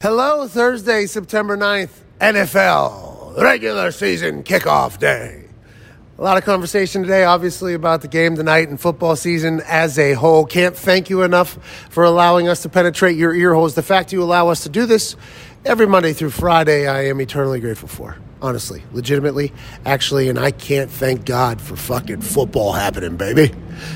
Hello, Thursday, September 9th, NFL regular season kickoff day. A lot of conversation today, obviously, about the game tonight and football season as a whole. Can't thank you enough for allowing us to penetrate your ear holes. The fact you allow us to do this every Monday through Friday, I am eternally grateful for. Honestly, legitimately, actually, and I can't thank God for fucking football happening, baby.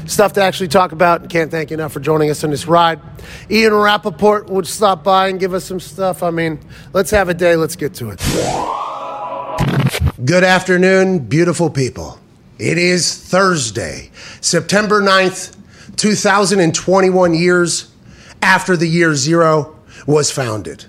Stuff to actually talk about, can't thank you enough for joining us on this ride. Ian Rapoport would stop by and give us some stuff. I mean, let's have a day, let's get to it. Good afternoon, beautiful people. It is Thursday, September 9th, 2021 years after the year zero was founded.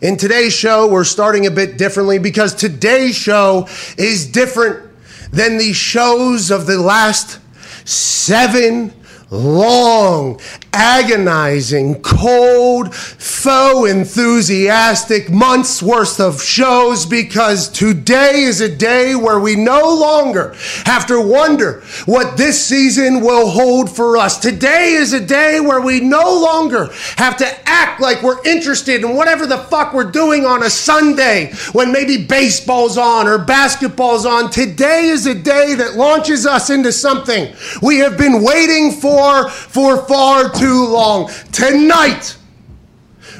In today's show, we're starting a bit differently because today's show is different than the shows of the last seven long, agonizing, cold, faux enthusiastic months worth of shows because today is a day where we no longer have to wonder what this season will hold for us. Today is a day where we no longer have to act like we're interested in whatever the fuck we're doing on a Sunday when maybe baseball's on or basketball's on. Today is a day that launches us into something we have been waiting for for far too long. Tonight,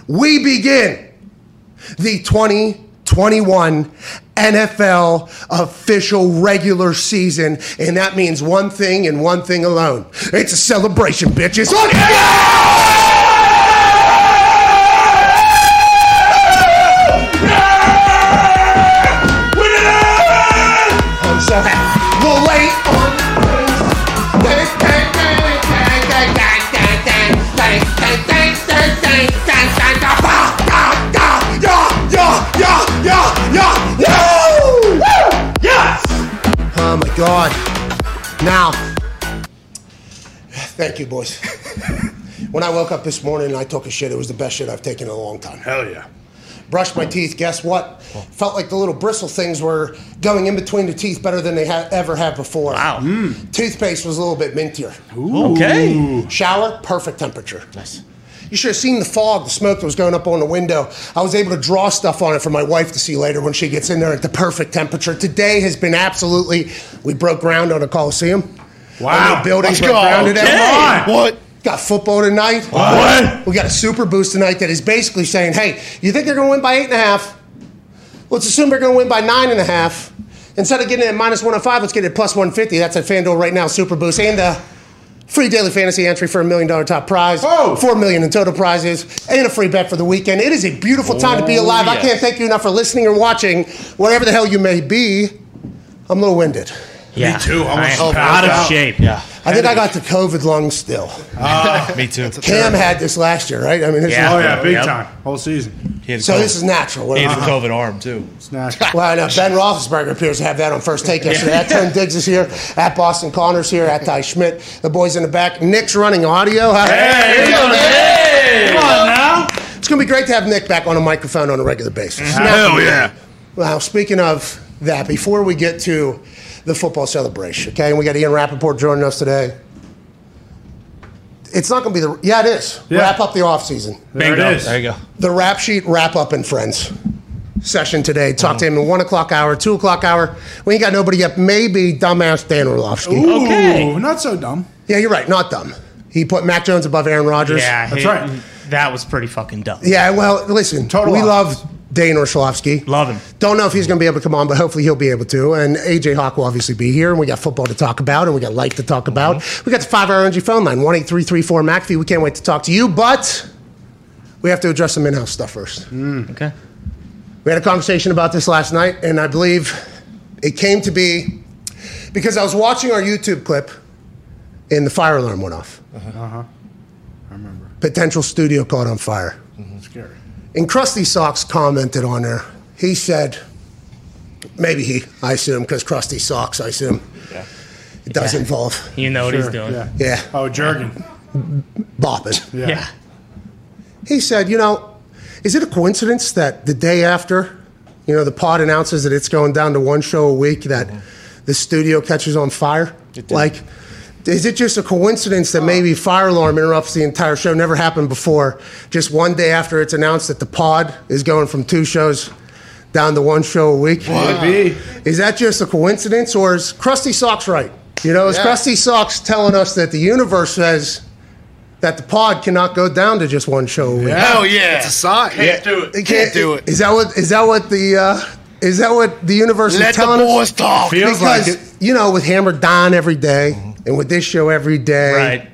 we begin the 2021 NFL official regular season, and that means one thing and one thing alone. It's a celebration, bitches. God. Now, thank you, boys. when I woke up this morning and I took a shit, it was the best shit I've taken in a long time. Hell yeah. Brushed my teeth. Guess what? Felt like the little bristle things were going in between the teeth better than they ha- ever have before. Wow. Mm. Toothpaste was a little bit mintier. Okay. Shower, perfect temperature. You should have seen the fog, the smoke that was going up on the window. I was able to draw stuff on it for my wife to see later when she gets in there at the perfect temperature. Today has been absolutely. We broke ground on a Coliseum. Wow. A new building Let's broke go. ground today. Okay. What? Got football tonight. What? We got a super boost tonight that is basically saying, hey, you think they're going to win by eight and a half? Let's assume they're going to win by nine and a half. Instead of getting it at minus 105, let's get it at plus 150. That's at FanDuel right now, super boost. And uh, free daily fantasy entry for a million dollar top prize. Oh. Four million in total prizes. And a free bet for the weekend. It is a beautiful time to be oh, alive. I can't thank you enough for listening or watching, whatever the hell you may be. I'm a little winded. Yeah. Me too. I Almost am out of out. shape. Yeah. I think I got the COVID lung still. Ah, me too. Cam had this last year, right? I mean, this Yeah. Oh yeah, big Yep. time. Whole season. He had so COVID. this is natural. What he am had I- the COVID arm too. It's natural. Well, I know Ben Roethlisberger appears to have that on first take yesterday. At Tim Diggs is here. At Boston Connors here. At Ty Schmidt. The boys in the back. Nick's running audio. How- Hey, Come on now. It's going to be great to have Nick back on a microphone on a regular basis. Hell yeah. Well, speaking of that, before we get to the football celebration, okay, and we got Ian Rapoport joining us today. It's not going to be the yeah, it is. Yeah. Wrap up the offseason. There Bingo. it is. There you go. the rap sheet wrap up and friends session today. Talk to him in one o'clock hour, two o'clock hour. We ain't got nobody up. Maybe dumbass Dan Orlovsky. Ooh, Okay. not so dumb. Yeah, you're right. Not dumb. He put Mac Jones above Aaron Rodgers. Yeah. That's he- right. That was pretty fucking dumb. Yeah. Well, listen. Total we opposite. love Dan Orlovsky. Love him. Don't know if he's going to be able to come on, but hopefully he'll be able to. And AJ Hawk will obviously be here, and we got football to talk about, and we got life to talk about. Mm-hmm. We got the five hour energy phone line one eight three three four McAfee. We can't wait to talk to you, but we have to address some in house stuff first. Okay. We had a conversation about this last night, and I believe it came to be because I was watching our YouTube clip and the fire alarm went off. Uh huh. I remember. Potential studio caught on fire. Scary. And Krusty Socks commented on there. He said, maybe he, I assume, because Krusty Socks, I assume, it does Yeah. involve, You know what he's doing. Yeah. yeah, Oh, Jurgen. bopping. Yeah. Yeah. He said, you know, is it a coincidence that the day after, you know, the pod announces that it's going down to one show a week, that the studio catches on fire? Like, Is it just a coincidence that maybe fire alarm interrupts the entire show? Never happened before. Just one day after it's announced that the pod is going from two shows down to one show a week. Could be. Is that just a coincidence, or is Krusty Socks right? You know, is Yeah. Krusty Socks telling us that the universe says that the pod cannot go down to just one show a week? Hell yeah. It's a sign. Can't do it. It Can't do it. Is that what? Is that what the? Uh, is that what the universe Let is telling us? Let the boys talk. Feels because like it. you know, with Hammer Don every day, and with this show every day, Right.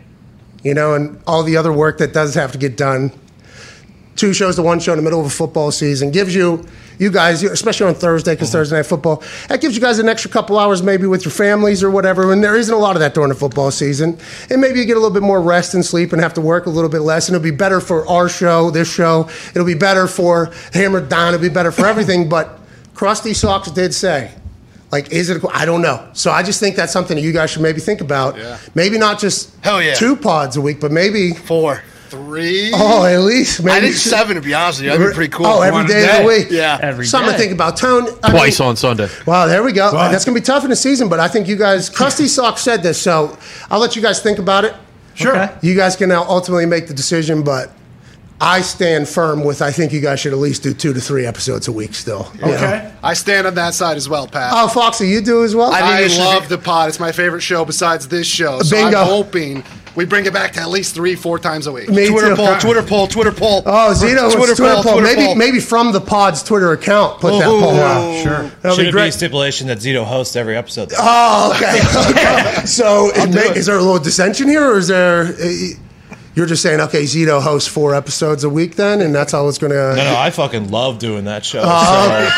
you know, and all the other work that does have to get done. Two shows to one show in the middle of a football season gives you, you guys, especially on Thursday because mm-hmm. Thursday night football, that gives you guys an extra couple hours maybe with your families or whatever. And there isn't a lot of that during the football season. And maybe you get a little bit more rest and sleep and have to work a little bit less. And it'll be better for our show, this show. It'll be better for Hammer Down. It'll be better for everything. but Krusty Socks did say, like, is it? A, I don't know. So I just think that's something that you guys should maybe think about. Yeah. Maybe not just Hell yeah. two pods a week, but maybe Four. Three. oh, at least maybe I think seven, to be honest with you. That'd be pretty cool. Oh, every day, One a day, of the week. Yeah. Every Something to think about. Tone I Twice mean- on Sunday. Wow, there we go. Right. That's gonna be tough in the season, but I think you guys, Krusty Sock said this, so I'll let you guys think about it. Sure. Okay. You guys can now ultimately make the decision, but I stand firm with I think you guys should at least do two to three episodes a week still. you know? Okay. I stand on that side as well, Pat. Oh, Foxy, you do as well. I I love be- the pod. It's my favorite show besides this show. So Bingo. I'm hoping we bring it back to at least three, four times a week. Me Twitter too. poll, Twitter poll, Twitter poll. Oh, Zito, Twitter, Twitter, poll, poll. Twitter maybe poll. maybe from the pod's Twitter account. Put that Oh, poll yeah, out. Sure. That'll Should be it be a stipulation that Zito hosts every episode? Oh, okay. so, it may- is there a little dissension here, or is there? uh, You're just saying, okay, Zito hosts four episodes a week, then, and that's how it's going to. No, no, I fucking love doing that show. Oh.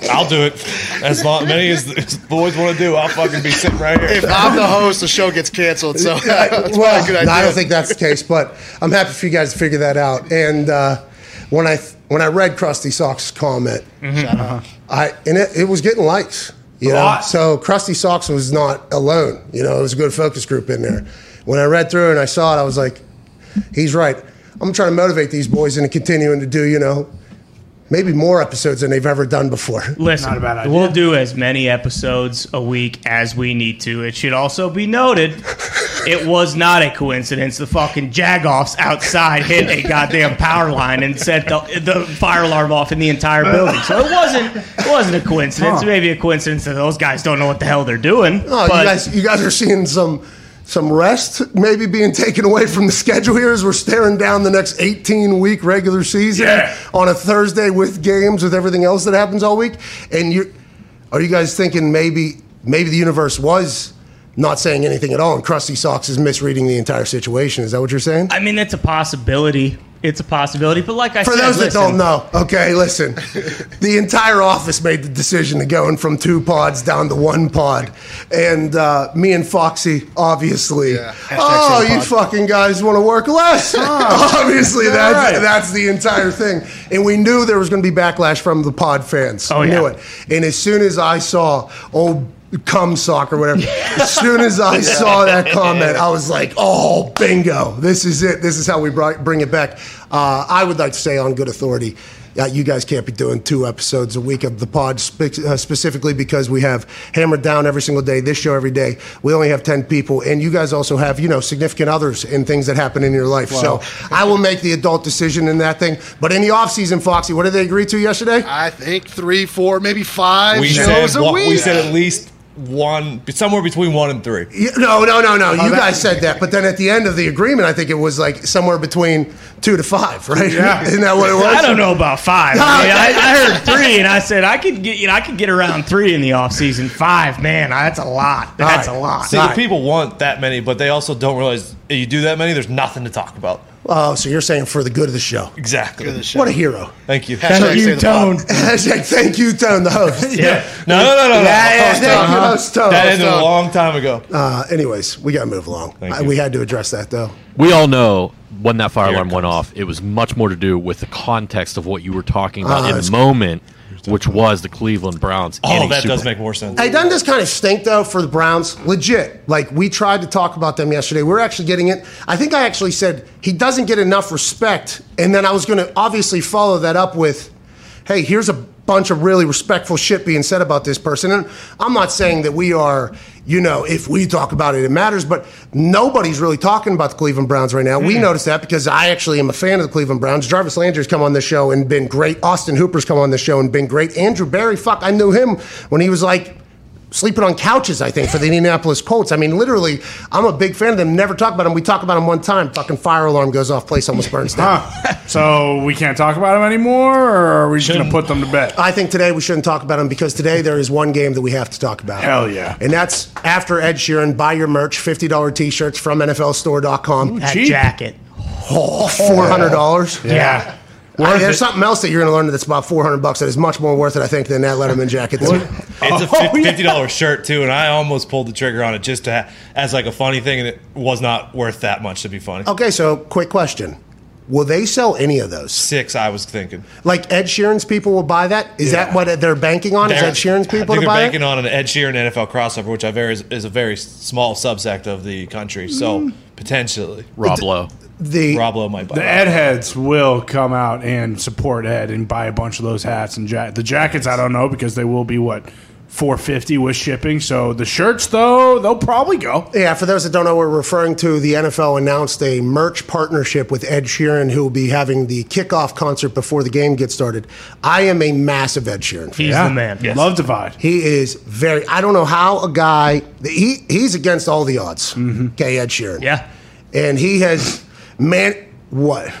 so I'll do it as long many as the boys want to do. I'll fucking be sitting right here. If. I'm the host, the show gets canceled. So that's well, a good idea. no, I don't think that's the case, but I'm happy for you guys to figure that out. And uh, when I when I read Krusty Socks' comment, I and it, it was getting likes. You A know, lot. so Krusty Socks was not alone. You know, it was a good focus group in there. When I read through and I saw it, I was like, he's right. I'm trying to motivate these boys into continuing to do, you know, maybe more episodes than they've ever done before. Not Listen, a bad idea. we'll do as many episodes a week as we need to. It should also be noted, it was not a coincidence. The fucking jagoffs outside hit a goddamn power line and set the, the fire alarm off in the entire building. So it wasn't it wasn't a coincidence. Huh. Maybe a coincidence that those guys don't know what the hell they're doing. Oh, but you guys, you guys are seeing some some rest maybe being taken away from the schedule here as we're staring down the next 18 week regular season Yeah. on a Thursday with games with everything else that happens all week. And you are you guys thinking maybe maybe the universe was not saying anything at all and Krusty Socks is misreading the entire situation? Is that what you're saying? I mean, it's a possibility. It's a possibility. But like I said For said, those that listen, don't know, okay, listen. the entire office made the decision to going from two pods down to one pod. And uh, me and Foxy, obviously, Yeah. Hashtag oh, you pod. fucking guys want to work less. obviously, that's, right. that's the entire thing. And we knew there was going to be backlash from the pod fans. Oh, we yeah. knew it. And as soon as I saw old cum sock or whatever, as soon as I saw that comment, I was like, oh, bingo. This is it. This is how we brought, bring it back. Uh, I would like to say on good authority, uh, you guys can't be doing two episodes a week of the pod spe- uh, specifically because we have hammered down every single day, this show every day. We only have 10 people, and you guys also have, you know, significant others and things that happen in your life. So I will make the adult decision in that thing. But in the offseason, Foxy, what did they agree to yesterday? I think three, four, maybe five We shows said a week. we said at least one, somewhere between one and three. Yeah, No, no, no, no. you guys said that, but then at the end of the agreement, I think it was like somewhere between two to five, right? Yeah. Isn't that what it was? I don't know about five. I, mean, I, I heard three, and I said I could get you know I could get around three in the off season. Five, man, that's a lot. That's right. a lot. See, All the right. people want that many, but they also don't realize if you do that many, there's nothing to talk about. Oh, so you're saying for the good of the show? Exactly. What a hero! Thank you. Hashtag Thank you, the. Tone. Hashtag thank you, Tone, the host. Yeah. No, no, no, no, no. Yeah, yeah, thank you, host Tone. That ended a long time ago. Uh, anyways, we got to move along. Thank Uh, you. we had to address that though. We all know when that fire Here alarm went off, it was much more to do with the context of what you were talking about Ah, in the moment, which was the Cleveland Browns. Oh, that Super- does make more sense. Hey, doesn't this kind of stink though for the Browns? Legit. Like we tried to talk about them yesterday. We are actually getting it. I think I actually said he doesn't get enough respect, and then I was going to obviously follow that up with, "Hey, here's a bunch of really respectful shit being said about this person. And I'm not saying that we are, you know, if we talk about it, it matters, but nobody's really talking about the Cleveland Browns right now. We hmm. noticed that because I actually am a fan of the Cleveland Browns. Jarvis Landry's come on this show and been great. Austin Hooper's come on this show and been great. Andrew Berry, fuck, I knew him when he was like, sleeping on couches, I think, for the Indianapolis Colts. I mean, literally, I'm a big fan of them. Never talk about them. We talk about them one time. Fucking fire alarm goes off, place almost burns down. Huh. So we can't talk about them anymore, or are we just going to put them to bed? I think today we shouldn't talk about them because today there is one game that we have to talk about. Hell yeah. And that's after Ed Sheeran. Buy your merch, $50 t shirts from NFLstore.com. That Cheap. jacket. Oh, $400. Yeah. I- there's something else that you're going to learn that's about 400 bucks that is much more worth it, I think, than that Letterman jacket. It's a Oh, fif- yeah. fifty dollars shirt too, and I almost pulled the trigger on it just to ha- as like a funny thing, and it was not worth that much to be funny. okay, so quick question. Will they sell any of those? Six, I was thinking. Like Ed Sheeran's people will buy that? Is that what they're banking on? Is They're- Ed Sheeran's I people think to they're buy banking it? on an Ed Sheeran NFL crossover, which I very is, is a very small subsect of the country. So Mm. potentially, Rob Lowe. The Rob Lowe might buy. The. Ed heads will come out and support Ed and buy a bunch of those hats and ja- the jackets. I don't know because they will be what four fifty with shipping. So the shirts though they'll probably go. Yeah, for those that don't know, we're referring to the NFL announced a merch partnership with Ed Sheeran, who will be having the kickoff concert before the game gets started. I am a massive Ed Sheeran fan. He's the man. Love divide. He is very. I don't know how a guy. He he's against all the odds. Mm-hmm. Okay, Ed Sheeran. Yeah. and he has man. What?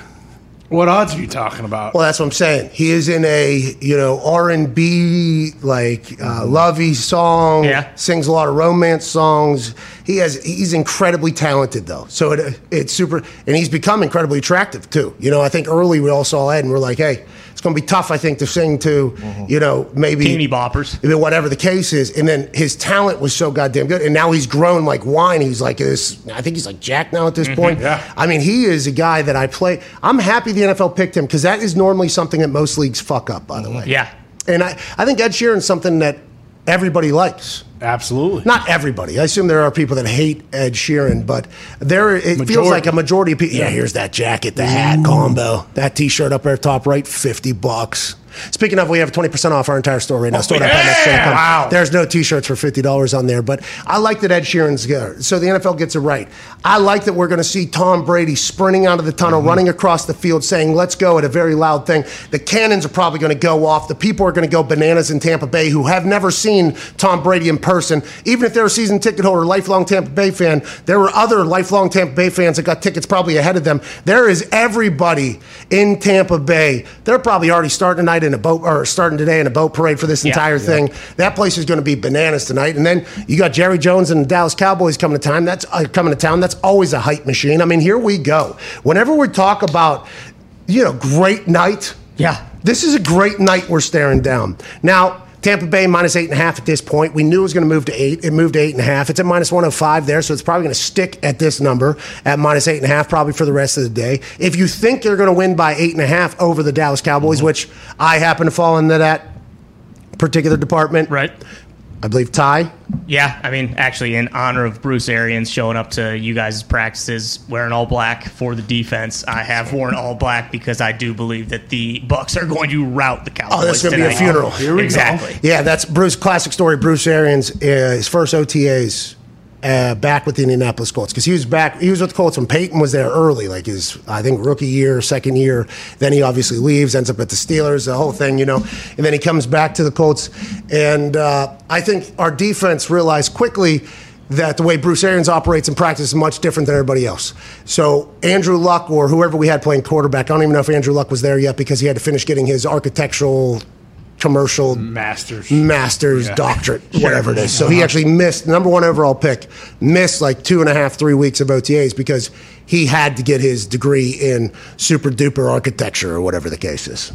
What odds are you talking about? Well, that's what I'm saying. He is in a you know R and B like uh, lovey song. Yeah. sings a lot of romance songs. He has he's incredibly talented though. So it, it's super, and he's become incredibly attractive too. You know, I think early we all saw Ed and we're like, hey, going to be tough. I think to sing to mm-hmm. you know maybe Teeny boppers. Whatever the case is. And then his talent was so goddamn good. And now he's grown like wine. He's like this, I think he's like Jack now at this mm-hmm. point. yeah. I mean, he is a guy that I play. I'm happy the NFL picked him because that is normally something that most leagues fuck up, by the mm-hmm. way. Yeah. And I, I think Ed Sheeran's something that everybody likes. Absolutely. Not everybody. I assume there are people that hate Ed Sheeran, but there it feels like a majority of people. Yeah, here's that jacket, the hat combo, that T-shirt up there top right, fifty bucks. Speaking of, we have twenty percent off our entire store right now. Oh, Store.com. yeah! Wow. There's no T-shirts for fifty dollars on there, but I like that Ed Sheeran's there. So the NFL gets it right. I like that we're going to see Tom Brady sprinting out of the tunnel, mm-hmm. running across the field, saying "Let's go" at a very loud thing. The cannons are probably going to go off. The people are going to go bananas in Tampa Bay who have never seen Tom Brady in person. Even if they're a season ticket holder, lifelong Tampa Bay fan, there were other lifelong Tampa Bay fans that got tickets probably ahead of them. There is everybody in Tampa Bay. They're probably already starting tonight in a boat or starting today in a boat parade for this Yeah. entire thing. That place is going to be bananas tonight. And then you got Jerry Jones and the Dallas Cowboys coming to town. That's uh, coming to town. That's always a hype machine. I mean, here we go. Whenever we talk about, you know, great night. Yeah. This is a great night we're staring down. Now, Tampa Bay minus eight and a half at this point. We knew it was going to move to eight. It moved to eight and a half. It's at minus 105 there, so it's probably going to stick at this number at minus eight and a half probably for the rest of the day. If you think you're going to win by eight and a half over the Dallas Cowboys, mm-hmm. which I happen to fall into that particular department, Right. I believe Ty. Yeah, I mean, actually, in honor of Bruce Arians showing up to you guys' practices wearing all black for the defense, I have worn all black because I do believe that the Bucks are going to rout the Cowboys. Oh, that's going to be a funeral. Here we go. exactly. Yeah, that's Bruce. Classic story. Bruce Arians, uh, his first OTAs, uh, back with the Indianapolis Colts because he was back. He was with the Colts when Peyton was there early, like his I think rookie year, second year. Then he obviously leaves, ends up at the Steelers, the whole thing, you know. And then he comes back to the Colts, and uh, I think our defense realized quickly. That the way Bruce Arians operates in practice is much different than everybody else. So Andrew Luck or whoever we had playing quarterback, I don't even know if Andrew Luck was there yet because he had to finish getting his architectural commercial Masters. master's Yeah. doctorate, whatever it is. So he actually missed number one overall pick, missed like two and a half, three weeks of OTAs because he had to get his degree in super duper architecture or whatever the case is.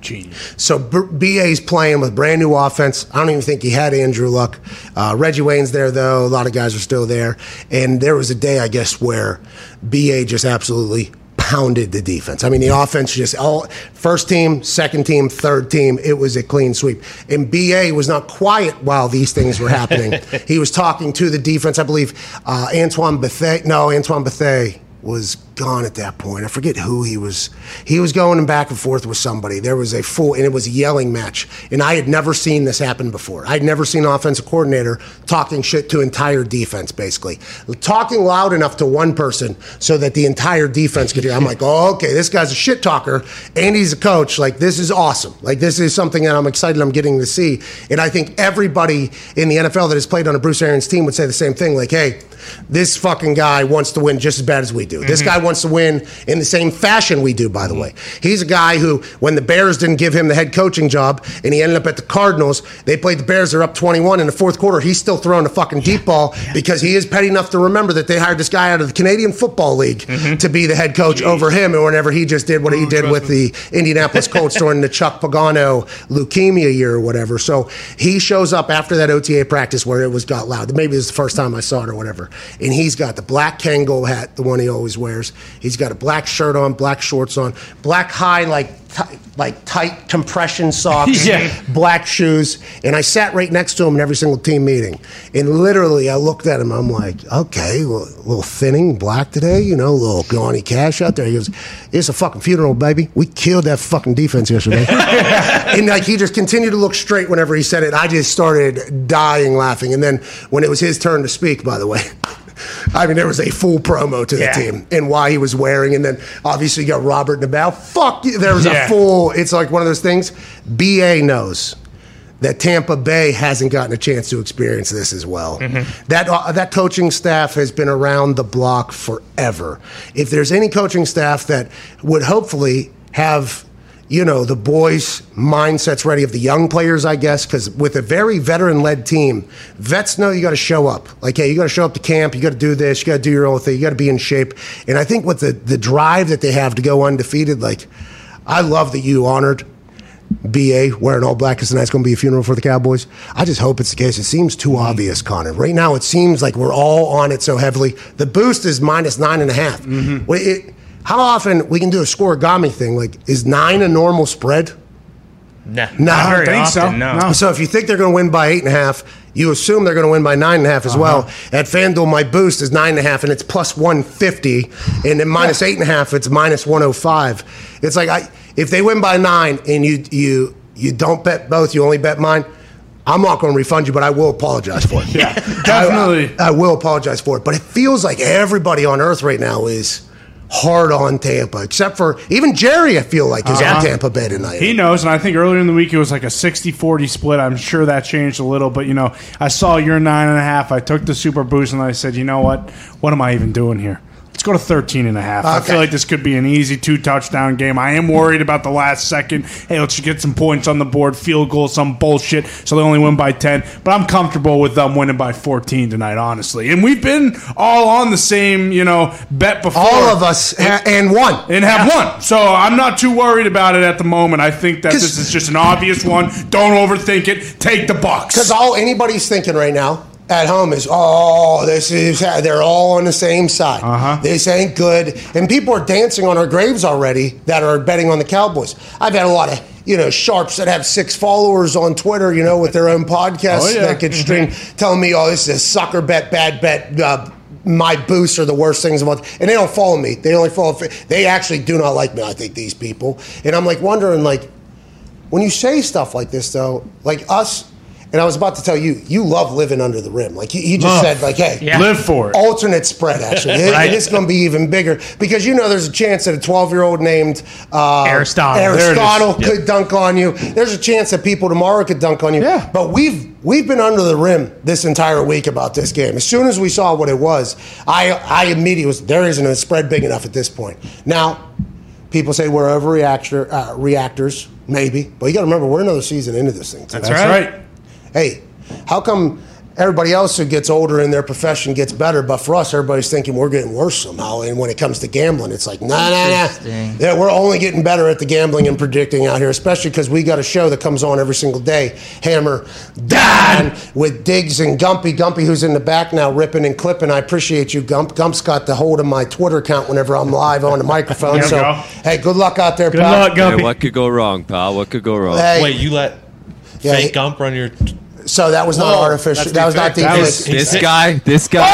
Genius. So B- BA's playing with brand new offense. I don't even think he had Andrew Luck. Uh, Reggie Wayne's there though. A lot of guys are still there. And there was a day, I guess, where BA just absolutely pounded the defense. I mean, the offense just all first team, second team, third team. It was a clean sweep. And BA was not quiet while these things were happening. he was talking to the defense. I believe uh, Antoine Bethea. No, Antoine Bethea was gone at that point. I forget who he was. He was going back and forth with somebody. There was a full, and it was a yelling match. And I had never seen this happen before. I'd never seen an offensive coordinator talking shit to entire defense, basically. Talking loud enough to one person so that the entire defense could hear. I'm like, oh, okay, this guy's a shit talker and he's a coach. Like, this is awesome. Like, this is something that I'm excited I'm getting to see. And I think everybody in the NFL that has played on a Bruce Arians team would say the same thing. Like, hey, this fucking guy wants to win just as bad as we do. This mm-hmm. guy wants to win in the same fashion we do, by the way. He's a guy who, when the Bears didn't give him the head coaching job and he ended up at the Cardinals, they played the Bears, they're up 21 in the fourth quarter. He's still throwing a fucking deep ball because he is petty enough to remember that they hired this guy out of the Canadian Football League to be the head coach over him, and whenever he just did what he did with the Indianapolis Colts during the Chuck Pagano leukemia year or whatever. So he shows up after that OTA practice where it was got loud. Maybe it was the first time I saw it or whatever. And he's got the black Kangol hat, the one he always wears. He's got a black shirt on, black shorts on, black high like ti- like tight compression socks, Yeah. black shoes. And I sat right next to him in every single team meeting. And literally, I looked at him. I'm like, okay, well, a little thinning, black today, you know, a little Johnny Cash out there. He goes, it's a fucking funeral, baby. We killed that fucking defense yesterday. and like he just continued to look straight whenever he said it. I just started dying laughing. And then when it was his turn to speak, by the way. I mean, there was a full promo to the Yeah. team and why he was wearing, and then obviously you got Robert Nabal. Fuck you. There was Yeah. a full. It's like one of those things. BA knows that Tampa Bay hasn't gotten a chance to experience this as well. That uh, that coaching staff has been around the block forever. If there's any coaching staff that would hopefully have you know the boys mindsets ready of the young players i guess because with a very veteran-led team vets know you got to show up like hey you got to show up to camp you got to do this you got to do your own thing you got to be in shape and i think with the, the drive that they have to go undefeated like i love that you honored BA wearing all black because tonight's going to be a funeral for the Cowboys. I just hope it's the case. It seems too mm-hmm. obvious, Connor. Right now, it seems like we're all on it so heavily. The boost is minus nine and a half. Mm-hmm. Wait, it- how often we can do a scorigami thing? Like, is nine a normal spread? Nah. No, I Very don't think so. often, no. No. So if you think they're going to win by eight and a half, you assume they're going to win by nine and a half as uh-huh. well. At FanDuel, my boost is nine and a half, and it's plus one fifty, and then minus eight and a half, it's minus one hundred five. It's like I, if they win by nine and you you you don't bet both, you only bet mine. I'm not going to refund you, but I will apologize for it. Yeah, definitely. I, I will apologize for it. But it feels like everybody on earth right now is hard on Tampa, except for even Jerry. I feel like is on Uh-huh. Tampa Bay tonight. He knows, and I think earlier in the week it was like a 60-40 split. I'm sure that changed a little, but you know, I saw your nine and a half. I took the super boost, and I said, you know what? What am I even doing here? Let's go to 13 and a half. I feel like this could be an easy two touchdown game. I am worried about the last second. Hey, let's get some points on the board, field goal, some bullshit, so they only win by 10. But I'm comfortable with them winning by 14 tonight, honestly. And we've been all on the same, you know, bet before. All of us ha- and one. and have won. So I'm not too worried about it at the moment. I think that this is just an obvious one. Don't overthink it. Take the Bucks. Because all anybody's thinking right now at home is, oh, this is they're all on the same side. Uh-huh. This ain't good, and people are dancing on our graves already that are betting on the Cowboys. I've had a lot of you know sharps that have six followers on Twitter, you know, with their own podcasts Oh, yeah. that get streamed, telling me, oh, this is a sucker bet, bad bet. Uh, my boosts are the worst things about, and they don't follow me. They only follow. They actually do not like me. I think these people, and I'm like wondering, like, when you say stuff like this, though, like us, and I was about to tell you, you love living under the rim. Like he, he just Love. said, like, hey, Yeah. Live for it. alternate spread. Actually, It- Right. it's going to be even bigger because you know there's a chance that a 12 year old named uh, Aristotle. There it is. Aristotle could dunk on you. There's a chance that people tomorrow could dunk on you. Yeah. But we've we've been under the rim this entire week about this game. As soon as we saw what it was, I I immediately was there isn't a spread big enough at this point. Now, people say we're overreactor uh, reactors, maybe, but you got to remember we're another season into this thing. too. That's right. Hey, how come everybody else who gets older in their profession gets better, but for us, everybody's thinking we're getting worse somehow? And when it comes to gambling, it's like, nah, nah, nah. Yeah, we're only getting better at the gambling and predicting out here, especially because we got a show that comes on every single day, Hammer Dan, with Diggs and Gumpy. Gumpy, who's in the back now, ripping and clipping. I appreciate you, Gump. Gump's got the hold of my Twitter account whenever I'm live on the microphone. So, go. hey, good luck out there, Good pal. luck, Gumpy. Hey, what could go wrong, pal? What could go wrong? Hey, Wait, you let Yeah, fake he- Gump run your. So that was not Whoa, artificial. That was not deep deep. fake. That fake. was- This guy, this guy.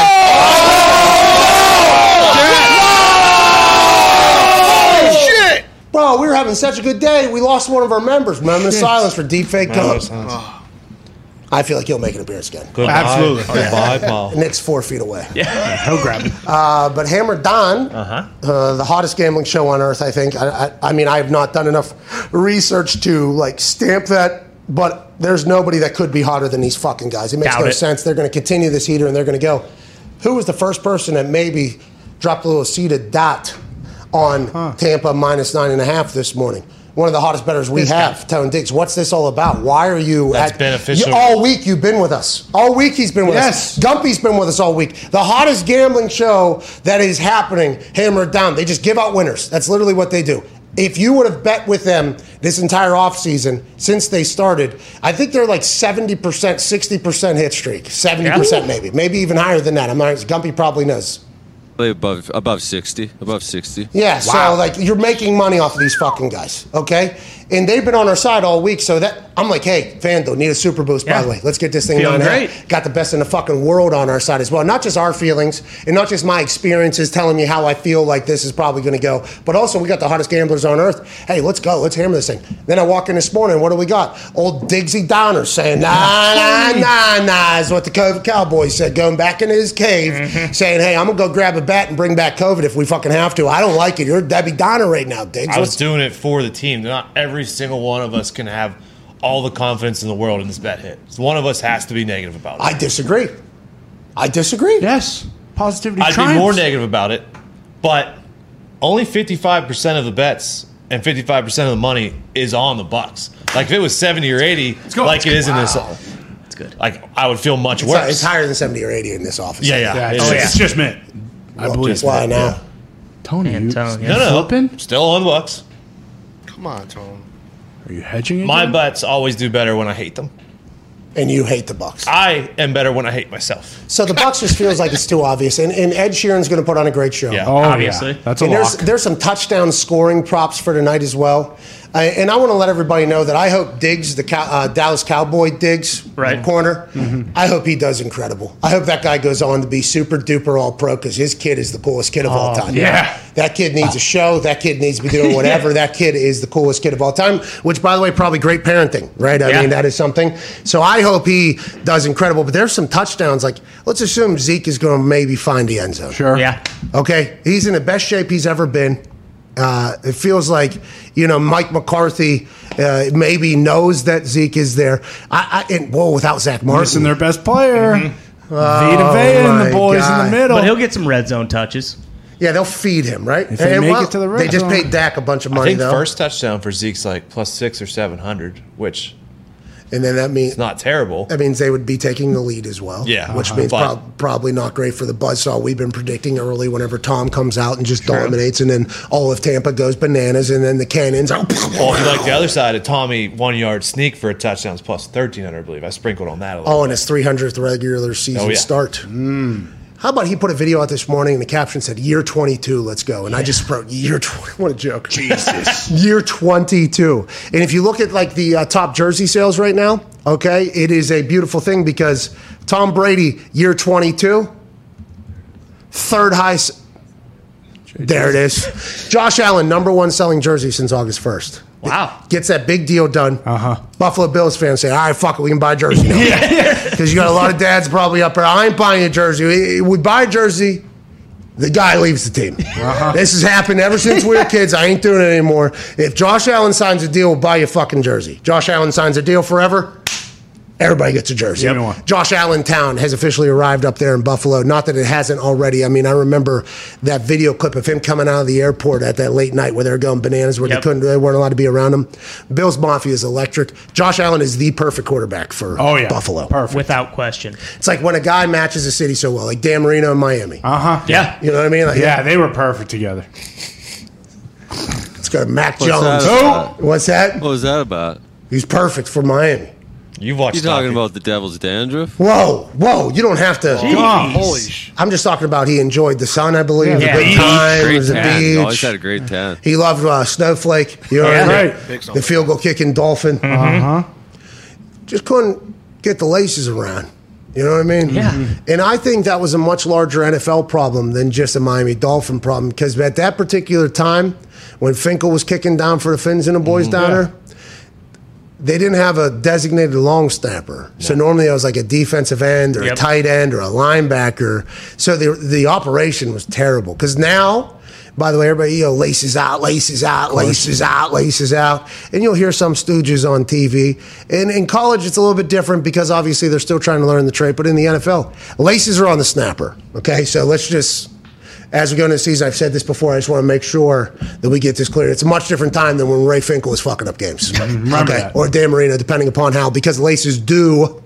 Shit! Bro, we were having such a good day. We lost one of our members. Moment of silence for deep fake Combs. I feel like he'll make an appearance again. Goodbye. Absolutely. Goodbye, Paul. Nick's four feet away. Yeah, He'll grab it. Uh, but Hammer Don, uh the hottest gambling show on earth, I think. I, I, I mean, I have not done enough research to like stamp that, but there's nobody that could be hotter than these fucking guys. It makes Doubt no it. sense. They're going to continue this heater and they're going to go. Who was the first person that maybe dropped a little seeded dot on Tampa minus nine and a half this morning? One of the hottest betters we have, Tone Diggs. What's this all about? Why are you That's beneficial. You- all week you've been with us. All week he's been with Yes. us. Gumpy's been with us all week. The hottest gambling show that is happening, hammered down. They just give out winners. That's literally what they do. If you would have bet with them this entire offseason since they started, I think they're like 70%, 60% hit streak. 70% Yeah. maybe. Maybe even higher than that. I'm not, Gumpy probably knows. Probably above above sixty. Above sixty. Yeah, so like you're making money off of these fucking guys, okay? And they've been on our side all week, so that I'm like, hey, Fando, need a super boost, by Yeah. the way. Let's get this thing Feeling nine and a half. great. Got the best in the fucking world on our side as well. Not just our feelings and not just my experiences telling me how I feel like this is probably gonna go, but also we got the hottest gamblers on earth. Hey, let's go, let's hammer this thing. Then I walk in this morning, what do we got? Old Diggsy Donner saying, nah, nah, nah, nah, is what the COVID Cowboy said, going back into his cave, Mm-hmm. saying, hey, I'm gonna go grab a bat and bring back COVID if we fucking have to. I don't like it. You're Debbie Donner right now, Diggs. I was What's- doing it for the team. Not every single one of us can have all the confidence in the world in this bet hit. So one of us has to be negative about it. I disagree. I disagree. Yes. Positivity I'd triumphs. be more negative about it, but only 55% of the bets and 55% of the money is on the Bucks. Like if it was 70 or 80, like it is in this, It's good. like I would feel much It's, worse. it's higher than 70 or 80 in this office. Yeah, yeah. Yeah, It it's, is. it's just mint. I believe Why it. now? Tony, you, Antone. No, no, flipping? Still on the Bucks. Come on, Tone. Are you hedging again? My bets always do better when I hate them. And you hate the Bucks. I am better when I hate myself. So the Bucks just feels like it's too obvious. And, and Ed Sheeran's going to put on a great show. Yeah. Oh, Obviously. Yeah. That's a And there's there's some touchdown scoring props for tonight as well. Uh, and I want to let everybody know that I hope Diggs, the Cow- uh, Dallas Cowboy Diggs Right. corner, I hope he does incredible. I hope that guy goes on to be super duper all pro because his kid is the coolest kid of all time. yeah. That kid needs a show. That kid needs to be doing whatever. that kid is the coolest kid of all time, which, by the way, probably great parenting, right? I Yeah. mean, that is something. So I hope he does incredible. But there's some touchdowns. Like, let's assume Zeke is going to maybe find the end zone. Sure. Yeah. Okay, he's in the best shape he's ever been. Uh, it feels like you know Mike McCarthy uh, maybe knows that Zeke is there. I, I and whoa, without Zach Missing Martin, their best player. Mm-hmm. Vita Vea and the boys in the middle. But he'll get some red zone touches. yeah, they'll feed him right. If they make it to the red they just paid Dak a bunch of money. I think though, first touchdown for Zeke's like plus six or seven hundred, which and then that means is not terrible. that means they would be taking the lead as well. Yeah, which uh-huh. means But- prob- probably not great for the buzzsaw we've been predicting early. Whenever Tom comes out and just dominates, and then all of Tampa goes bananas, and then the cannons. Are, Well, if you like the other side, a Tommy one yard sneak for a touchdown is plus thirteen hundred, I believe. I sprinkled on that a little. Oh, and his 300th regular season Oh, yeah. start. How about he put a video out this morning and the caption said, Year 22, let's go. And I just wrote, Year 20. What a joke. Jesus. year 22. And if you look at like the uh, top jersey sales right now, okay, it is a beautiful thing because Tom Brady, year 22, third highest. There it is. Josh Allen, number one selling jersey since August 1st. Wow. Gets that big deal done. Uh-huh. Buffalo Bills fans say, all right, fuck it, we can buy a jersey. Because you got a lot of dads probably up there. I ain't buying a jersey. We, we buy a jersey, the guy leaves the team. This has happened ever since we were kids. I ain't doing it anymore. If Josh Allen signs a deal, we'll buy you a fucking jersey. Josh Allen signs a deal forever. Everybody gets a jersey. Give me one. Josh Allen Town has officially arrived up there in Buffalo. Not that it hasn't already. I mean, I remember that video clip of him coming out of the airport at that late night where they were going bananas, where Yep. they couldn't, they weren't allowed to be around him. Bills Mafia is electric. Josh Allen is the perfect quarterback for Oh, yeah. Buffalo. Perfect. Without question. It's like when a guy matches a city so well, like Dan Marino in Miami. Uh huh. Yeah. You know what I mean? Like, Yeah, they were perfect together. It's got Mac What's Jones. that about? What's that? What was that about? He's perfect for Miami. You've watched. You talking Tommy. about the Devil's dandruff? Whoa, whoa! You don't have to. Jeez. Holy sh! I'm just talking about he enjoyed the sun. I believe Yeah, the the good beach. times, Great the tan. He always had a great tan. He loved uh, Snowflake. You know Yeah. what I mean? Right. Big. The field goal kicking dolphin. Uh huh. Just couldn't get the laces around. You know what I mean? Yeah. And I think that was a much larger NFL problem than just a Miami Dolphin problem because at that particular time, when Finkle was kicking down for the Finns and the boys down there, they didn't have a designated long snapper. So normally it was like a defensive end or Yep. a tight end or a linebacker. So the the operation was terrible. Because now, by the way, everybody you know laces out, laces out, laces out, laces out, and you'll hear some stooges on TV. And in college, it's a little bit different because obviously they're still trying to learn the trade. But in the NFL, laces are on the snapper. Okay, so let's just. As we go into the season, I've said this before. I just want to make sure that we get this clear. It's a much different time than when Ray Finkle was fucking up games. Remember that. Or Dan Marino, depending upon how, because laces do,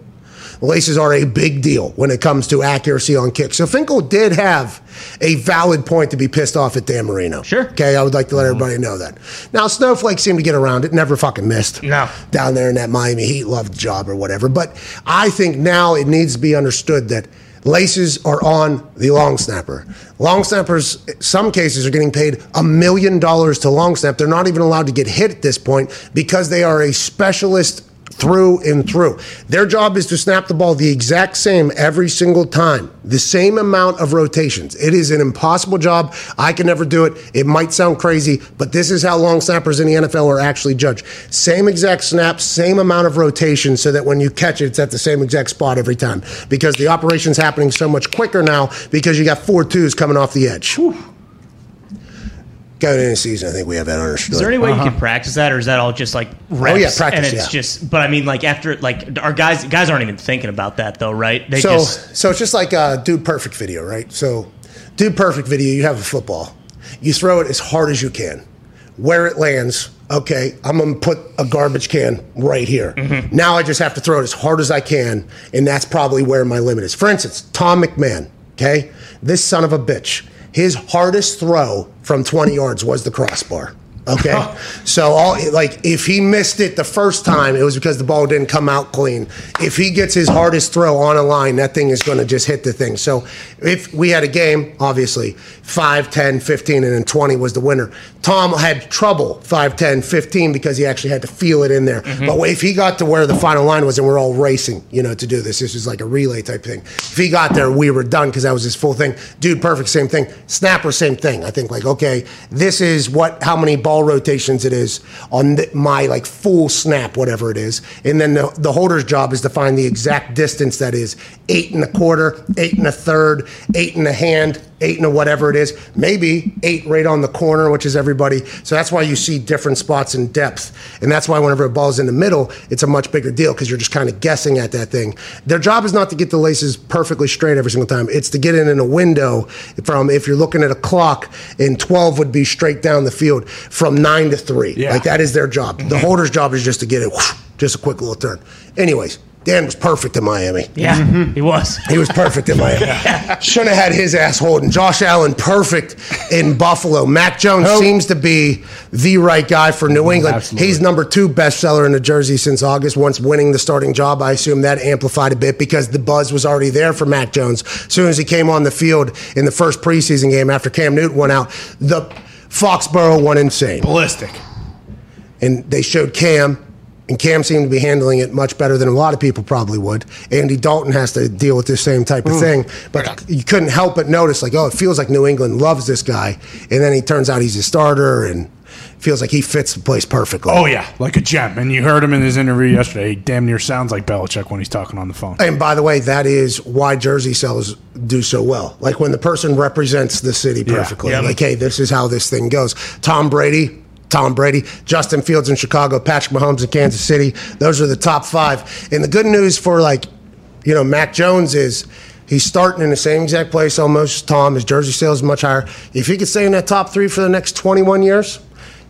laces are a big deal when it comes to accuracy on kicks. So Finkle did have a valid point to be pissed off at Dan Marino. Sure. Okay, I would like to let everybody know that. Now, Snowflake seemed to get around it, never fucking missed. No. Down there in that Miami Heat loved job or whatever. But I think now it needs to be understood that laces are on the long snapper. Long snappers, some cases, are getting paid a million dollars to long snap. They're not even allowed to get hit at this point because they are a specialist through and through. Their job is to snap the ball the exact same every single time, the same amount of rotations. It is an impossible job. I can never do it. It might sound crazy, but this is how long snappers in the NFL are actually judged. Same exact snap, same amount of rotation, so that when you catch it, it's at the same exact spot every time. Because the operation's happening so much quicker now because you got four twos coming off the edge. Going into the season, I think we have that understood. Is there any way you can practice that, or is that all just like reps? Uh-huh. Oh, yeah, practice, And it's yeah. just, but I mean, like after, like our guys, guys aren't even thinking about that though, right? They so just, so it's just like a dude perfect video, right? So dude perfect video, you have a football. You throw it as hard as you can. Where it lands, okay, I'm gonna put a garbage can right here. Mm-hmm. Now I just have to throw it as hard as I can, and that's probably where my limit is. For instance, Tom McMahon, okay? This son of a bitch. His hardest throw from 20 yards was the crossbar. Okay, so all like if he missed it the first time, it was because the ball didn't come out clean. If he gets his hardest throw on a line, that thing is going to just hit the thing. So if we had a game, obviously 5, 10, 15, and then 20 was the winner. Tom had trouble 5, 10, 15 because he actually had to feel it in there. Mm-hmm. But if he got to where the final line was and we're all racing, you know, to do this, this was like a relay type thing. If he got there, we were done because that was his full thing. Dude, perfect, same thing. Snapper, same thing. I think like, okay, this is what, how many ball rotations it is on th- my like full snap, whatever it is. And then the, the holder's job is to find the exact distance that is eight and a quarter, eight and a third, eight and a hand, eight and a whatever it is, maybe eight right on the corner, which is everybody. So that's why you see different spots in depth. And that's why whenever a ball's in the middle, it's a much bigger deal because you're just kind of guessing at that thing. Their job is not to get the laces perfectly straight every single time. It's to get it in a window from, if you're looking at a clock, and 12 would be straight down the field from nine to three. Yeah. Like that is their job. The mm-hmm. holder's job is just to get it, whoosh, just a quick little turn. Anyways, Dan was perfect in Miami. yeah, mm-hmm. he was. He was perfect in Miami. Shouldn't have had his ass holding. Josh Allen, perfect in Buffalo. Mac Jones oh. seems to be the right guy for New England. Absolutely. He's number two bestseller in the jersey since August. Once winning the starting job, I assume that amplified a bit because the buzz was already there for Mac Jones. As soon as he came on the field in the first preseason game after Cam Newton went out, the Foxborough went insane ballistic. and they showed Cam, and Cam seemed to be handling it much better than a lot of people probably would. Andy Dalton has to deal with this same type of mm. thing, but you couldn't help but notice, like, oh, it feels like New England loves this guy, and then he turns out he's a starter and feels like he fits the place perfectly. Oh yeah, like a gem. And you heard him in his interview yesterday. He damn near sounds like Belichick when he's talking on the phone. And by the way, that is why jersey sales do so well. Like when the person represents the city Yeah. perfectly. Yep. Like, hey, this is how this thing goes. Tom Brady, Tom Brady, Justin Fields in Chicago, Patrick Mahomes in Kansas City. Those are the top five. And the good news for like, you know, Mac Jones is he's starting in the same exact place almost as Tom. His jersey sales is much higher. If he could stay in that top three for the next 21 years,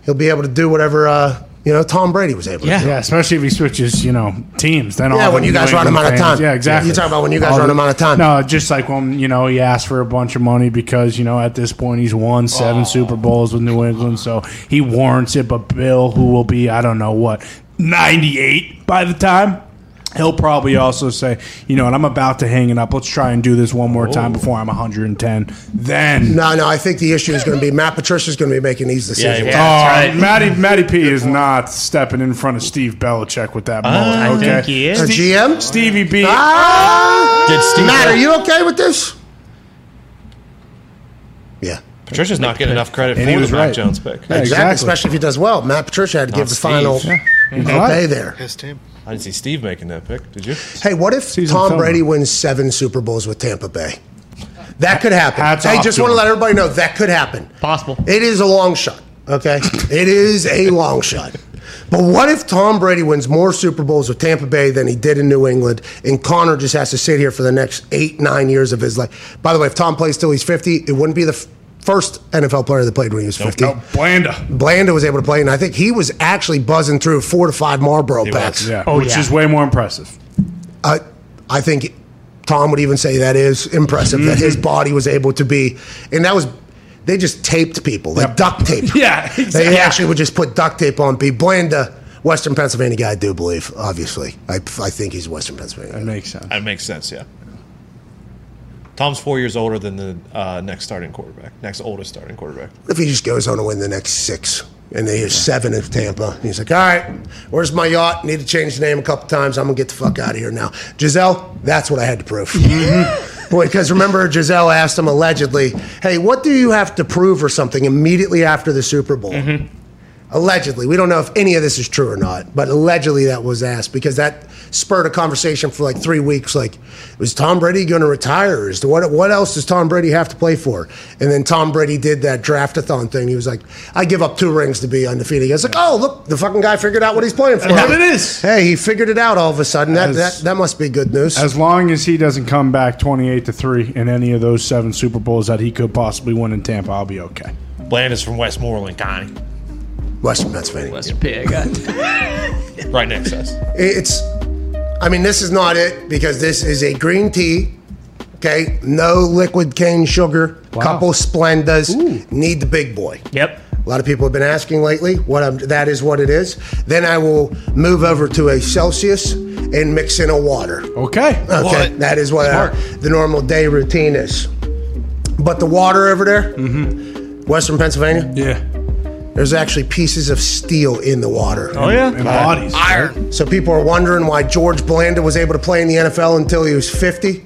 he'll be able to do whatever, uh, you know, Tom Brady was able to Yeah. do. Yeah, especially if he switches, you know, teams. Then all Yeah, the when you guys run him out of time. Yeah, exactly. You talk about when you guys All run the- him out of time. No, just like when you know he asked for a bunch of money because you know at this point he's won seven oh. Super Bowls with New England, so he warrants it. But Bill, who will be I don't know what ninety eight by the time. He'll probably also say, you know, and I'm about to hang it up. Let's try and do this one more time before I'm 110. Then, No, no, I think the issue is going to be Matt Patricia's going to be making these decisions. he Yeah, oh, right. Matty, Matty P is not stepping in front of Steve Belichick with that mullet. I okay, think he is. A GM? Stevie B. Ah! Did Steve Matt, are you okay with this? Yeah. Patricia's not getting enough credit And for he the was Mac right. Jones pick. Yeah, exactly. exactly. Especially if he does well. Matt Patricia had to give the Steve. final He's okay right. there. His team. I didn't see Steve making that pick. Did you? Hey, what if Season Tom film. Brady wins seven Super Bowls with Tampa Bay? That could happen. Hats hey, just to want to let everybody know that could happen. Possible. It is a long shot, okay? it is a long shot. But what if Tom Brady wins more Super Bowls with Tampa Bay than he did in New England, and Connor just has to sit here for the next eight, nine years of his life? By the way, if Tom plays till he's 50, it wouldn't be the f- first NFL player that played when he was 50. No, Blanda. Blanda was able to play, and I think he was actually buzzing through four to five Marlboro He packs. was. Yeah, Oh, which yeah. is way more impressive. I, I think Tom would even say that is impressive that his mm-hmm. body was able to be, and that was they just taped people like Yep. duct tape. Yeah, they actually would just put duct tape on people. Blanda, Western Pennsylvania guy, I do believe. Obviously, I, I think he's Western Pennsylvania. That guy. makes sense. That makes sense. Yeah. Tom's four years older than the uh, next starting quarterback, next oldest starting quarterback. What if he just goes on to win the next six? And they hear seven of Tampa. He's like, all right, where's my yacht? Need to change the name a couple times. I'm going to get the fuck out of here now. Gisele, that's what I had to prove. Boy, because remember, Gisele asked him allegedly, hey, what do you have to prove or something immediately after the Super Bowl? Allegedly. We don't know if any of this is true or not, but allegedly that was asked because that spurred a conversation for like three weeks. Like, was Tom Brady going to retire? Is what, what else does Tom Brady have to play for? And then Tom Brady did that draftathon thing. He was like, I give up two rings to be undefeated. He was like, oh, look, the fucking guy figured out what he's playing for. There it is. Hey, he figured it out all of a sudden. That, As- that, that must be good news. As long as he doesn't come back 28 to 3 in any of those seven Super Bowls that he could possibly win in Tampa, I'll be okay. bland is from Westmoreland County, Western Pennsylvania. Western Pig. right next to us. It's, I mean, this is not it because this is a green tea. Okay, no liquid cane sugar. Wow. Couple Splendas. Need the big boy. Yep. A lot of people have been asking lately. What I'm, that is what it is. Then I will move over to a Celsius and mix in a water. Okay. Okay, What? that is what uh, our, the normal day routine is. But the water over there, Western Pennsylvania, Yeah. There's actually pieces of steel in the water. Oh yeah. And bodies. Iron. So people are wondering why George Blanda was able to play in the NFL until he was 50,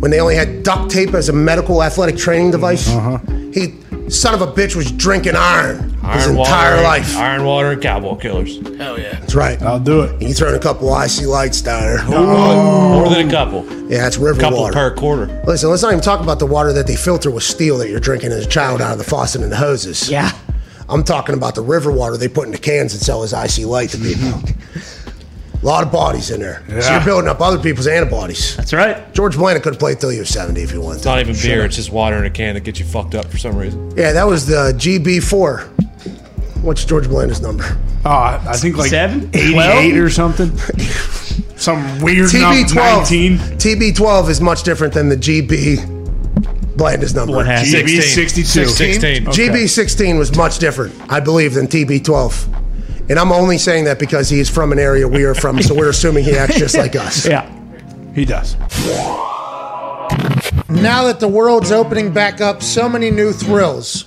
when they only had duct tape as a medical athletic training device. Uh-huh. He, son of a bitch, was drinking iron, his Iron entire water, life. Iron water and cowboy killers. Hell yeah. That's right. I'll do it. You throwing a couple IC Lights down there. Oh. More than a couple. Yeah, it's river A Couple water. per quarter. Listen, let's not even talk about the water that they filter with steel that you're drinking as a child out of the faucet and the hoses. Yeah. I'm talking about the river water they put in the cans and sell as IC Light to people. Mm-hmm. A lot of bodies in there. So you're building up other people's antibodies. That's right. George Blanda could have played till he was 70 if he wanted It's to. not even beer. It's just water in a can that gets you fucked up for some reason. Yeah, that was the GB4. What's George Blanda's number? Oh, I think like Seven? 88 Twelve? or something. Some weird number. TB12. 19. TB12 is much different than the GB Blanda's number. What happened? GB 62. 16. Okay. GB16 was much different, I believe, than TB12. And I'm only saying that because he is from an area we are from, so we're assuming he acts just like us. Yeah. He does. Now that the world's opening back up, so many new thrills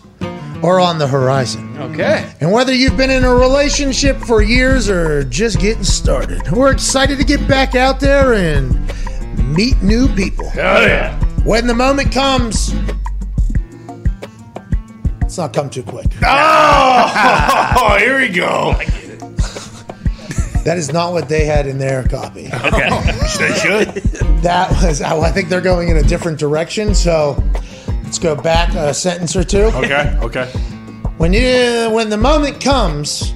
are on the horizon. Okay. And whether you've been in a relationship for years or just getting started, we're excited to get back out there and meet new people. Hell yeah. When the moment comes, let's not come too quick. Oh! oh, here we go. That is not what they had in their copy. Okay, they should. That was, I think they're going in a different direction. So let's go back a sentence or two. Okay. Okay. When you when the moment comes,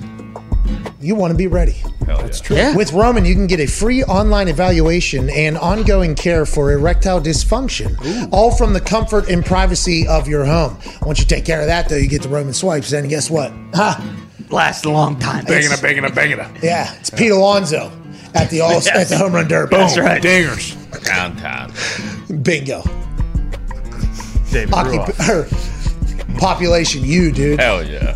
you want to be ready. That's true. Yeah. With Roman, you can get a free online evaluation and ongoing care for erectile dysfunction, all from the comfort and privacy of your home. Once you take care of that, though, you get the Roman swipes. And guess what? Ha! Lasts a long time. Banging a, banging a, banging a. Yeah, it's Pete Alonso at the all at the home run derby. That's right. Dingers. Downtown. Bingo. David Occup- er, population, you dude. Hell yeah.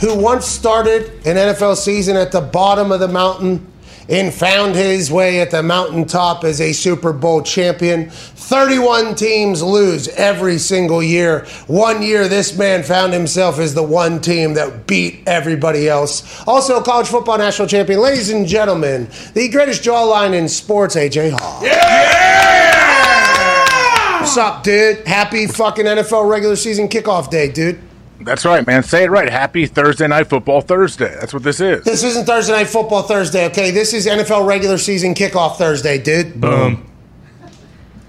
who once started an NFL season at the bottom of the mountain and found his way at the mountaintop as a Super Bowl champion. 31 teams lose every single year. One year, this man found himself as the one team that beat everybody else. Also, a college football national champion. Ladies and gentlemen, the greatest jawline in sports, AJ Hawk. What's up, dude? Happy fucking NFL regular season kickoff day, dude. That's right, man. Say it right. Happy Thursday Night Football Thursday. That's what this is. This isn't Thursday Night Football Thursday, okay? This is NFL regular season kickoff Thursday, dude. Boom.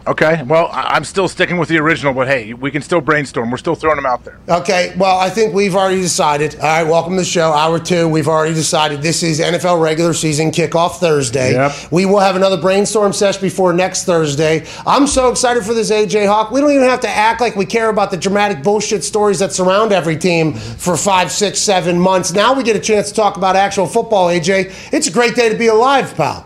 Okay. Well, I- I'm still sticking with the original, but hey, we can still brainstorm. We're still throwing them out there. Okay, well, I think we've already decided. All right, welcome to the show. Hour two, we've already decided this is NFL regular season kickoff Thursday. Yep. We will have another brainstorm session before next Thursday. I'm so excited for this AJ Hawk. We don't even have to act like we care about the dramatic bullshit stories that surround every team for five, six, seven months. Now we get a chance to talk about actual football, AJ. It's a great day to be alive, pal.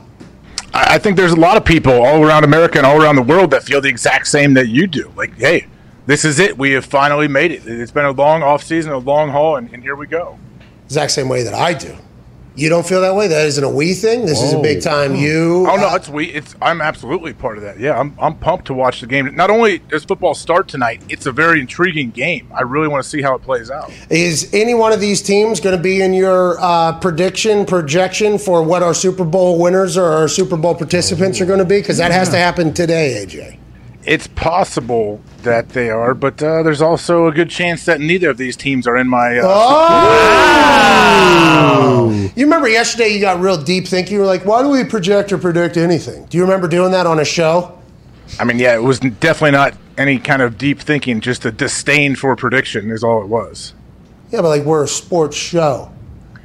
I think there's a lot of people all around America and all around the world that feel the exact same that you do. Like, hey, this is it. We have finally made it. It's been a long off season, a long haul, and, and here we go. Exact same way that I do. You don't feel that way? That isn't a we thing? This is a big time you. Oh no, it's we. It's I'm absolutely part of that. Yeah, I'm I'm pumped to watch the game. Not only does football start tonight, it's a very intriguing game. I really want to see how it plays out. Is any one of these teams going to be in your uh, prediction, projection for what our Super Bowl winners or our Super Bowl participants are going to be? Because that has to happen today, AJ. It's possible that they are, but uh, there's also a good chance that neither of these teams are in my. Uh, Oh! You remember yesterday you got real deep thinking. You were like, why do we project or predict anything? Do you remember doing that on a show? I mean, yeah, it was definitely not any kind of deep thinking. Just a disdain for prediction is all it was. Yeah, but like we're a sports show.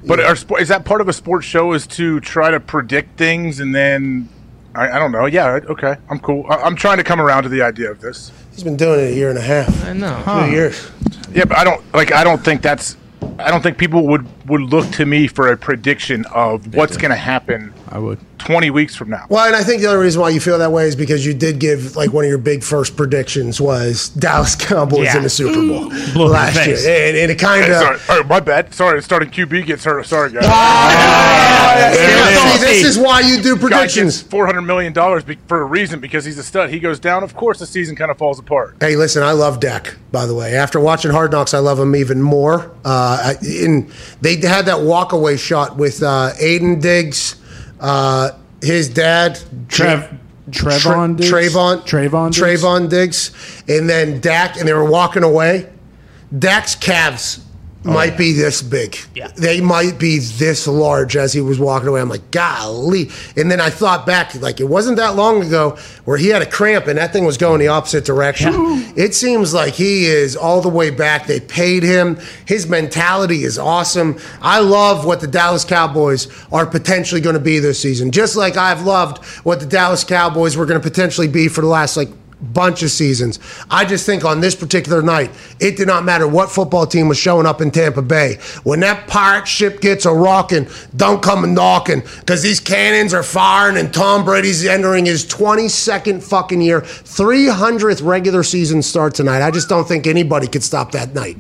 But are, spo- is that part of a sports show? Is to try to predict things and then I, I don't know. Yeah, okay, I'm cool. I, I'm trying to come around to the idea of this. He's been doing it a year and a half. I know. Two years. Yeah, but I don't like. I don't think that's. I don't think people would would look to me for a prediction of what's going to happen I would. 20 weeks from now. Well, and I think the other reason why you feel that way is because you did give like one of your big first predictions was Dallas Cowboys Yeah. in the Super Bowl Blew last year, and, and it kind of. sorry, oh, my bad. Sorry, starting QB gets hurt. Sorry, guys. See, this is why you do Guy gets predictions. 400 million dollars be- for a reason because he's a stud. He goes down. Of course, the season kind of falls apart. Hey, listen, I love Dak. By the way, after watching Hard Knocks, I love him even more. Uh, I- in they had that walkaway shot with uh, Aiden Diggs, uh, his dad, Trev, Trevon Tre- Diggs? Trevon, Trevon Diggs? Trevon Diggs, and then Dak, and they were walking away. Dak's calves Oh, might be this big. Yeah. They might be this large as he was walking away. I'm like, golly. And then I thought back, like, it wasn't that long ago where he had a cramp and that thing was going the opposite direction. It seems like he is all the way back. They paid him. His mentality is awesome. I love what the Dallas Cowboys are potentially going to be this season. Just like I've loved what the Dallas Cowboys were going to potentially be for the last, like, bunch of seasons. I just think on this particular night, it did not matter what football team was showing up in Tampa Bay. When that pirate ship gets a rocking, don't come knocking because these cannons are firing and Tom Brady's entering his 22nd fucking year, 300th regular season start tonight. I just don't think anybody could stop that night.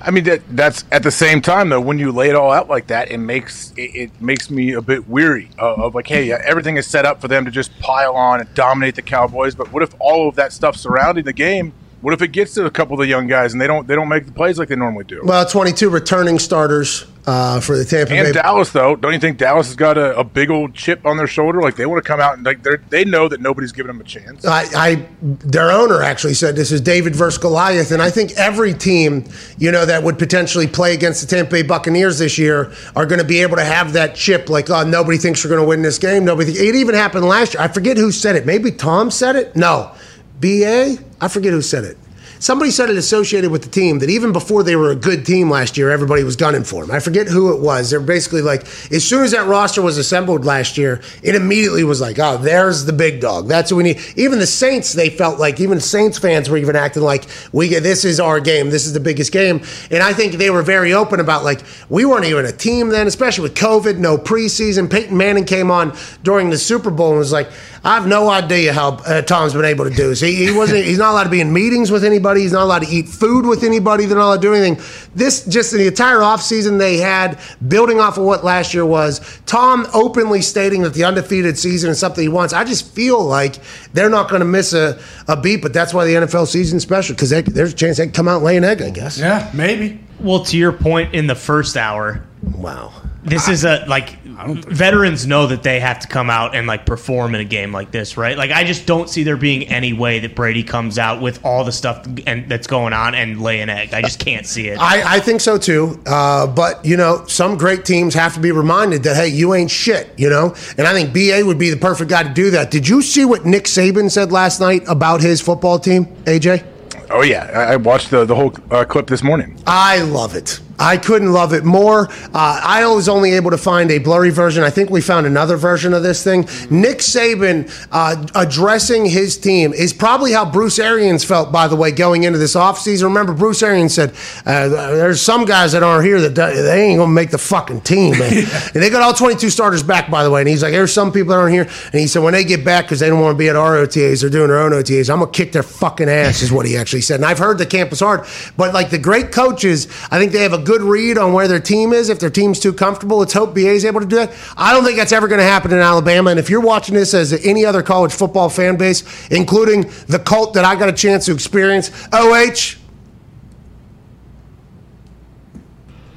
I mean, that that's at the same time though. When you lay it all out like that, it makes it, it makes me a bit weary of, of like, hey, everything is set up for them to just pile on and dominate the Cowboys. But what if all of that stuff surrounding the game? What if it gets to a couple of the young guys and they don't they don't make the plays like they normally do? Well, 22 returning starters uh, for the Tampa Bay. And Bay. Dallas, though, don't you think Dallas has got a, a big old chip on their shoulder? Like they want to come out and like they they know that nobody's giving them a chance. I, I, their owner actually said this is David versus Goliath, and I think every team, you know, that would potentially play against the Tampa Bay Buccaneers this year are going to be able to have that chip. Like, oh, nobody thinks you're going to win this game. Nobody. Think, it even happened last year. I forget who said it. Maybe Tom said it. No, Ba. I forget who said it. Somebody said it associated with the team that even before they were a good team last year, everybody was gunning for them. I forget who it was. They're basically like, as soon as that roster was assembled last year, it immediately was like, oh, there's the big dog. That's what we need. Even the Saints, they felt like, even Saints fans were even acting like, we get this is our game. This is the biggest game. And I think they were very open about like, we weren't even a team then, especially with COVID, no preseason. Peyton Manning came on during the Super Bowl and was like, I have no idea how uh, Tom's been able to do this. He, he wasn't. He's not allowed to be in meetings with anybody. He's not allowed to eat food with anybody. They're not allowed to do anything. This just the entire offseason they had, building off of what last year was. Tom openly stating that the undefeated season is something he wants. I just feel like they're not going to miss a, a beat, but that's why the NFL season's special because there's a chance they can come out and lay an egg. I guess. Yeah, maybe. Well, to your point in the first hour, Wow. This is a like veterans know that they have to come out and like perform in a game like this, right? Like I just don't see there being any way that Brady comes out with all the stuff and that's going on and lay an egg. I just can't see it. I, I think so too. Uh, but, you know, some great teams have to be reminded that, hey, you ain't shit, you know? And I think BA would be the perfect guy to do that. Did you see what Nick Saban said last night about his football team, AJ? Oh yeah, I, I watched the the whole uh, clip this morning. I love it. I couldn't love it more. Uh, I was only able to find a blurry version. I think we found another version of this thing. Nick Saban uh, addressing his team is probably how Bruce Arians felt, by the way, going into this offseason. Remember, Bruce Arians said, uh, There's some guys that aren't here that they ain't going to make the fucking team, man. and they got all 22 starters back, by the way. And he's like, There's some people that aren't here. And he said, When they get back, because they don't want to be at our OTAs, they're doing their own OTAs, I'm going to kick their fucking ass, is what he actually said. And I've heard the camp is hard. But like the great coaches, I think they have a good read on where their team is. If their team's too comfortable, let's hope BA is able to do that. I don't think that's ever going to happen in Alabama. And if you're watching this as any other college football fan base, including the cult that I got a chance to experience, OH,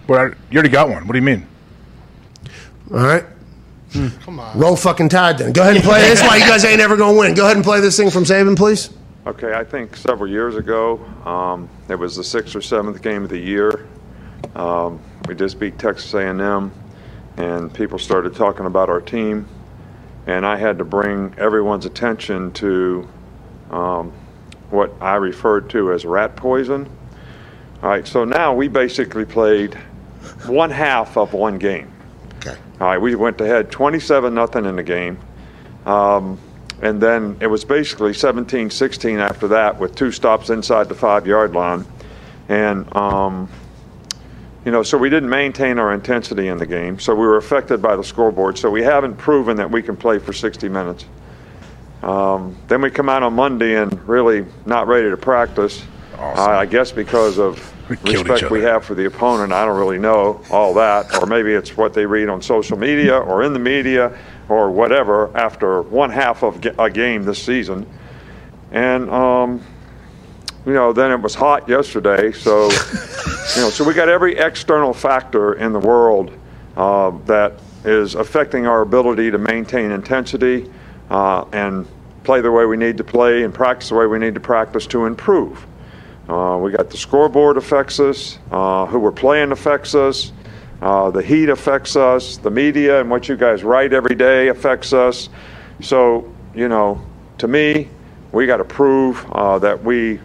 But you already got one. What do you mean? all right. Come on. Roll fucking tide then. Go ahead and play. That's why you guys ain't ever going to win. Go ahead and play this thing from Saban, please. Okay, I think several years ago, um, it was the sixth or seventh game of the year. Um, we just beat Texas A&M, and people started talking about our team, and I had to bring everyone's attention to um, what I referred to as rat poison. All right, so now we basically played one half of one game. Okay. All right, we went ahead 27 nothing in the game. Um, and then it was basically 17 16 after that with two stops inside the five yard line. And, um, you know, so we didn't maintain our intensity in the game. So we were affected by the scoreboard. So we haven't proven that we can play for 60 minutes. Um, then we come out on Monday and really not ready to practice. Awesome. Uh, I guess because of We respect we have for the opponent. I don't really know all that, or maybe it's what they read on social media or in the media or whatever after one half of a game this season. And um, you know, then it was hot yesterday, so you know, so we got every external factor in the world uh, that is affecting our ability to maintain intensity uh, and play the way we need to play and practice the way we need to practice to improve. Uh, we got the scoreboard affects us, uh, who we're playing affects us, uh, the heat affects us, the media and what you guys write every day affects us. So, you know, to me, we got to prove uh, that we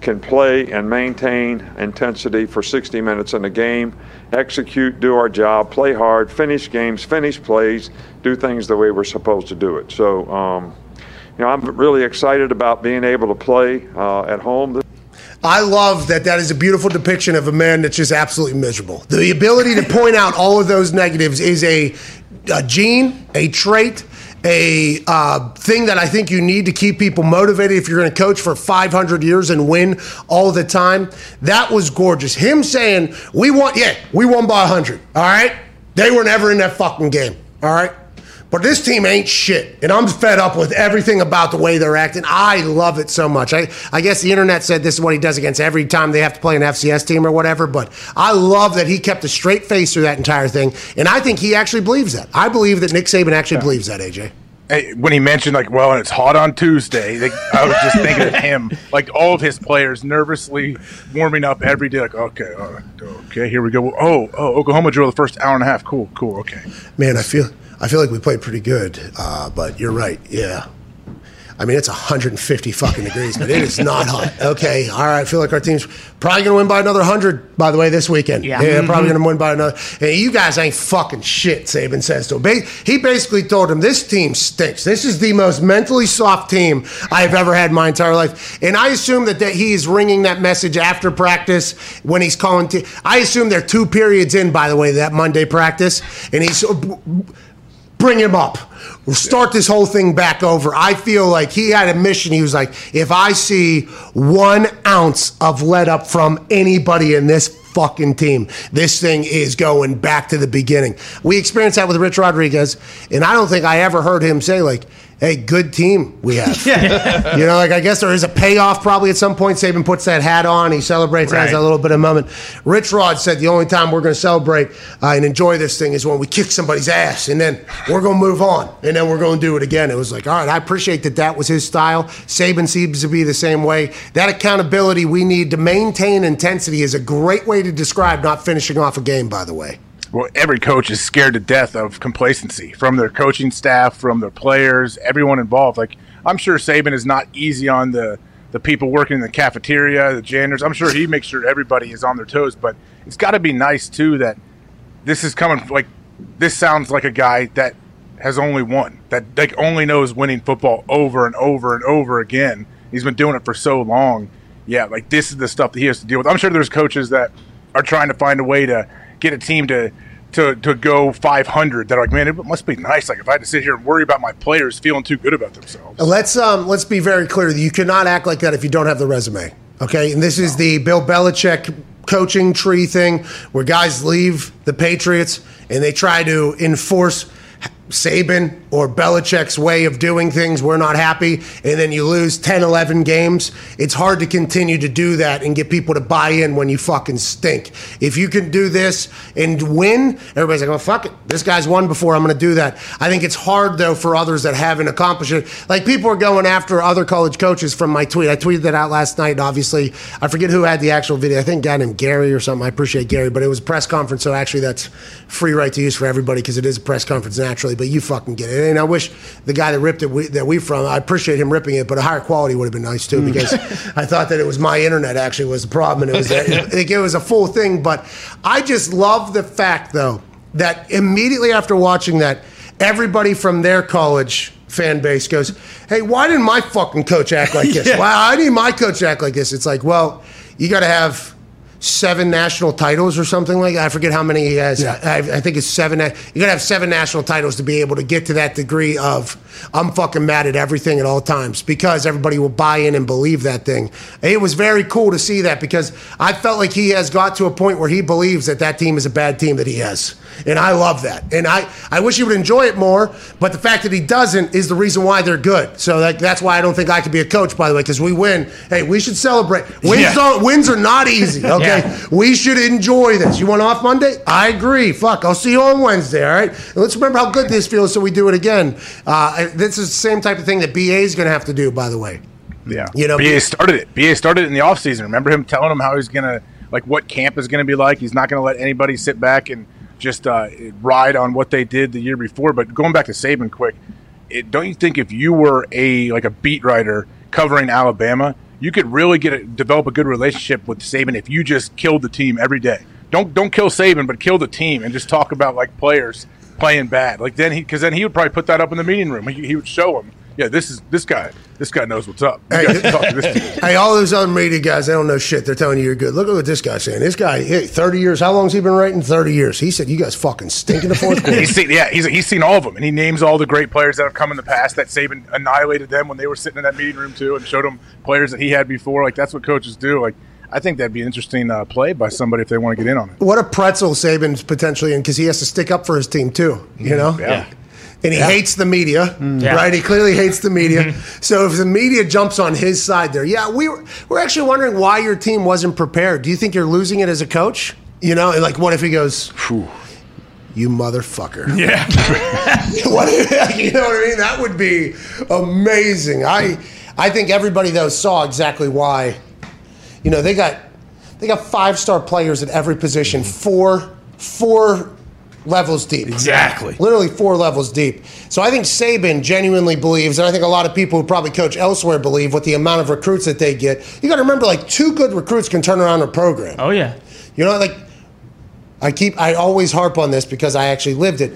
can play and maintain intensity for 60 minutes in a game, execute, do our job, play hard, finish games, finish plays, do things the way we're supposed to do it. So, um, you know, I'm really excited about being able to play uh, at home. I love that that is a beautiful depiction of a man that's just absolutely miserable. The ability to point out all of those negatives is a, a gene, a trait, a uh, thing that I think you need to keep people motivated if you're going to coach for 500 years and win all the time. That was gorgeous. Him saying, We won, yeah, we won by 100, all right? They were never in that fucking game, all right? But this team ain't shit, and I'm fed up with everything about the way they're acting. I love it so much. I, I guess the internet said this is what he does against every time they have to play an FCS team or whatever. But I love that he kept a straight face through that entire thing, and I think he actually believes that. I believe that Nick Saban actually believes that. AJ. Hey, when he mentioned like, well, and it's hot on Tuesday, like, I was just thinking of him, like all of his players nervously warming up every day. Like, okay, all right, okay, here we go. Oh, oh, Oklahoma drill the first hour and a half. Cool, cool, okay. Man, I feel I feel like we played pretty good, uh, but you're right. Yeah. I mean, it's 150 fucking degrees, but it is not hot. Okay, all right. I feel like our team's probably going to win by another 100, by the way, this weekend. Yeah. probably Mhm. Probably going to win by another. Hey, you guys ain't fucking shit, Saban says to him. Ba- He basically told him, this team stinks. This is the most mentally soft team I've ever had in my entire life. And I assume that, that he's ringing that message after practice when he's calling. T- I assume they're two periods in, by the way, that Monday practice. And he's bring him up. We'll start this whole thing back over. I feel like he had a mission. He was like, if I see one ounce of let up from anybody in this fucking team, this thing is going back to the beginning. We experienced that with Rich Rodriguez, and I don't think I ever heard him say, like, hey, good team we have. you know, like I guess there is a payoff probably at some point. Saban puts that hat on, he celebrates, has a little bit of moment. Rich Rod said the only time we're going to celebrate uh, and enjoy this thing is when we kick somebody's ass, and then we're going to move on, and then we're going to do it again. It was like, all right, I appreciate that that was his style. Saban seems to be the same way. That accountability we need to maintain intensity is a great way to describe not finishing off a game. By the way. Well, every coach is scared to death of complacency from their coaching staff, from their players, everyone involved. Like I'm sure Saban is not easy on the the people working in the cafeteria, the janitors. I'm sure he makes sure everybody is on their toes, but it's got to be nice too that this is coming like this sounds like a guy that has only won, that like only knows winning football over and over and over again. He's been doing it for so long. Yeah, like this is the stuff that he has to deal with. I'm sure there's coaches that are trying to find a way to get a team to to, to go 500 that are like, man, it must be nice. Like if I had to sit here and worry about my players feeling too good about themselves. Let's um, let's be very clear. You cannot act like that if you don't have the resume. Okay, and this is the Bill Belichick coaching tree thing, where guys leave the Patriots and they try to enforce Saban or Belichick's way of doing things. We're not happy, and then you lose 10, 11 games. It's hard to continue to do that and get people to buy in when you fucking stink. If you can do this and win, everybody's like, "Well, fuck it. This guy's won before. I'm going to do that." I think it's hard though for others that haven't accomplished it. Like people are going after other college coaches from my tweet. I tweeted that out last night. Obviously, I forget who had the actual video. I think a guy named Gary or something. I appreciate Gary, but it was a press conference, so actually that's free right to use for everybody because it is a press conference naturally. But you fucking get it. And I wish the guy that ripped it we, that we from. I appreciate him ripping it, but a higher quality would have been nice too mm. because I thought that it was my internet actually was the problem, and it was it, it was a full thing. But I just love the fact though that immediately after watching that, everybody from their college fan base goes, "Hey, why didn't my fucking coach act like this? Yeah. Why I need my coach to act like this?" It's like, well, you got to have seven national titles or something like that. I forget how many he has. I, I think it's seven. You got to have seven national titles to be able to get to that degree of I'm fucking mad at everything at all times because everybody will buy in and believe that thing. It was very cool to see that because I felt like he has got to a point where he believes that that team is a bad team that he has. And I love that. And I, I wish he would enjoy it more, but the fact that he doesn't is the reason why they're good. So that, that's why I don't think I could be a coach, by the way, because we win. Hey, we should celebrate. Wins, Yeah. don't, wins are not easy, okay? Yeah. We should enjoy this. You want off Monday? I agree. Fuck, I'll see you on Wednesday, all right? And let's remember how good this feels so we do it again. Uh, this is the same type of thing that BA is going to have to do, by the way. Yeah. You know, BA started it. BA started it in the offseason. Remember him telling him how he's going to, like, what camp is going to be like? He's not going to let anybody sit back and just uh, ride on what they did the year before. But going back to Saban quick, it, don't you think if you were a, like, a beat writer covering Alabama, you could really get a, develop a good relationship with Saban if you just killed the team every day. Don't don't kill Saban, but kill the team and just talk about like players playing bad. Like then he because then he would probably put that up in the meeting room. He, he would show them, yeah, this is this guy. This guy knows what's up. You guys talk to this. Hey, all those other media guys, they don't know shit. They're telling you you're good. Look at what this guy's saying. This guy, hey, 30 years. How long's he been writing? 30 years. He said, you guys fucking stink in the fourth quarter. He's seen, yeah, he's, he's seen all of them, and he names all the great players that have come in the past. That Saban annihilated them when they were sitting in that meeting room too, and showed them players that he had before. Like that's what coaches do. Like I think that'd be an interesting uh, play by somebody if they want to get in on it. what a pretzel Saban's potentially in because he has to stick up for his team too. You know, mm-hmm. Yeah. And he Yeah. hates the media, mm-hmm. Yeah. right? He clearly hates the media. Mm-hmm. so if the media jumps on his side there, yeah, we were, we're actually wondering why your team wasn't prepared. Do you think you're losing it as a coach? You know, and like what if he goes, you motherfucker? Yeah. what if, you know what I mean? That would be amazing. I I think everybody though saw exactly why. You know, they got they got five star players at every position, mm-hmm. four four levels deep. Exactly. Literally four levels deep. So I think Saban genuinely believes, and I think a lot of people who probably coach elsewhere believe with the amount of recruits that they get. You got to remember, like two good recruits can turn around a program. Oh yeah. You know, like I keep, I always harp on this because I actually lived it.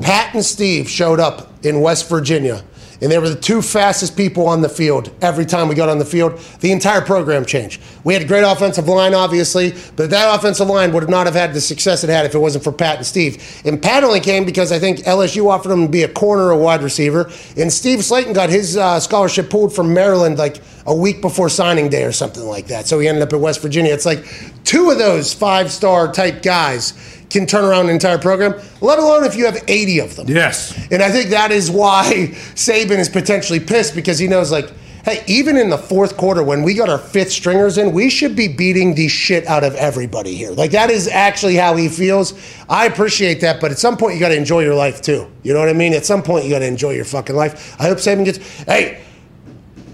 Pat and Steve showed up in West Virginia, and they were the two fastest people on the field every time we got on the field. The entire program changed. We had a great offensive line, obviously, but that offensive line would not have had the success it had if it wasn't for Pat and Steve. And Pat only came because I think LSU offered him to be a corner or wide receiver, and Steve Slaton got his uh, scholarship pulled from Maryland like a week before signing day or something like that. So he ended up at West Virginia. It's like two of those five star type guys can turn around an entire program, let alone if you have 80 of them. Yes. And I think that is why Saban is potentially pissed because he knows, like, hey, even in the fourth quarter when we got our fifth stringers in, we should be beating the shit out of everybody here. Like, that is actually how he feels. I appreciate that, but at some point, you got to enjoy your life too. You know what I mean? At some point, you got to enjoy your fucking life. I hope Saban gets, hey,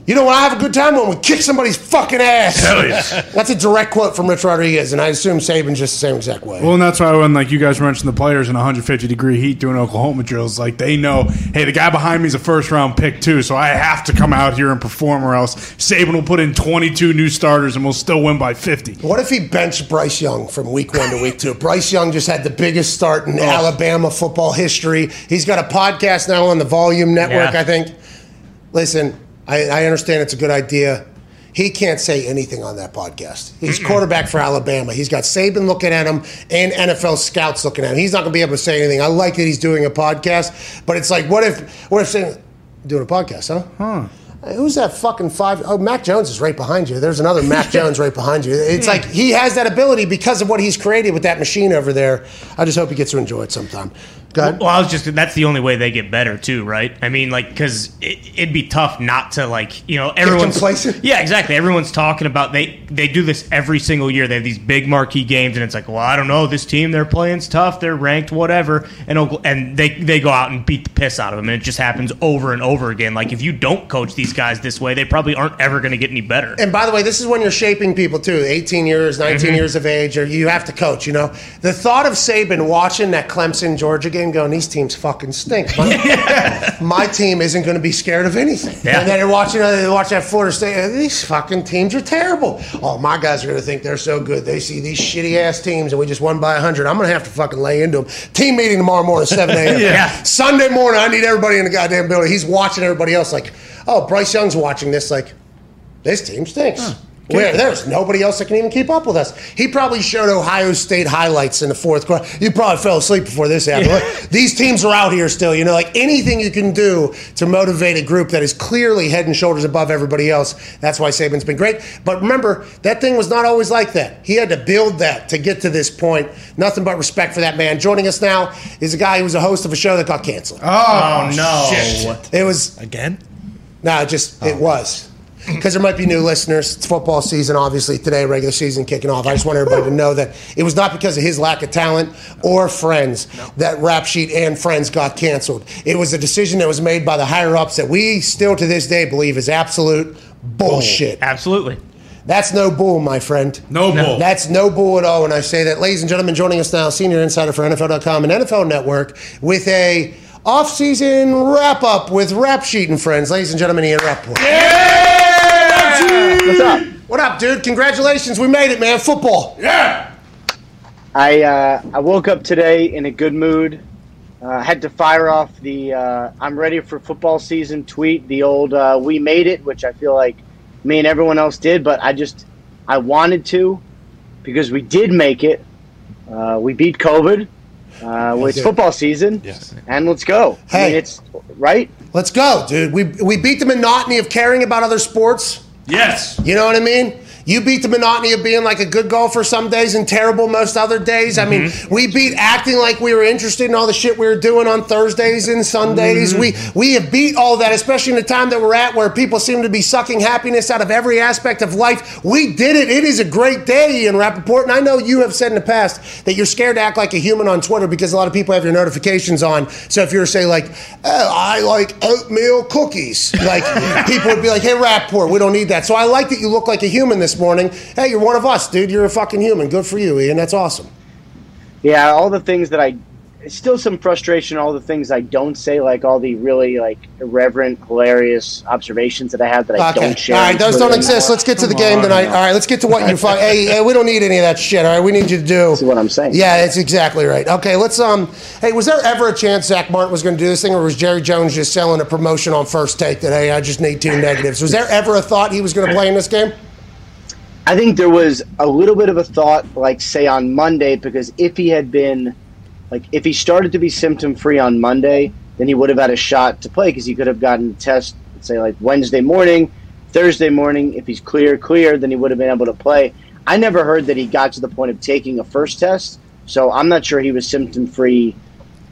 you know when I have a good time when we kick somebody's fucking ass. Hell yeah. That's a direct quote from Rich Rodriguez, and I assume Saban's just the same exact way. Well, and that's why when like you guys mentioned the players in 150 degree heat doing Oklahoma drills, like they know, hey, the guy behind me is a first round pick too, so I have to come out here and perform, or else Saban will put in 22 new starters and we'll still win by 50. What if he benched Bryce Young from week one to week two? Bryce Young just had the biggest start in oh. Alabama football history. He's got a podcast now on the Volume Network, Yeah. I think. Listen, I, I understand it's a good idea. He can't say anything on that podcast. He's quarterback for Alabama. He's got Saban looking at him and NFL scouts looking at him. He's not going to be able to say anything. I like that he's doing a podcast, but it's like, what if, what if saying, doing a podcast, huh? Huh. Who's that fucking five? Oh, Mac Jones is right behind you. There's another Mac Jones right behind you. It's like he has that ability because of what he's created with that machine over there. I just hope he gets to enjoy it sometime. Go ahead. Well, I was just that's the only way they get better too, right? I mean, like because it, it'd be tough not to like you know everyone's complacent? Yeah, exactly. Everyone's talking about they they do this every single year. They have these big marquee games, and it's like, well, I don't know, this team they're playing's tough, they're ranked, whatever, and and they they go out and beat the piss out of them, and it just happens over and over again. Like if you don't coach these guys this way, they probably aren't ever going to get any better. And by the way, this is when you're shaping people too. 18 years, 19 Mm-hmm. years of age, or you have to coach. You know, the thought of Saban watching that Clemson Georgia game, going, "These teams fucking stink." My, my team isn't going to be scared of anything. Yeah. And then you're watching, uh, you watch that Florida State. These fucking teams are terrible. Oh, my guys are going to think they're so good. They see these shitty ass teams, and we just won by 100. I'm going to have to fucking lay into them. Team meeting tomorrow morning, 7 a.m. Yeah. Sunday morning, I need everybody in the goddamn building. He's watching everybody else like, oh, Bryce Young's watching this like this team stinks. Where there's nobody else that can even keep up with us. He probably showed Ohio State highlights in the fourth quarter. You probably fell asleep before this happened. Look, These teams are out here still. You know, like anything you can do to motivate a group that is clearly head and shoulders above everybody else. That's why Saban's been great. But remember, that thing was not always like that. He had to build that to get to this point. Nothing but respect for that man. Joining us now is a guy who was a host of a show that got canceled. oh, oh no! It was Again? No, it just it oh. was. Because there might be new listeners. It's football season, obviously, today, regular season kicking off. I just want everybody to know that it was not because of his lack of talent or friends that Rap Sheet and Friends got canceled. It was a decision that was made by the higher ups that we still to this day believe is absolute bullshit. Absolutely. That's no bull, my friend. No bull. That's no bull at all when I say that. Ladies and gentlemen, joining us now, senior insider for NFL.com and NFL Network with a off-season wrap-up with Rap Sheet and Friends. Ladies and gentlemen, Ian Rapoport. What's up? What up, dude? Congratulations. We made it, man. Football. Yeah. I uh, I woke up today in a good mood. Uh, had to fire off the uh, "I'm ready for football season" tweet. The old uh, "We made it," which I feel like me and everyone else did, but I just I wanted to because we did make it. Uh, we beat COVID. Uh, well, it's football season, Yes. and let's go. I Hey. mean, it's right. Let's go, dude. We, we beat the monotony of caring about other sports. Yes. You know what I mean? You beat the monotony of being like a good golfer some days and terrible most other days. I mean, Mm-hmm. we beat acting like we were interested in all the shit we were doing on Thursdays and Sundays. Mm-hmm. We we have beat all that, especially in the time that we're at where people seem to be sucking happiness out of every aspect of life. We did it. It is a great day, Ian Rapoport. And I know you have said in the past that you're scared to act like a human on Twitter because a lot of people have your notifications on. So if you were to say like, oh, I like oatmeal cookies, like people would be like, hey, Rapoport, we don't need that. So I like that you look like a human this morning. Hey, you're one of us, dude. You're a fucking human. Good for you, Ian. That's awesome. Yeah, all the things that I still some frustration. All the things I don't say, like all the really like irreverent, hilarious observations that I have that I Okay. don't share. All right, those don't exist. anymore. Let's get to the game tonight. All right, let's get to what you find. hey, hey, we don't need any of that shit. All right, we need you to do. That's what I'm saying. Yeah, that's exactly right. Okay, let's. Um, hey, was there ever a chance Zack Martin was going to do this thing, or was Jerry Jones just selling a promotion on first take that hey, I just need two negatives? Was there ever a thought he was going to play in this game? I think there was a little bit of a thought, like say on Monday, because if he had been, like, if he started to be symptom free on Monday, then he would have had a shot to play because he could have gotten a test, say like Wednesday morning, Thursday morning. If he's clear, clear, then he would have been able to play. I never heard that he got to the point of taking a first test, so I'm not sure he was symptom free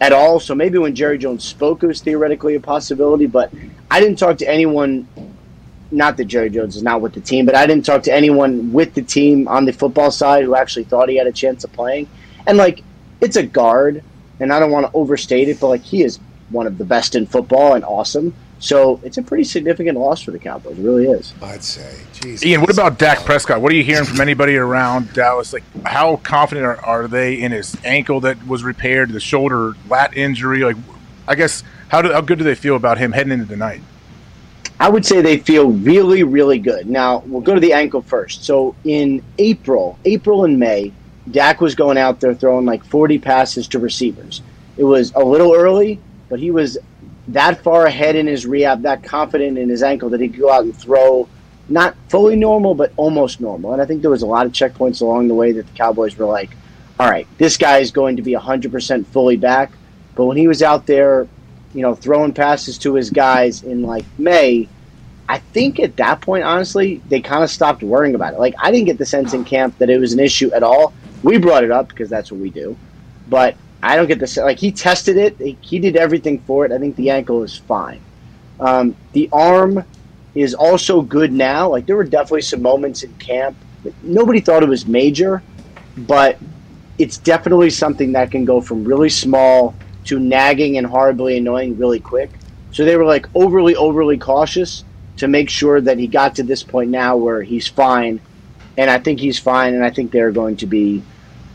at all. So maybe when Jerry Jones spoke, it was theoretically a possibility, but I didn't talk to anyone not that Jerry Jones is not with the team, but I didn't talk to anyone with the team on the football side who actually thought he had a chance of playing. And like, it's a guard, and I don't want to overstate it, but like, he is one of the best in football and awesome. So it's a pretty significant loss for the Cowboys. It really is. I'd say. Jesus. Ian, what about Dak Prescott? What are you hearing from anybody around Dallas? Like, how confident are, are they in his ankle that was repaired, the shoulder lat injury? Like, I guess how do, how good do they feel about him heading into tonight? I would say they feel really, really good. Now, we'll go to the ankle first. So in April, April and May, Dak was going out there throwing like 40 passes to receivers. It was a little early, but he was that far ahead in his rehab, that confident in his ankle that he could go out and throw not fully normal, but almost normal. And I think there was a lot of checkpoints along the way that the Cowboys were like, all right, this guy is going to be 100% fully back. But when he was out there, you know, throwing passes to his guys in like May, I think at that point, honestly, they kind of stopped worrying about it. Like, I didn't get the sense in camp that it was an issue at all. We brought it up because that's what we do. But I don't get the sense. Like, he tested it, he, did everything for it. I think the ankle is fine. Um, the arm is also good now. Like, there were definitely some moments in camp. That nobody thought it was major, but it's definitely something that can go from really small to nagging and horribly annoying really quick. So they were like overly, overly cautious to make sure that he got to this point now where he's fine. And I think he's fine, and I think they're going to be.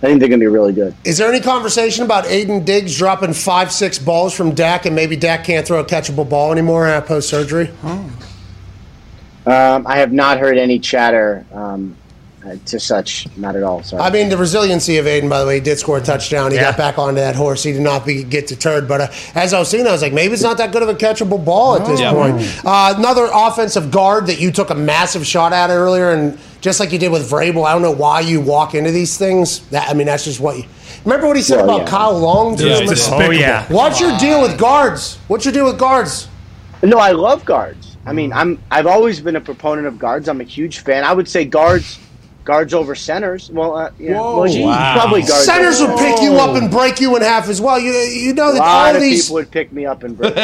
I think they're going to be really good. Is there any conversation about Aiden Diggs dropping five, six balls from Dak, and maybe Dak can't throw a catchable ball anymore uh, post surgery? Um, I have not heard any chatter um, uh, to such, not at all. Sorry. I mean, the resiliency of Aiden, by the way, he did score a touchdown. He got back onto that horse. He did not be, get deterred. But uh, as I was seeing, I was like, maybe it's not that good of a catchable ball at this Yeah. point. Uh, another offensive guard that you took a massive shot at earlier, and just like you did with Vrabel, I don't know why you walk into these things. That I mean, that's just what you. Remember what he said Well, about yeah. Kyle Long? Yeah, Dude. Oh, yeah. What's your deal with guards? What's your deal with guards? No, I love guards. I mean, I'm I've always been a proponent of guards. I'm a huge fan. I would say guards guards over centers. Well, uh, yeah, well, you- Wow. probably guards. Centers over would pick you up and break you in half as well. You you know A that lot all of these. people would pick me up and break.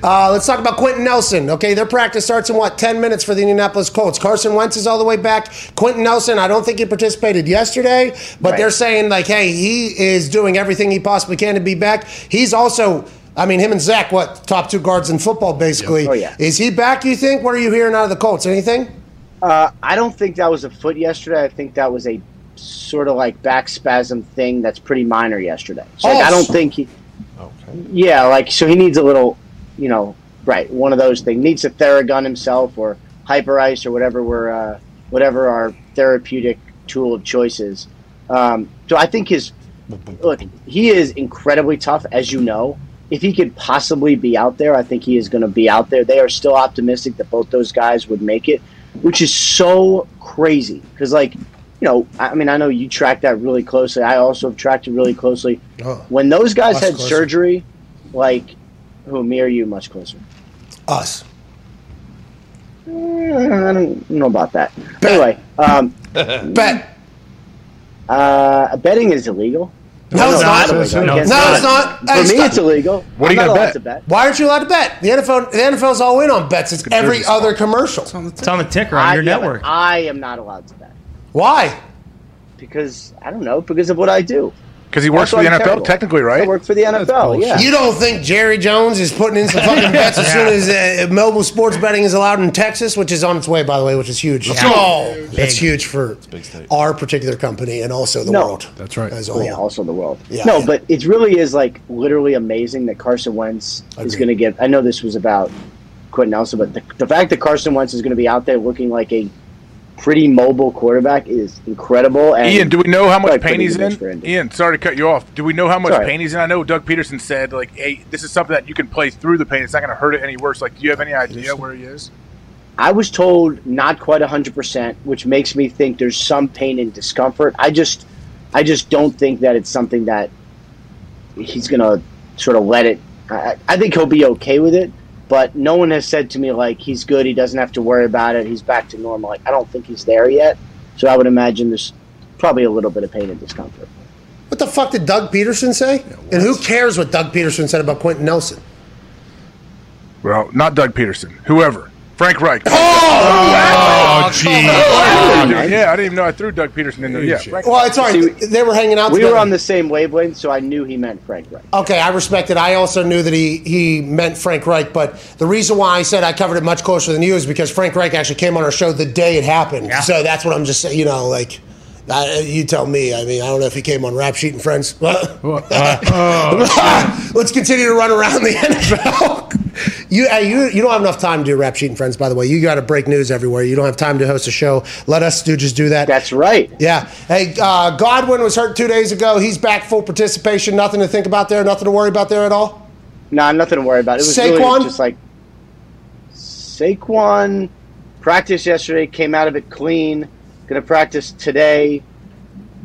Uh, let's talk about Quenton Nelson. Okay, their practice starts in what ten minutes for the Indianapolis Colts. Carson Wentz is all the way back. Quenton Nelson, I don't think he participated yesterday, but Right. they're saying like, hey, he is doing everything he possibly can to be back. He's also. I mean, him and Zack, what top two guards in football, basically. Oh, yeah. Is he back? You think? What are you hearing out of the Colts? Anything? Uh, I don't think that was a foot yesterday. I think that was a sort of like back spasm thing that's pretty minor yesterday. So like, I don't so- think he. Yeah, like so he needs a little, you know, right, one of those things. Needs a Theragun himself or hyper ice or whatever we're, uh, whatever our therapeutic tool of choice is. Um, so I think his look, he is incredibly tough, as you know. If he could possibly be out there, I think he is going to be out there. They are still optimistic that both those guys would make it, which is so crazy because, like, you know, I mean, I know you track that really closely. I also have tracked it really closely. Oh, When those guys had closer. surgery, like, who me or you much closer? us. I don't know about that. Anyway, um, Bet. uh, betting is illegal. No, it's not. illegal. No, Against- it's not. For Hey, me, stop. it's illegal. What are I'm you gonna allowed bet? to bet. Why aren't you allowed to bet? The NFL, the NFL's all in on bets. It's every business other commercial. It's on the ticker on I, your yeah, network. I am not allowed to bet Why? because I don't know because of what I do. Because he works Also, for the NFL, terrible. technically, I right? work for the NFL. Yeah. You don't think Jerry Jones is putting in some fucking bets as soon as uh, mobile sports betting is allowed in Texas, which is on its way, by the way, which is huge. Oh, that's huge for our particular company and also the No. world. That's right. As a Oh, yeah, also the world. Yeah, no, yeah. but it really is like literally amazing that Carson Wentz is going to get. I know this was about Quenton Nelson, but the, the fact that Carson Wentz is going to be out there looking like a pretty mobile quarterback is incredible. And Ian, do we know how much pain he's good news for in? Ian, sorry to cut you off. Do we know how much Sorry. pain he's in? I know Doug Pederson said, like, hey, this is something that you can play through the pain. It's not going to hurt it any worse. Like, do you have any idea where he is? I was told not quite hundred percent, which makes me think there's some pain and discomfort. I just, I just don't think that it's something that he's gonna sort of let it. I, I think he'll be okay with it, but no one has said to me like he's good. He doesn't have to worry about it. He's back to normal. Like I don't think he's there yet. So I would imagine there's probably a little bit of pain and discomfort. What the fuck did Doug Pederson say? and who cares what Doug Pederson said about Quenton Nelson? Well, not Doug Pederson. Whoever. Frank Reich. Oh, oh, oh gee. yeah, I didn't even know I threw Doug Pederson in there. Yeah, Frank Well, it's all right. See, they were hanging out We together. were on the same wavelength, so I knew he meant Frank Reich. Okay, I respect it. I also knew that he, he meant Frank Reich, but the reason why I said I covered it much closer than you is because Frank Reich actually came on our show the day it happened. Yeah. So that's what I'm just saying. You know, like uh, you tell me. I mean, I don't know if he came on Rap Sheet and Friends. Let's continue to run around the NFL. you, you you don't have enough time to do Rap Sheet and Friends. By the way, you got to break news everywhere. You don't have time to host a show. Let us stooges do that. That's right. Yeah. Hey, uh, Godwin was hurt two days ago. He's back full participation. Nothing to think about there. Nothing to worry about there at all. Nah, nothing to worry about. It was Saquon? really just like Saquon practiced yesterday, came out of it clean. Going to practice today.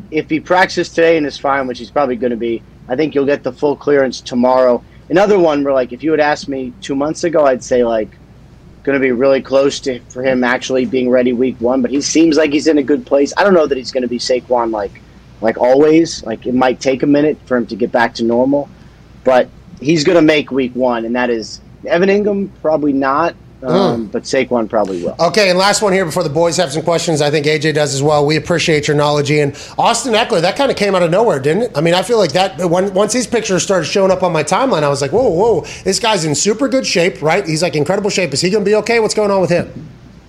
If he practices today and is fine, which he's probably going to be, I think you'll get the full clearance tomorrow. Another one where, like, if you had asked me two months ago, I'd say like going to be really close to for him actually being ready week one. But he seems like he's in a good place. I don't know that he's going to be Saquon like like always. Like it might take a minute for him to get back to normal, but he's going to make week one, and that is Evan Engram probably not, um, but Saquon probably will. Okay, and last one here before the boys have some questions. I think AJ does as well. We appreciate your knowledge, and Austin Ekeler, that kind of came out of nowhere, didn't it? I mean, I feel like that when, once these pictures started showing up on my timeline, I was like, whoa, whoa, this guy's in super good shape, right? He's like incredible shape. Is he going to be okay? What's going on with him?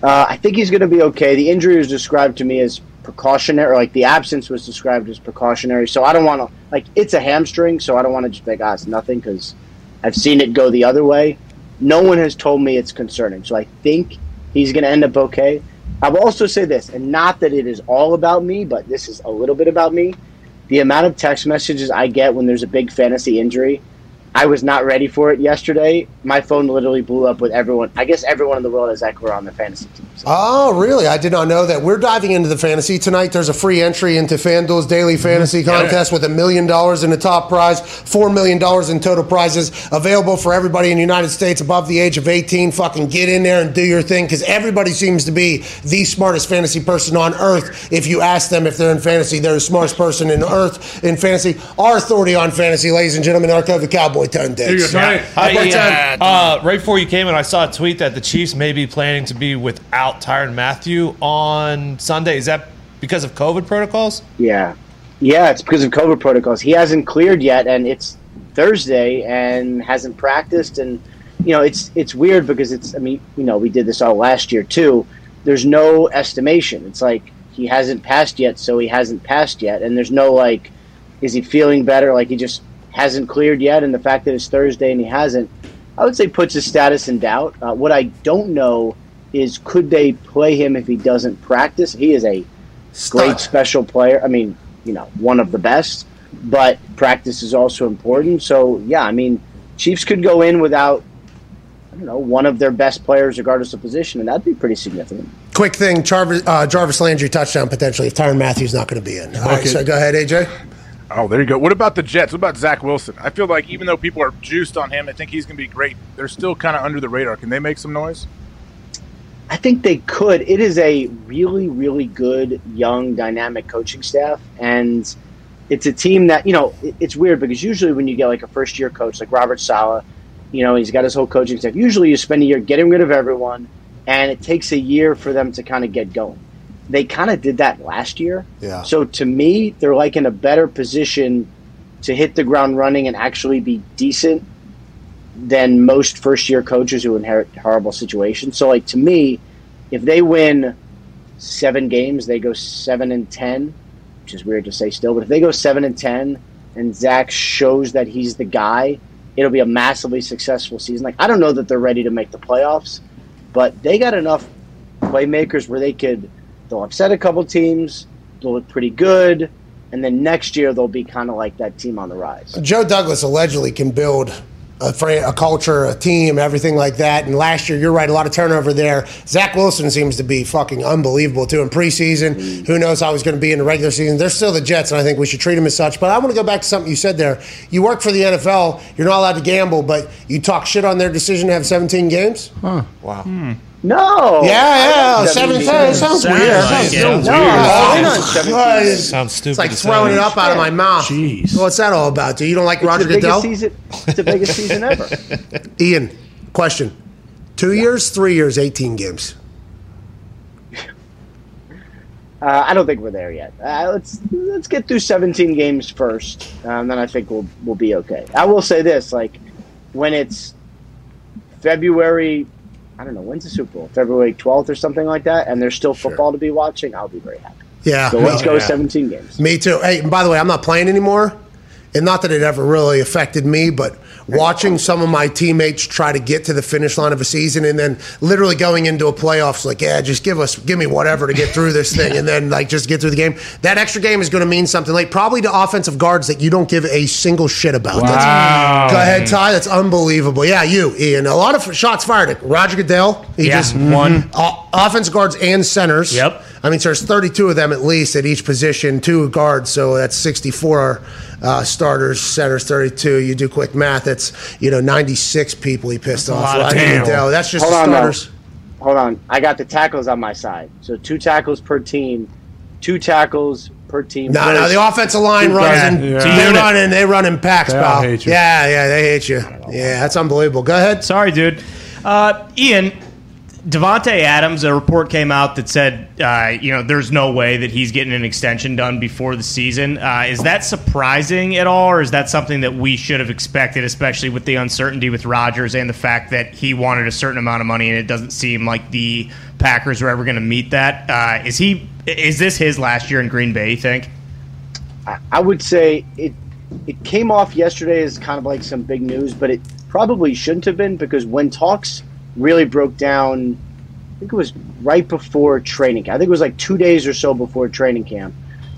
Uh, I think he's going to be okay. The injury was described to me as precautionary, or like the absence was described as precautionary. So I don't want to like it's a hamstring, so I don't want to just be like, ah, it's nothing because I've seen it go the other way. No one has told me it's concerning, so I think he's going to end up okay. I will also say this, and not that it is all about me, but this is a little bit about me. The amount of text messages I get when there's a big fantasy injury, I was not ready for it yesterday. My phone literally blew up with everyone. I guess everyone in the world has Ekeler on the fantasy team. So. Oh, really? I did not know that. We're diving into the fantasy tonight. There's a free entry into FanDuel's daily mm-hmm. fantasy contest with a million dollars in the top prize, four million dollars in total prizes available for everybody in the United States above the age of 18. Fucking get in there and do your thing because everybody seems to be the smartest fantasy person on earth. If you ask them if they're in fantasy, they're the smartest person in earth in fantasy. Our authority on fantasy, ladies and gentlemen, our the Cowboy Tone Digs. Hi, Cowboy Ian. Tone. Uh, right before you came in, I saw a tweet that the Chiefs may be planning to be without Tyrann Mathieu on Sunday. Is that because of COVID protocols? Yeah, yeah, it's because of COVID protocols. He hasn't cleared yet, and it's Thursday and hasn't practiced. And you know, it's it's weird because it's. I mean, you know, we did this all last year too. There's no estimation. It's like he hasn't passed yet, so he hasn't passed yet, and there's no like, is he feeling better? Like he just hasn't cleared yet, and the fact that it's Thursday and he hasn't, I would say puts his status in doubt. Uh, what I don't know is could they play him if he doesn't practice? He is a great special player. I mean, you know, one of the best, but practice is also important. So, yeah, I mean, Chiefs could go in without, I don't know, one of their best players, regardless of position, and that'd be pretty significant. Quick thing, Jarvis, uh, Jarvis Landry touchdown potentially if Tyrann Mathieu's not going to be in. All right, so go ahead, AJ. Oh, there you go. What about the Jets? What about Zach Wilson? I feel like even though people are juiced on him, I think he's going to be great. They're still kind of under the radar. Can they make some noise? I think they could. It is a really, really good, young, dynamic coaching staff, and it's a team that you know. It's weird because usually when you get like a first year coach like Robert Saleh, you know, he's got his whole coaching staff. Usually you spend a year getting rid of everyone, and it takes a year for them to kind of get going. They kind of did that last year. Yeah. So to me, they're like in a better position to hit the ground running and actually be decent than most first year coaches who inherit horrible situations. So like to me, if they win seven games, they go seven and ten, which is weird to say still, but if they go seven and ten and Zach shows that he's the guy, it'll be a massively successful season. Like I don't know that they're ready to make the playoffs, but they got enough playmakers where they could they'll upset a couple teams, they'll look pretty good, and then next year they'll be kind of like that team on the rise. Joe Douglas allegedly can build a, a culture, a team, everything like that. And last year, you're right, a lot of turnover there. Zach Wilson seems to be fucking unbelievable too in preseason. Mm. Who knows how he's going to be in the regular season? They're still the Jets, and I think we should treat them as such. But I want to go back to something you said there. You work for the NFL. You're not allowed to gamble, but you talk shit on their decision to have 17 games. Huh. Wow. Hmm. No. Yeah, yeah, I seven. games. It sounds Sounds weird. like Sounds it. so Sounds weird. weird. Oh, No, no, 17 God, games. it's- Sounds stupid. It's like as throwing it hell. up out of my mouth. Jeez. What's that all about? Do you don't like It's Roger biggest Goodell? season. It's the biggest season ever. Ian, question: Two years, three years, eighteen games. Uh, I don't think we're there yet. Uh, let's let's get through 17 games first, um, then I think we'll we'll be okay. I will say this: like when it's February, I don't know when's the Super Bowl, February 12th or something like that, and there's still football to be watching. I'll be very happy. Yeah. So let's well, go 17 games. Me too. Hey, and by the way, I'm not playing anymore. And not that it ever really affected me, but watching some of my teammates try to get to the finish line of a season and then literally going into a playoffs like, yeah, just give us, give me whatever to get through this thing and then like just get through the game. That extra game is going to mean something like probably to offensive guards that you don't give a single shit about. Wow. That's, go ahead, Ty. That's unbelievable. Yeah, you, Ian. A lot of shots fired at Roger Goodell. He Yeah, just one. Mm-hmm. O- offense guards and centers. Yep. I mean, so there's 32 of them at least at each position, two guards, so that's 64 uh, starters, centers, 32. You do quick math, that's you know 96 people he pissed off. lot of Roger people. That's just Hold the on, starters. Hold on, I got the tackles on my side. So two tackles per team, two tackles per team. No, no, the offensive line two runs guys. in. Yeah. They run in. They run in packs, They pal. hate you. Yeah, yeah, they hate you. Yeah, that's unbelievable. Go ahead. Sorry, dude. Uh, Ian, Davante Adams. A report came out that said, uh, you know, there's no way that he's getting an extension done before the season. Uh, is that surprising at all, or is that something that we should have expected, especially with the uncertainty with Rodgers and the fact that he wanted a certain amount of money, and it doesn't seem like the Packers are ever going to meet that? Uh, is he? Is this his last year in Green Bay? You think? I- I would say it it came off yesterday as kind of like some big news, but it probably shouldn't have been because when talks really broke down, I think it was right before training camp. I think it was like two days or so before training camp.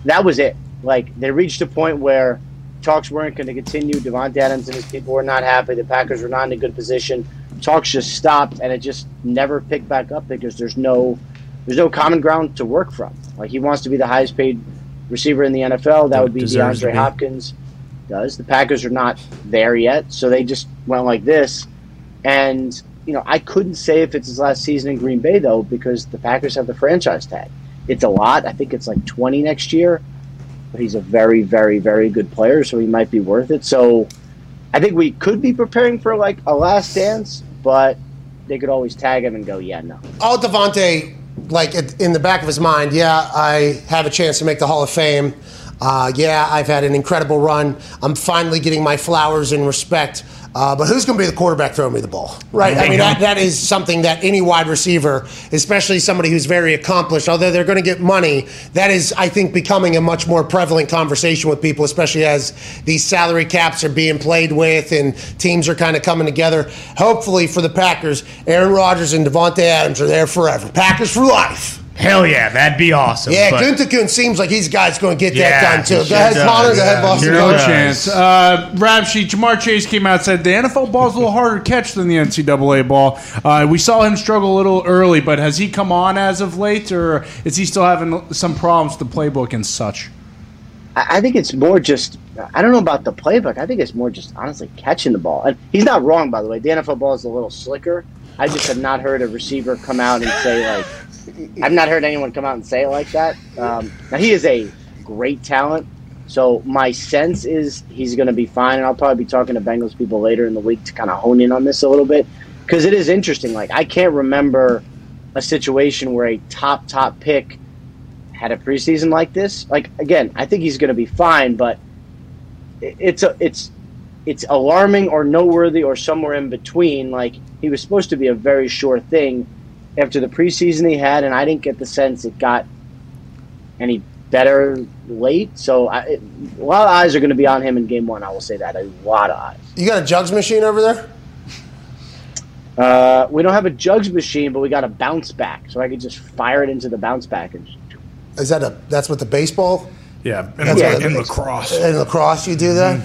That was it. Like they reached a point where talks weren't going to continue. Davante Adams and his people were not happy. The Packers were not in a good position. Talks just stopped, and it just never picked back up because there's no there's no common ground to work from. Like he wants to be the highest paid receiver in the NFL. That would be DeAndre be. Hopkins. Does the Packers are not there yet, so they just went like this. And you know, I couldn't say if it's his last season in Green Bay though, because the Packers have the franchise tag. It's a lot. I think it's like twenty next year. But he's a very, very, very good player, so he might be worth it. So I think we could be preparing for like a last dance, but they could always tag him and go, yeah, no. all Davante, like in the back of his mind, yeah, I have a chance to make the Hall of Fame. Uh, yeah, I've had an incredible run. I'm finally getting my flowers and respect. Uh, but who's going to be the quarterback throwing me the ball? Right. I mean, that, that is something that any wide receiver, especially somebody who's very accomplished, although they're going to get money, that is, I think, becoming a much more prevalent conversation with people, especially as these salary caps are being played with and teams are kind of coming together. Hopefully for the Packers, Aaron Rodgers and Davante Adams are there forever. Packers for life. Hell yeah, that'd be awesome. Yeah, but- Gunther Kuhn seems like he's guy's going to get Yeah, that done too. he Go ahead, sure Connor. does. Go ahead, Yeah, Boston. No College. chance. Uh, rap sheet. Ja'Marr Chase came out and said the NFL ball's a little harder to catch than the NCAA ball. Uh, we saw him struggle a little early, but has he come on as of late, or is he still having some problems with the playbook and such? I I think it's more just I don't know about the playbook. I think it's more just honestly catching the ball. And he's not wrong, by the way. The NFL ball is a little slicker, I just have not heard a receiver come out and say like, I've not heard anyone come out and say it like that. Um, now he is a great talent, so my sense is he's going to be fine, and I'll probably be talking to Bengals people later in the week to kind of hone in on this a little bit because it is interesting. Like I can't remember a situation where a top top pick had a preseason like this. Like again, I think he's going to be fine, but it's a it's it's alarming or noteworthy or somewhere in between. Like he was supposed to be a very sure thing after the preseason he had, and I didn't get the sense it got any better late. So I, it, a lot of eyes are going to be on him in game one. I will say that a lot of eyes. You got a jugs machine over there? Uh, we don't have a jugs machine, but we got a bounce back, so I could just fire it into the bounce back and. Is that a that's what the baseball? Yeah, That's in, what in lacrosse. In lacrosse, you do that.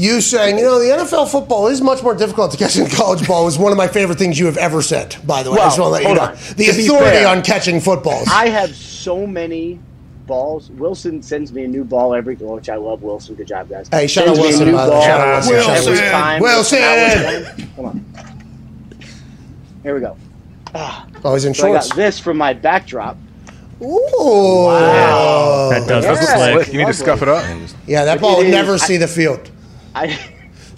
You saying, you know, the NFL football is much more difficult to catch than college ball is one of my favorite things you have ever said. By the way, I just want to let you hold know on. the To authority fair, on catching footballs. I have so many balls. Wilson sends me a new ball every, which I love. Wilson, good job, guys. Hey, shout out Sends me a Wilson, new by the way. ball Shout out Wilson. every Wilson. time. Wilson. That was one. Come on. Here we go. Ah. Oh, he's in So I shorts. got this for my backdrop. Ooh, Wow. That does look Yeah. slick. You need to scuff it up. Yeah, that It ball would never I- see the field. I,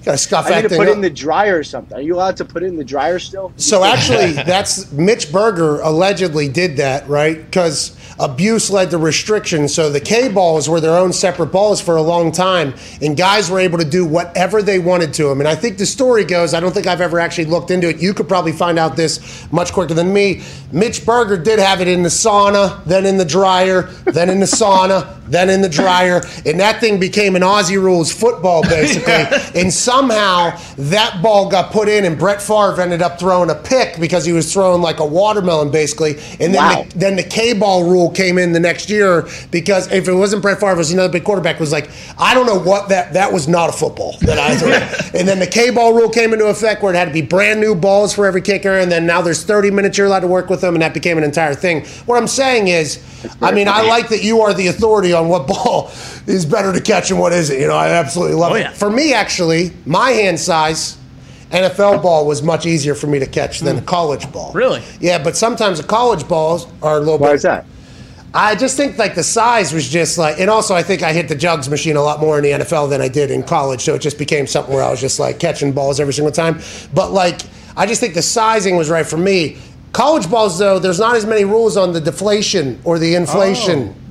Got to scuff I that need to thing put up. it in the dryer or something. Are you allowed to put it in the dryer still? So actually, that's Mitch Berger allegedly did that, right? Because abuse led to restrictions. So the K balls were their own separate balls for a long time, and guys were able to do whatever they wanted to them. And I think the story goes, I don't think I've ever actually looked into it. You could probably find out this much quicker than me. Mitch Berger did have it in the sauna, then in the dryer, then in the sauna, then in the dryer, and that thing became an Aussie rules football basically. and somehow that ball got put in, and Brett Favre ended up throwing a pick because he was throwing like a watermelon basically. And then Wow. the, then the K ball rule came in the next year because if it wasn't Brett Favre, it was another big quarterback. Was like I don't know what that that was not a football that I threw. and then the K ball rule came into effect where it had to be brand new balls for every kicker, and then now there's 30 minutes you're allowed to work with them, and that became an entire thing. What I'm saying is, I mean, I like that you are the authority on what ball is better to catch and what isn't. You know, I absolutely love Oh, it. yeah. For me, actually, my hand size. NFL ball was much easier for me to catch than a college ball. Really? Yeah, but sometimes the college balls are a little Why bit. is that? I just think like the size was just like, and also I think I hit the jugs machine a lot more in the NFL than I did in college. So it just became something where I was just like catching balls every single time. But like, I just think the sizing was right for me. College balls, though, there's not as many rules on the deflation or the inflation. Oh.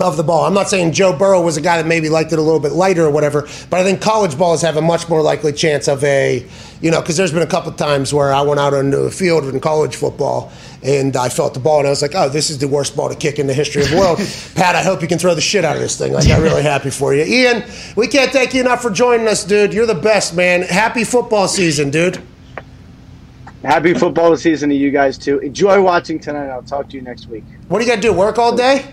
Of the ball. I'm not saying Joe Burrow was a guy that maybe liked it a little bit lighter or whatever, but I think college balls have a much more likely chance of a, you know, because there's been a couple of times where I went out onto a field in college football and I felt the ball and I was like, oh, this is the worst ball to kick in the history of the world. Pat, I hope you can throw the shit out of this thing. Like, I'm really happy for you. Ian, we can't thank you enough for joining us, dude. You're the best, man. Happy football season, dude. Happy football season to you guys too. Enjoy watching tonight. I'll talk to you next week. What do you got to do? Work all day?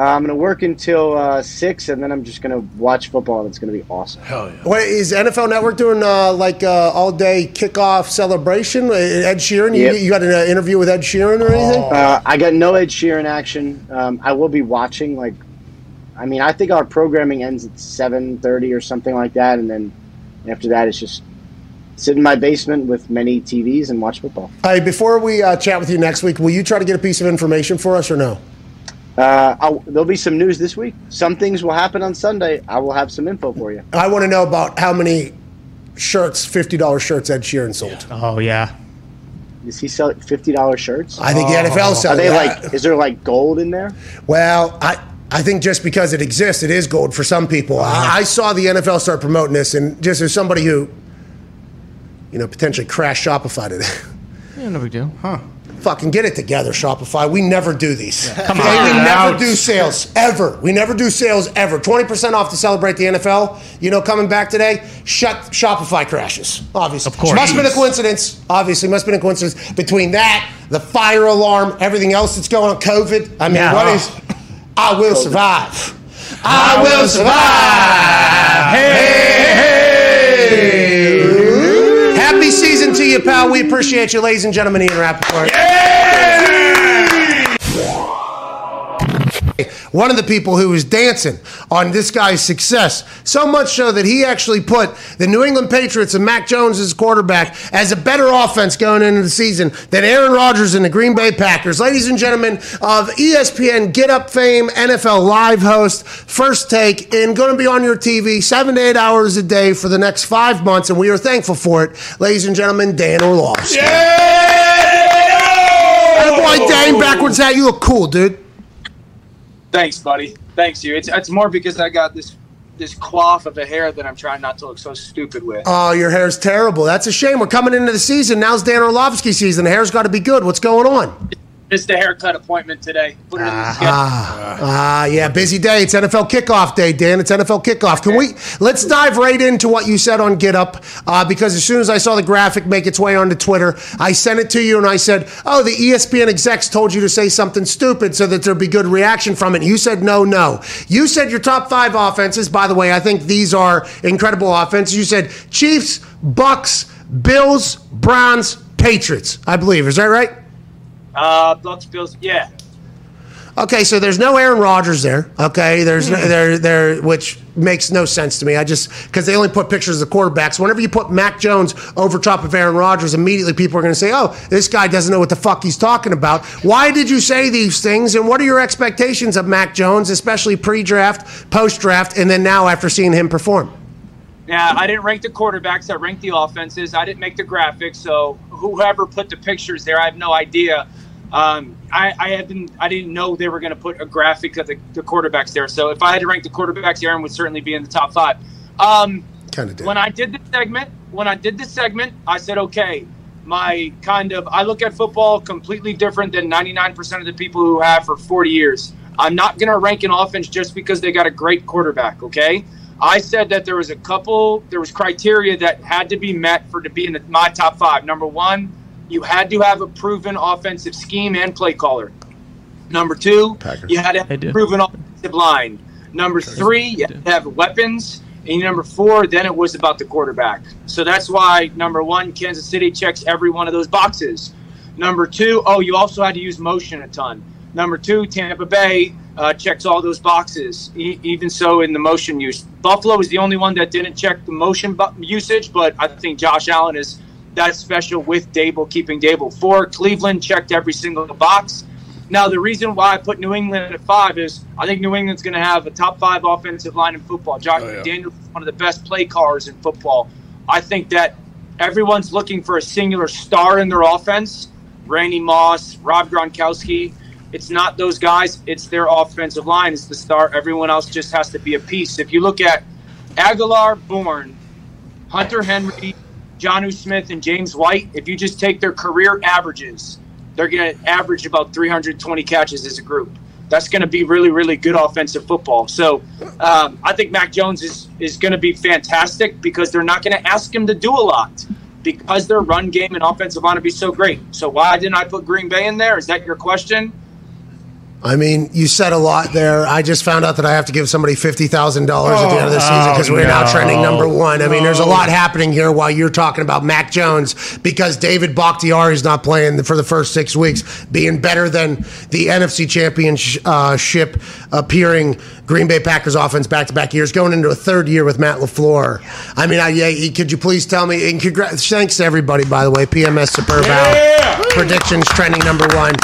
Uh, I'm going to work until uh, six, and then I'm just going to watch football, and it's going to be awesome. Hell yeah. What is NFL Network doing? Uh, like uh, all day kickoff celebration? Uh, Ed Sheeran, you, Yep. you got an uh, interview with Ed Sheeran or anything? Uh, I got no Ed Sheeran action. Um, I will be watching. Like, I mean, I think our programming ends at seven thirty or something like that, and then after that, it's just sit in my basement with many TVs and watch football. Hey, before we uh, chat with you next week, will you try to get a piece of information for us or no? Uh, I'll, there'll be some news this week. Some things will happen on Sunday. I will have some info for you. I want to know about how many shirts, fifty dollars shirts, Ed Sheeran sold. Oh yeah. Does he sell fifty dollars shirts? I think the NFL sells. Are they that. like? Is there like gold in there? Well, I. I think just because it exists, it is gold for some people. I, I saw the NFL start promoting this, and just as somebody who, you know, potentially crashed Shopify today, Yeah, no big deal. Huh. Fucking get it together, Shopify. We never do these. Come Okay, on. we never Ouch. do sales ever. We never do sales ever. Twenty percent off to celebrate the NFL. You know, coming back today, shut Shopify crashes. Obviously, Of course. must have been a coincidence. Obviously, must have been a coincidence between that, the fire alarm, everything else that's going on, COVID. I mean, Yeah. what is? I will survive. I will survive. Hey, hey. Happy season to you, pal. We appreciate you, ladies and gentlemen. Ian Rapoport. One of the people who was dancing on this guy's success. So much so that he actually put the New England Patriots and Mac Jones as quarterback as a better offense going into the season than Aaron Rodgers and the Green Bay Packers. Ladies and gentlemen of ESPN Get Up fame, NFL live host, first take, and going to be on your TV seven to eight hours a day for the next five months, and we are thankful for it. Ladies and gentlemen, Dan Orlovsky. Yeah! boy, Dan, backwards hat, you look cool, dude. Thanks, buddy. Thanks you. It's it's more because I got this this coif of a hair that I'm trying not to look so stupid with. Oh, your hair's terrible. That's a shame. We're coming into the season. Now's Dan Orlovsky season. The hair's got to be good. What's going on? Missed a haircut appointment today. Put it in the schedule. Ah, ah, yeah, busy day. It's NFL kickoff day, Dan. It's NFL kickoff. Can we let's dive right into what you said on Get Up? Uh, because as soon as I saw the graphic make its way onto Twitter, I sent it to you and I said, "Oh, the ESPN execs told you to say something stupid so that there'd be good reaction from it." You said, "No, no." You said your top five offenses. By the way, I think these are incredible offenses. You said Chiefs, Bucks, Bills, Browns, Patriots. I believe. Is that right? Uh, Bucks, Bills. Yeah. Okay, so there's no Aaron Rodgers there. Okay, there's no, there there which makes no sense to me. I just because they only put pictures of the quarterbacks. Whenever you put Mac Jones over top of Aaron Rodgers, immediately people are going to say, "Oh, this guy doesn't know what the fuck he's talking about." Why did you say these things? And what are your expectations of Mac Jones, especially pre-draft, post-draft, and then now after seeing him perform? Yeah, I didn't rank the quarterbacks. I ranked the offenses. I didn't make the graphics. So whoever put the pictures there, I have no idea. Um, I, I hadn't, I didn't know they were going to put a graphic of the, the quarterbacks there. So if I had to rank the quarterbacks, Aaron would certainly be in the top five. Um, kind of did. When I did this segment, when I did this segment, I said, okay, my kind of, I look at football completely different than 99% of the people who have for 40 years. I'm not going to rank an offense just because they got a great quarterback. Okay. I said that there was a couple, there was criteria that had to be met for to be in the, my top five. Number one, you had to have a proven offensive scheme and play caller. Number two, you had to have a proven offensive line. Number three, you had to have weapons. And number four, then it was about the quarterback. So that's why number one, Kansas City checks every one of those boxes. Number two, oh, you also had to use motion a ton. Number two, Tampa Bay uh, checks all those boxes, e- even so in the motion use. Buffalo is the only one that didn't check the motion bu- usage, but I think Josh Allen is that special with Daboll, keeping Daboll. Four, Cleveland checked every single box. Now, the reason why I put New England at five is I think New England's going to have a top five offensive line in football. Josh oh, McDaniels is one of the best play callers in football. I think that everyone's looking for a singular star in their offense. Randy Moss, Rob Gronkowski. It's not those guys. It's their offensive line. It's the star. Everyone else just has to be a piece. If you look at Agholor, Bourne, Hunter Henry, Jonnu Smith, and James White, if you just take their career averages, they're going to average about 320 catches as a group. That's going to be really, really good offensive football. So um, I think Mac Jones is, is going to be fantastic because they're not going to ask him to do a lot because their run game and offensive line to be so great. So why didn't I put Green Bay in there? Is that your question? I mean, you said a lot there. I just found out that I have to give somebody fifty thousand dollars at the end of the oh, season because we're oh, now trending number one. I mean, there's a lot happening here while you're talking about Mac Jones because David Bakhtiari is not playing for the first six weeks, being better than the NFC Championship appearing Green Bay Packers offense back to back years, going into a third year with Matt Lafleur. I mean, I, yeah, could you please tell me? And congrats, thanks to everybody, by the way. PMS Superb Hour predictions trending number one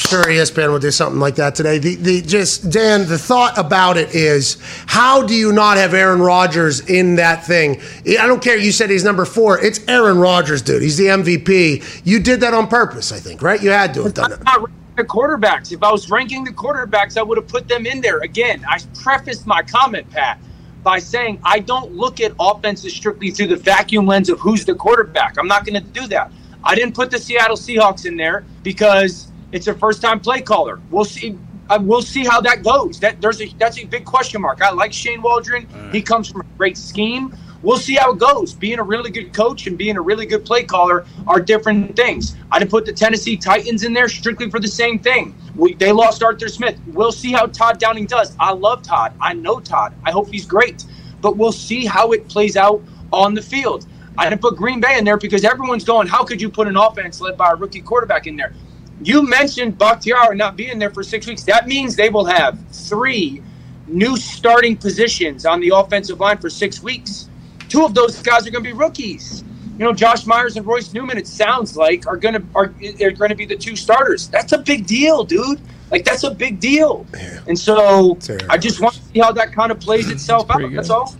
sure ESPN will do something like that today. The, the just Dan, the thought about it is, how do you not have Aaron Rodgers in that thing? I don't care. You said he's number four. It's Aaron Rodgers, dude. He's the MVP. You did that on purpose, I think, right? You had to have done it. Not the quarterbacks. If I was ranking the quarterbacks, I would have put them in there. Again, I prefaced my comment, Pat, by saying I don't look at offenses strictly through the vacuum lens of who's the quarterback. I'm not going to do that. I didn't put the Seattle Seahawks in there because it's a first-time play caller. We'll see. Uh, we'll see how that goes. That there's a that's a big question mark. I like Shane Waldron. He comes from a great scheme. We'll see how it goes. Being a really good coach and being a really good play caller are different things. I didn't put the Tennessee Titans in there strictly for the same thing. We, they lost Arthur Smith. We'll see how Todd Downing does. I love Todd. I know Todd. I hope he's great. But we'll see how it plays out on the field. I didn't put Green Bay in there because everyone's going, how could you put an offense led by a rookie quarterback in there? You mentioned Bakhtiari not being there for six weeks. That means they will have three new starting positions on the offensive line for six weeks. Two of those guys are going to be rookies. You know, Josh Myers and Royce Newman. It sounds like are going to are they're going to be the two starters. That's a big deal, dude. Like that's a big deal. And so I just want to see how that kind of plays itself out. That's all.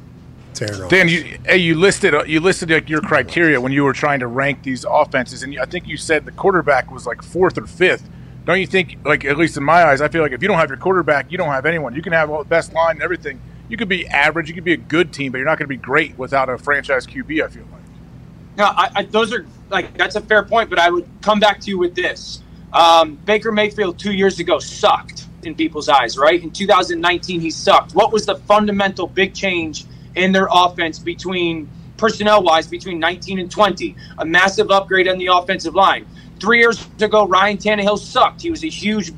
Dan, you hey, you listed uh, you listed like your criteria when you were trying to rank these offenses, and I think you said the quarterback was like fourth or fifth. Don't you think? Like at least in my eyes, I feel like if you don't have your quarterback, you don't have anyone. You can have all the best line and everything. You could be average. You could be a good team, but you're not going to be great without a franchise QB. I feel like. No, I, I, those are like that's a fair point, but I would come back to you with this. Um, Baker Mayfield two years ago sucked in people's eyes, right? In 2019, he sucked. What was the fundamental big change in their offense between personnel wise between 19 and 20? A massive upgrade on the offensive line. Three years ago, Ryan Tannehill sucked. He was a huge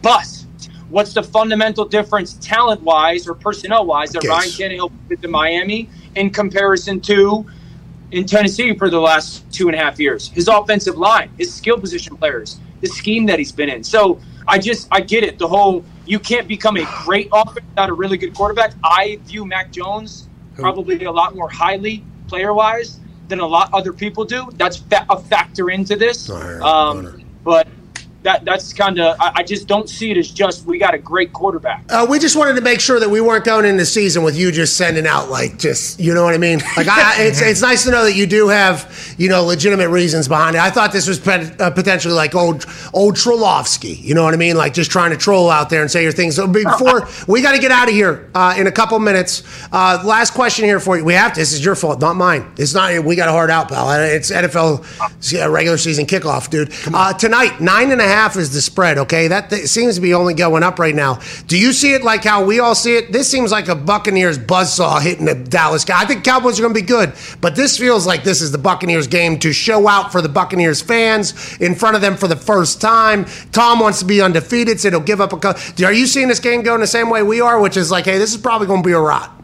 bust. What's the fundamental difference, talent wise or personnel wise, that. Ryan Tannehill did to Miami in comparison to in Tennessee for the last two and a half years. His offensive line, his skill position players, the scheme that he's been in. So I just I get it. The whole you can't become a great offense without a really good quarterback. I view Mac Jones probably a lot more highly player wise than a lot other people do. That's fa- a factor into this. Um, but that that's kind of I, I just don't see it as just we got a great quarterback. Uh, we just wanted to make sure that we weren't going into the season with you just sending out like just you know what I mean. Like I, I- it's it's nice to know that you do have you know legitimate reasons behind it. I thought this was pen, uh, potentially like old old Trolovsky. You know what I mean? Like just trying to troll out there and say your things. So before we got to get out of here uh, in a couple minutes. Uh, last question here for you. We have to. This is your fault, not mine. It's not. We got a hard out, pal. It's NFL uh, regular season kickoff, dude. Uh, tonight, nine and a half is the spread. Okay, that th- seems to be only going up right now. Do you see it like how we all see it? This seems like a Buccaneers buzzsaw hitting the Dallas guy. I think Cowboys are going to be good, but this feels like this is the Buccaneers game to show out for the Buccaneers fans in front of them for the first time. Tom wants to be undefeated, so he'll give up a. Co- are you seeing this game going the same way we are, which is like, hey, this is probably going to be a rot.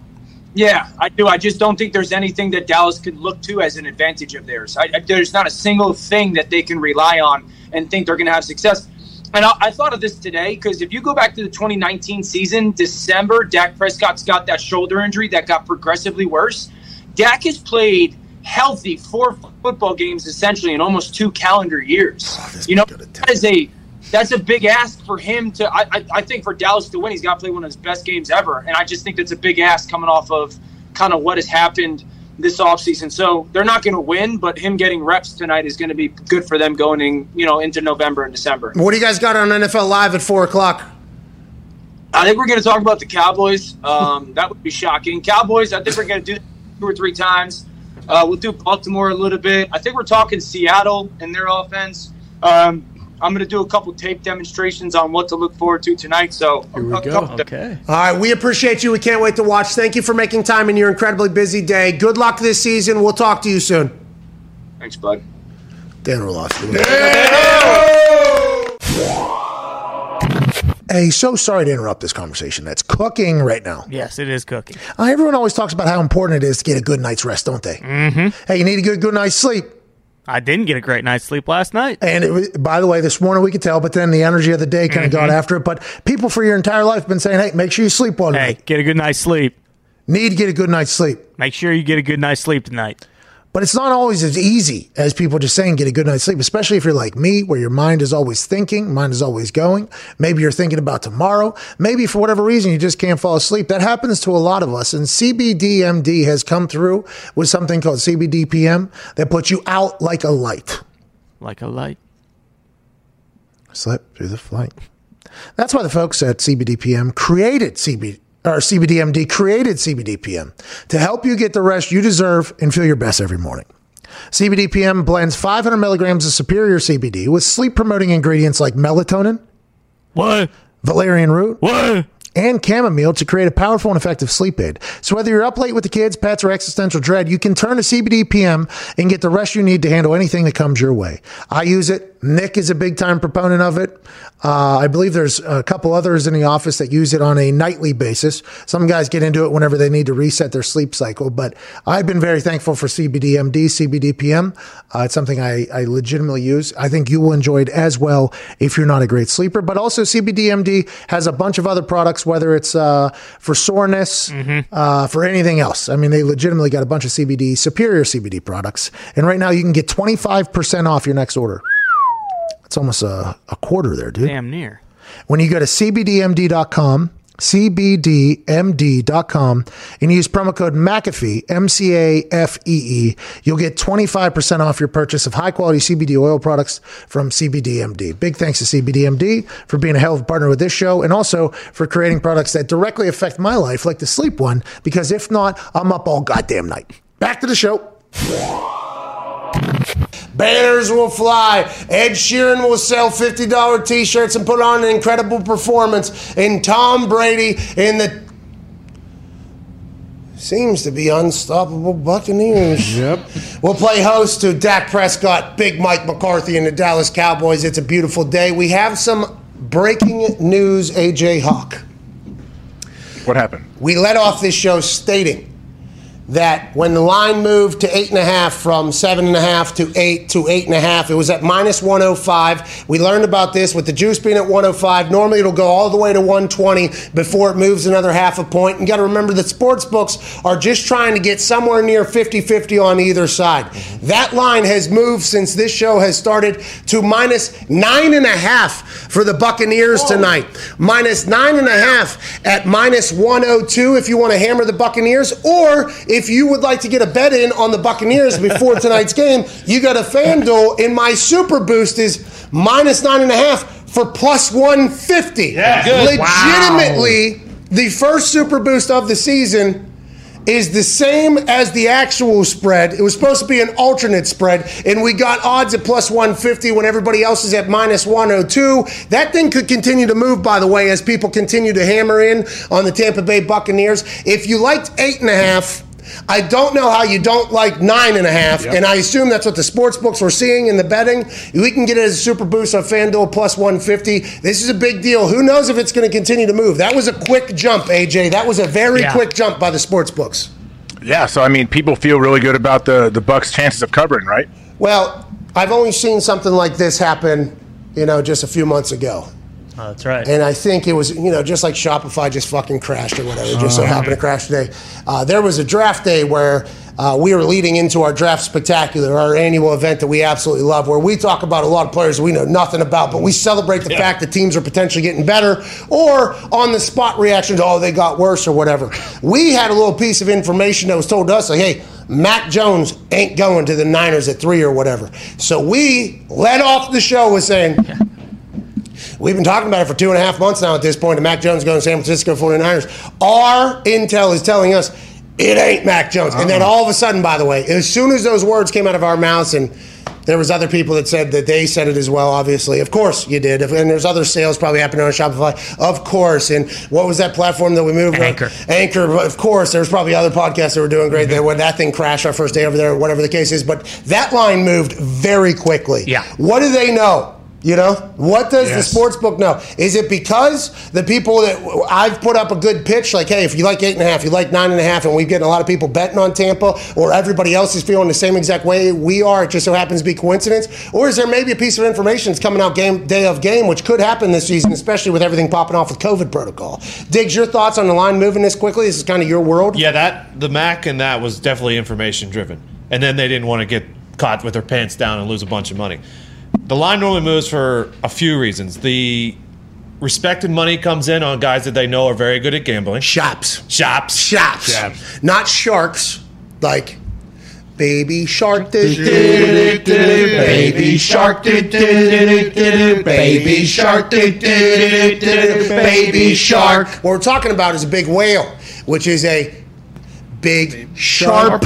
Yeah, I do. I just don't think there's anything that Dallas could look to as an advantage of theirs. I- there's not a single thing that they can rely on and think they're going to have success. And I, I thought of this today because if you go back to the 2019 season, December, Dak Prescott's got that shoulder injury that got progressively worse. Dak has played healthy four football games essentially in almost two calendar years. you know, that is a that's a big ask for him to. I, I, I think for Dallas to win, he's got to play one of his best games ever, and I just think that's a big ask coming off of kind of what has happened this offseason. So they're not going to win, but him getting reps tonight is going to be good for them going in, you know into November and December. What do you guys got on NFL Live at four o'clock? I think we're going to talk about the Cowboys. Um, that would be shocking. Cowboys. I think we're going to do two or three times. Uh, we'll do Baltimore a little bit. I think we're talking Seattle and their offense. Um, I'm going to do a couple tape demonstrations on what to look forward to tonight. So here we go. Okay. All right, we appreciate you. We can't wait to watch. Thank you for making time in your incredibly busy day. Good luck this season. We'll talk to you soon. Thanks, bud. Dan Orlovsky. Hey, so sorry to interrupt this conversation. That's cooking right now. Yes, it is cooking. Uh, everyone always talks about how important it is to get a good night's rest, don't they? Mm-hmm. Hey, you need to get a good night's sleep. I didn't get a great night's sleep last night. And it by the way, this morning we could tell, but then the energy of the day kind of got mm-hmm. after it. But people for your entire life have been saying, hey, make sure you sleep well Hey, get a good night's sleep. Need to get a good night's sleep. Make sure you get a good night's sleep tonight. But it's not always as easy as people just saying get a good night's sleep, especially if you're like me, where your mind is always thinking, mind is always going. Maybe you're thinking about tomorrow. Maybe for whatever reason you just can't fall asleep. That happens to a lot of us. And CBDMD has come through with something called CBDPM that puts you out like a light. Like a light. Slip through the flight. That's why the folks at CBDPM created CB or CBDMD created CBDPM to help you get the rest you deserve and feel your best every morning. CBDPM blends 500 milligrams of superior CBD with sleep promoting ingredients like melatonin, What? valerian root, What? and chamomile to create a powerful and effective sleep aid. So whether you're up late with the kids, pets, or existential dread, you can turn to CBDPM and get the rest you need to handle anything that comes your way. I use it Nick is a big time proponent of it. Uh, I believe there's a couple others in the office that use it on a nightly basis. Some guys get into it whenever they need to reset their sleep cycle, but I've been very thankful for CBDMD, CBDPM. Uh, it's something I, I legitimately use. I think you will enjoy it as well if you're not a great sleeper, but also CBDMD has a bunch of other products, whether it's uh, for soreness, uh, for anything else. I mean, they legitimately got a bunch of CBD, superior CBD products. And right now you can get 25% off your next order. It's almost a, a quarter there, dude. Damn near. When you go to cbdmd.com, cbdmd.com, and use promo code McAfee, M C A F E E, you'll get 25% off your purchase of high quality CBD oil products from CBDMD. Big thanks to CBDMD for being a hell of a partner with this show and also for creating products that directly affect my life, like the sleep one, because if not, I'm up all goddamn night. Back to the show. Banners will fly. Ed Sheeran will sell $50 t shirts and put on an incredible performance. And Tom Brady in the seems to be unstoppable Buccaneers. Yep. We'll play host to Dak Prescott, Big Mike McCarthy, and the Dallas Cowboys. It's a beautiful day. We have some breaking news, AJ Hawk. What happened? We let off this show stating that when the line moved to eight and a half from seven and a half to eight to eight and a half, it was at minus 105. We learned about this with the juice being at 105. Normally it'll go all the way to 120 before it moves another half a point. And you got to remember that sports books are just trying to get somewhere near 50 50 on either side. That line has moved since this show has started to minus nine and a half for the Buccaneers tonight. Minus nine and a half at minus 102 if you want to hammer the Buccaneers, or if you would like to get a bet in on the Buccaneers before tonight's game, you got a FanDuel. In my super boost is minus nine and a half for plus 150. Yeah, good. Legitimately, the first super boost of the season is the same as the actual spread. It was supposed to be an alternate spread, and we got odds at plus 150 when everybody else is at minus 102. That thing could continue to move, by the way, as people continue to hammer in on the Tampa Bay Buccaneers. If you liked eight and a half, I don't know how you don't like nine and a half, and I assume that's what the sports books were seeing in the betting. We can get it as a super boost on FanDuel plus 150. This is a big deal. Who knows if it's going to continue to move? That was a quick jump, AJ. That was a very Yeah. quick jump by the sports books. Yeah, so I mean, people feel really good about the the Bucks' chances of covering, right? Well, I've only seen something like this happen, you know, just a few months ago. Oh, that's right. And I think it was, you know, just like Shopify just fucking crashed or whatever. It just so Uh-huh. happened to crash today. Uh, there was a draft day where uh, we were leading into our draft spectacular, our annual event that we absolutely love, where we talk about a lot of players we know nothing about, but we celebrate the fact that teams are potentially getting better or on the spot reactions, oh, they got worse or whatever. We had a little piece of information that was told to us, like, hey, Matt Jones ain't going to the Niners at three or whatever. So we led off the show with saying, We've been talking about it for two and a half months now at this point. And Mac Jones going to San Francisco 49ers. Our intel is telling us it ain't Mac Jones. And then uh-uh. all of a sudden, by the way, as soon as those words came out of our mouths, and there was other people that said that they said it as well, obviously. Of course you did. And there's other sales probably happening on Shopify. Of course. And what was that platform that we moved? Anchor. Anchor. Of course. There's probably other podcasts that were doing great there mm-hmm. when that thing crashed our first day over there, whatever the case is. But that line moved very quickly. Yeah. What do they know? You know, what does the sports book know? Is it because the people that I've put up a good pitch, like, hey, if you like eight and a half, you like nine and a half, and we've getting a lot of people betting on Tampa, or everybody else is feeling the same exact way we are, it just so happens to be coincidence? Or is there maybe a piece of information that's coming out game day of game, which could happen this season, especially with everything popping off with COVID protocol? Diggs, your thoughts on the line moving this quickly? This is kind of your world. Yeah, that the Mac and that was definitely information driven, and then they didn't want to get caught with their pants down and lose a bunch of money. The line normally moves for a few reasons. The respected money comes in on guys that they know are very good at gambling. Shops. Shops. Shops. Shops. Not sharks, like baby shark. Baby shark. Baby shark. Baby shark. What we're talking about is a big whale, which is a big sharp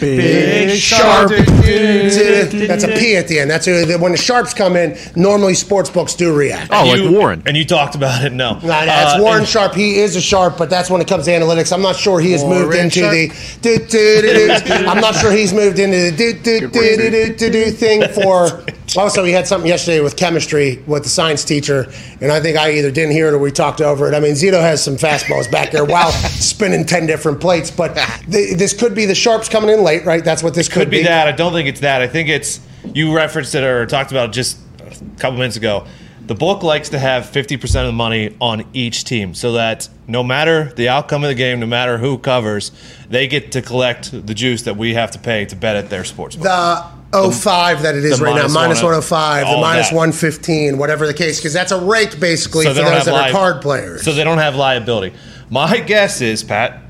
Big sharp. That's a P at the end. That's a, when the sharps come in. Normally, sports books do react. Oh, like Warren. And you talked about it. No, Nah, that's Uh, Warren Sharp. He is a sharp, but that's when it comes to analytics. I'm not sure he has moved into Sharp? the. Do, do, do, do. I'm not sure he's moved into the do, do, do, do, do, do, do thing for. Also, we had something yesterday with chemistry with the science teacher, and I think I either didn't hear it or we talked over it. I mean, Zito has some fastballs back there while spinning ten different plates, but the, this could be the sharps coming in late, right? That's what this could, could be that. I don't think it's that. I think it's you referenced it or talked about it just a couple minutes ago. The book likes to have 50% of the money on each team so that no matter the outcome of the game, no matter who covers, they get to collect the juice that we have to pay to bet at their sports book. The 05 that it is the right now, minus minus 105, the minus that. 115, whatever the case, because that's a rake basically for they those that are card players. So they don't have liability. My guess is, Pat,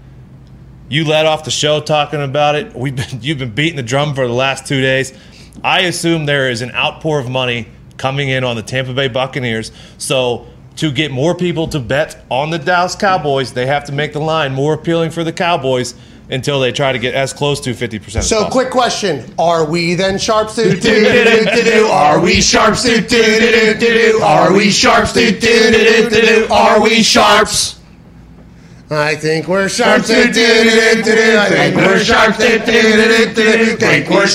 you led off the show talking about it. We've been, you've been beating the drum for the last two days. I assume there is an outpour of money coming in on the Tampa Bay Buccaneers. So to get more people to bet on the Dallas Cowboys, they have to make the line more appealing for the Cowboys until they try to get as close to 50% So, possible. quick question: Are we then sharps? Do, do, do, do, do, do. Are we sharps? Do, do, do, do, do, do. Are we sharps? Do, do, do, do, do, do. Are we sharps? I think we're do. I think we're do, do. Think we're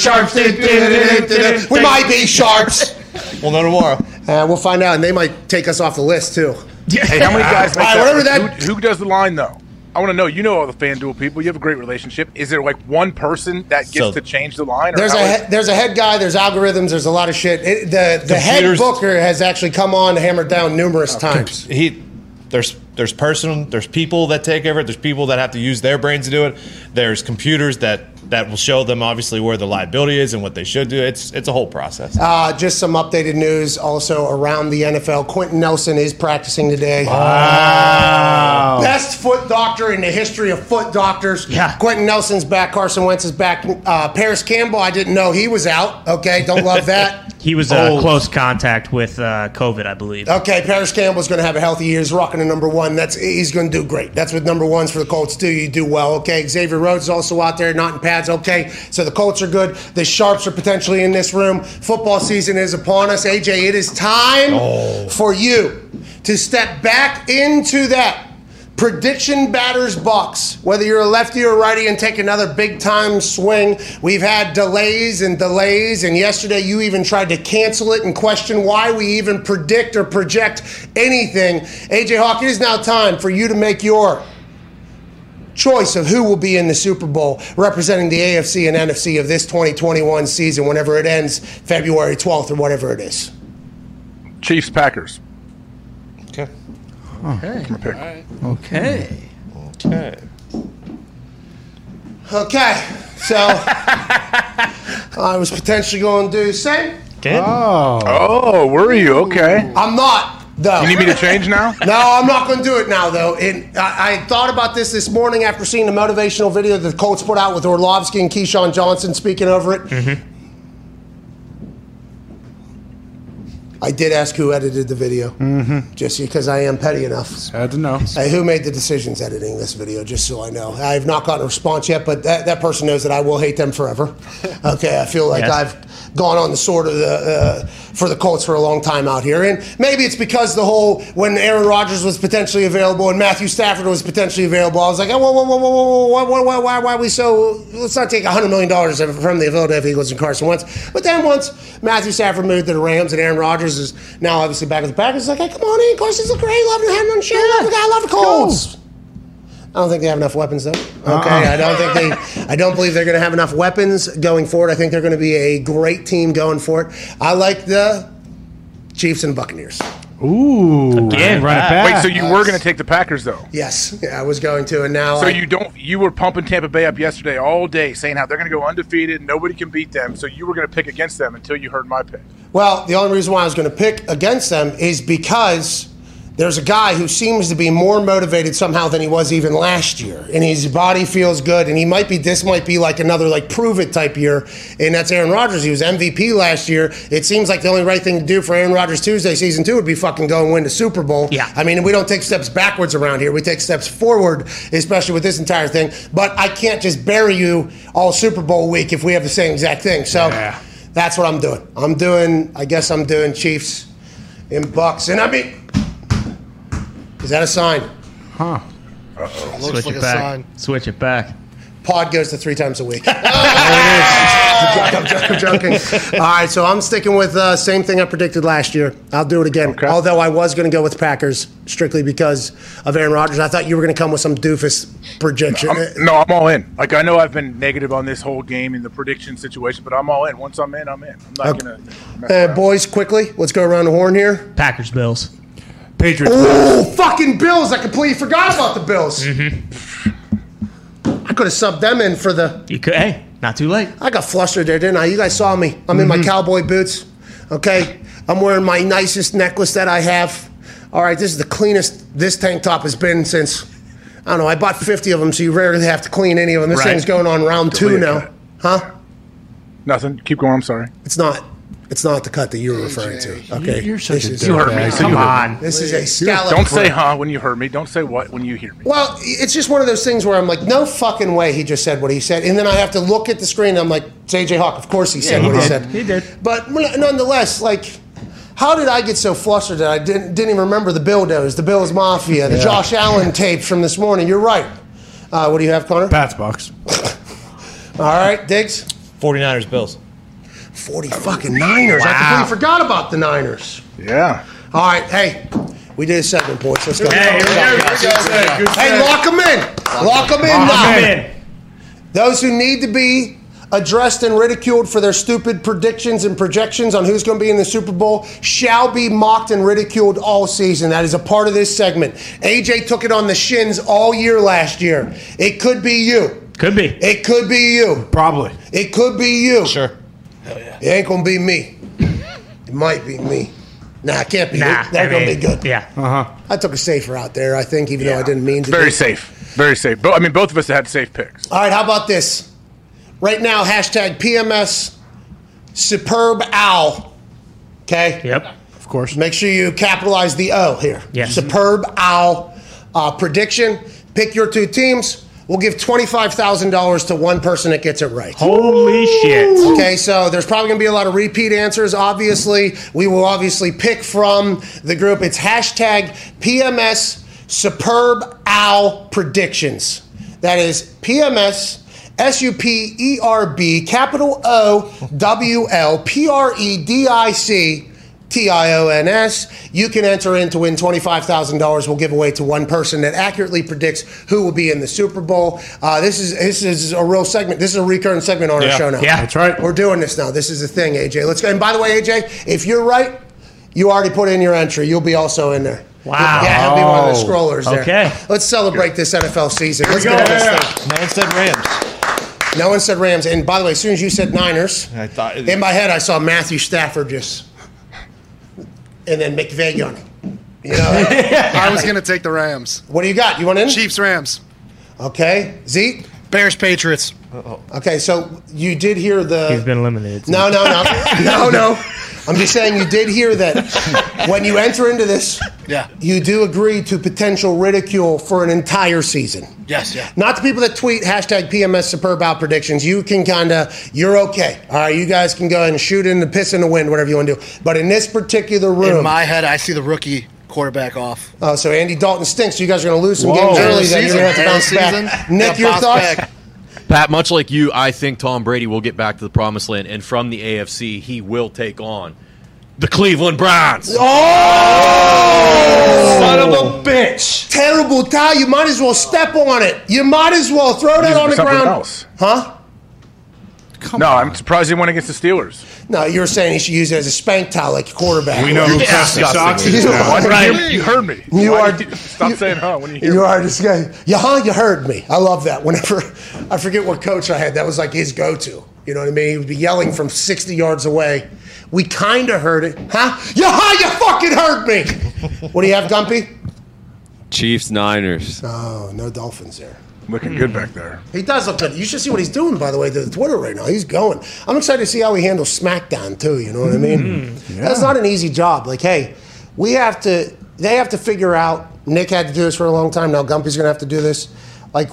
do. We might be sharps. We'll know tomorrow. Uh, we'll find out, and they might take us off the list too. Hey, how many guys make All right, that? whatever that- Who, who does the line though? I want to know. You know all the FanDuel people. You have a great relationship. Is there like one person that gets So- to change the line? Or There's a is- he- there's a head guy. There's algorithms. There's a lot of shit. It, the the head booker has actually come on hammered down numerous times. he there's there's person there's people that take over it there's people that have to use their brains to do it there's computers that that will show them obviously where the liability is and what they should do it's it's a whole process Uh, just some updated news also around the NFL. Quenton Nelson is practicing today. Wow. Best foot doctor in the history of foot doctors. Yeah. Quenton Nelson's back. Carson Wentz is back. Uh, Parris Campbell, I didn't know he was out. Okay, don't love that. He was uh, Oh. close contact with uh, COVID, I believe. Okay, Parris Campbell's going to have a healthy year. He's rocking a number one. That's he's going to do great. That's what number ones for the Colts do. You do well. Okay, Xavier Rhodes is also out there, not in pads. Okay, so the Colts are good. The sharps are potentially in this room. Football season is upon us. AJ, it is time oh. for you to step back into that prediction batters box. Whether you're a lefty or righty and take another big time swing we've had delays and delays and yesterday you even tried to cancel it and question why we even predict or project anything. Aj hawk it is now time for you to make your choice of who will be in the super bowl representing the afc and nfc of this 2021 season whenever it ends february 12th or whatever it is. Chiefs Packers. Okay My pick. Okay. okay okay so i was potentially going to do the same Oh. Oh, were you okay? I'm not, though. You need me to change now? No, I'm not going to do it now, though. And I, I thought about this this morning after seeing the motivational video that the Colts put out with Orlovsky and Keyshawn Johnson speaking over it. Mm-hmm. I did ask who edited the video, mm-hmm. just because I am petty enough. Had to know. Hey, who made the decisions editing this video? Just so I know, I have not gotten a response yet, but that, that person knows that I will hate them forever. Okay, I feel like Yeah. I've gone on the sword of the uh, for the Colts for a long time out here, and maybe it's because the whole when Aaron Rodgers was potentially available and Matthew Stafford was potentially available, I was like, oh, whoa, whoa, whoa, whoa, whoa, whoa, why, why, why, why are we so? Let's not take hundred million dollars from the Philadelphia Eagles and Carson Wentz. But then once Matthew Stafford moved to the Rams and Aaron Rodgers is now obviously back at the Packers, it's like, hey, come on in, Carson's look great, love to have him on show, love the guy, love the Colts. I don't think they have enough weapons, though. Uh-uh. Okay, Uh-uh. I don't think they. I don't believe they're going to have enough weapons going forward. I think they're going to be a great team going for it. I like the Chiefs and Buccaneers. Ooh. Again, run it back. Wait, so you were going to take the Packers though? Yes, yeah, I was going to, and now So I- you don't? You were pumping Tampa Bay up yesterday all day, saying how they're going to go undefeated, nobody can beat them. So you were going to pick against them until you heard my pick. Well, the only reason why I was going to pick against them is because there's a guy who seems to be more motivated somehow than he was even last year, and his body feels good, and he might be. This might be like another like prove it type year, and that's Aaron Rodgers. He was MVP last year. It seems like the only right thing to do for Aaron Rodgers Tuesday season two would be fucking go and win the Super Bowl. Yeah, I mean we don't take steps backwards around here. We take steps forward, especially with this entire thing. But I can't just bury you all Super Bowl week if we have the same exact thing. So yeah. that's what I'm doing. I'm doing. I guess I'm doing Chiefs in Bucks, and I mean. Is that a sign? Huh. Looks Switch it back. Switch it back. Pod goes to three times a week. I'm joking. I'm joking. All right, so I'm sticking with uh, same thing I predicted last year. I'll do it again. Although I was going to go with Packers strictly because of Aaron Rodgers. I thought you were going to come with some doofus projection. I'm, no, I'm all in. Like I know I've been negative on this whole game in the prediction situation, but I'm all in. Once I'm in, I'm in. I'm not Okay. gonna. Uh, boys, quickly, let's go around the horn here. Packers, Bills. Patriots. Oh, fucking Bills! I completely forgot about the Bills. Mm-hmm. I could have subbed them in for the. You could. Hey, not too late. I got flustered there, didn't I? You guys saw me. I'm in my cowboy boots. Okay, I'm wearing my nicest necklace that I have. All right, this is the cleanest this tank top has been since. I don't know. I bought 50 of them, so you rarely have to clean any of them. This Right. thing's going on round two now, that. huh? Nothing. Keep going. I'm sorry. It's not. It's not the cut that you were referring to. Okay, You're such This a is- You heard me. Come You heard on. me. This is a scallop. Don't say huh when you heard me. Don't say what when you hear me. Well, it's just one of those things where I'm like, no fucking way he just said what he said. And then I have to look at the screen and I'm like, it's AJ Hawk. Of course he said Yeah, what he he said. He did. But nonetheless, like, how did I get so flustered that I didn't, didn't even remember the Bildos, the Bills Mafia, the Yeah. Josh Allen tapes from this morning? You're right. Uh, what do you have, Connor? Pats box. All right, Diggs? 49ers, Bills. 40 fucking Niners. I completely forgot about the Niners. Yeah. All right, hey, we did a points. Let's go. Hey, here we go. Hey, Good set. Good lock them in. Lock them in Lock them in. Those who need to be addressed and ridiculed for their stupid predictions and projections on who's going to be in the Super Bowl shall be mocked and ridiculed all season. That is a part of this segment. AJ took it on the shins all year last year. It could be you. Could be. It could be you. Probably. It could be you. Sure. It ain't going to be me. It might be me. Nah, it can't be. Nah, you. They're I going to mean, be good. Yeah. Uh huh. I took a safer out there, I think, even though I didn't mean to. Very do. safe. Very safe. But I mean, both of us had safe picks. All right, how about this? Right now, hashtag PMS Superb Owl. Okay? Yep. Of course. Make sure you capitalize the O here. Yes. Superb Owl uh, prediction. Pick your two teams. We'll give $25,000 to one person that gets it right. Holy shit. Okay, so there's probably going to be a lot of repeat answers. Obviously, we will obviously pick from the group. It's hashtag PMS Superb Owl Predictions. That is PMS S U P E R B capital O W L P R E D I C T I O N S. You can enter in to win $25,000. We'll give away to one person that accurately predicts who will be in the Super Bowl. Uh, this is this is a real segment. This is a recurring segment on our show now. Yeah. That's right. We're doing this now. This is the thing, AJ. Let's go. And by the way, AJ, if you're right, you already put in your entry. You'll be also in there. Wow. Yeah, he'll be one of the Oh. scrollers there. Okay. Let's celebrate this NFL season. Let's get this thing. No one said Rams. No one said Rams. And by the way, as soon as you said Niners, I thought in my head I saw Matthew Stafford just, and then McVay gunning. You know, I was going to take the Rams. what do you got? You want in? Chiefs, Rams. Okay, Zeke. Bears, Patriots. Okay, so you did hear the. He's been eliminated. No, no, no, no, no. I'm just saying you did hear that when you enter into this, Yeah. you do agree to potential ridicule for an entire season. Yes, yeah. Not the people that tweet hashtag PMS Superb Owl predictions. You can kind of, you're okay. All right, you guys can go ahead and shoot in the piss in the wind, whatever you want to do. But in this particular room, In my head, I see the rookie quarterback off. oh, so Andy Dalton stinks. So you guys are going to lose some Whoa. games Early early. You're season, going to have to bounce back. Nick, Gotta your thoughts? back. Pat, much like you, I think Tom Brady will get back to the promised land, and from the AFC, he will take on the Cleveland Browns. Oh! Son of a bitch. Terrible tie. You might as well step on it. You might as well throw that on the ground. else. Huh? No, I'm surprised he went against the Steelers. No, you were saying he should use it as a spank towel like a quarterback. We know who Cassie Socks is You now. are- Why did you, you heard me. You Why are- you- stop saying huh when you hear You me. are this guy. Yeah, huh? You heard me. I love that. Whenever I forget what coach I had, that was like his go-to. You know what I mean? He would be yelling from 60 yards away. We kind of heard it, huh? Yeah, huh? You fucking heard me. What do you have, Gumpy? Chiefs Niners. Oh, no Dolphins there. Looking good back there. He does look good. You should see what he's doing, by the way, to the Twitter right now. He's going. I'm excited to see how he handles SmackDown too. You know what I mean? Mm-hmm. That's not an easy job. Like, hey, we have to. They have to figure out. Nick had to do this for a long time. Now Gumpy's gonna have to do this. Like,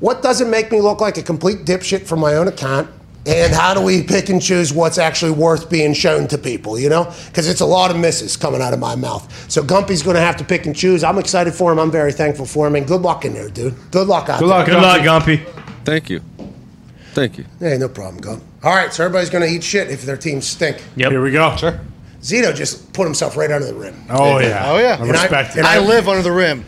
what doesn't make me look like a complete dipshit from my own account? And how do we pick and choose what's actually worth being shown to people, you know? Because it's a lot of misses coming out of my mouth. So Gumpy's going to have to pick and choose. I'm excited for him. I'm very thankful for him. And good luck in there, dude. Good luck out Good there. luck, Good luck, Gumpy. Thank you. Thank you. Hey, no problem, Gump. All right, so everybody's going to eat shit if their teams stink. Yep. Here we go. Sure. Zito just put himself right under the rim. Oh yeah. Oh, yeah. I And I- respect it. and I live under the rim.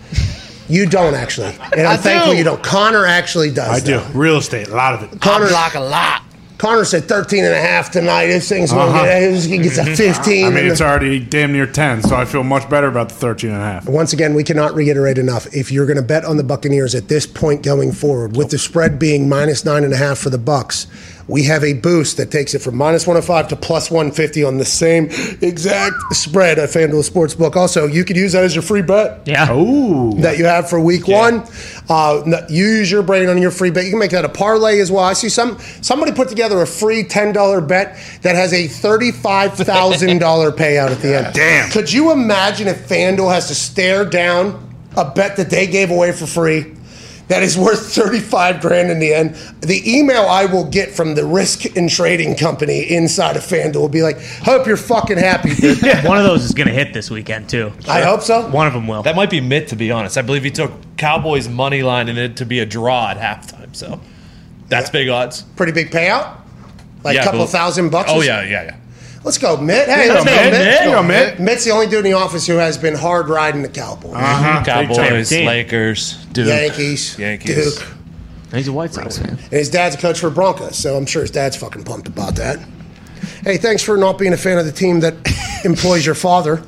You don't actually, and I'm I thankful do. you don't. Connor actually does. I do. though. Real estate, a lot of it. Connor, Block a lot. Connor said 13 and a half tonight. This thing's going Uh-huh. to get, he gets a 15. I mean, it's already damn near 10, so I feel much better about the 13 and a half. Once again, we cannot reiterate enough. If you're going to bet on the Buccaneers at this point going forward, with the spread being minus nine and a half for the Bucks, we have a boost that takes it from minus 105 to plus 150 on the same exact spread at FanDuel Sportsbook. Also, you could use that as your free bet. Yeah. Ooh. that you have for week one. Uh, use your brain on your free bet. You can make that a parlay as well. I see some somebody put together a free ten dollar bet that has a thirty five thousand dollar payout at the end. Damn. Could you imagine if FanDuel has to stare down a bet that they gave away for free? That is worth 35 grand in the end. The email I will get from the risk and trading company inside of FanDuel will be like, Hope you're fucking happy, dude. One of those is going to hit this weekend too. I hope so. One of them will. That might be Mitt, to be honest. I believe he took Cowboys money line in it to be a draw at halftime. So that's big odds. Pretty big payout? Like Yeah, a couple but- thousand bucks? Oh yeah, yeah, yeah. Let's go, Mitt. Hey, Yeah, let's go, Mitt. Mitt. There you go, Mitt. Mitt's the only dude in the office who has been hard riding the Cowboys. Uh-huh. Cowboys. Lakers, Duke, Yankees, Yankees. Duke. He's a White Sox fan. And his dad's a coach for Broncos, so I'm sure his dad's fucking pumped about that. Hey, thanks for not being a fan of the team that employs your father.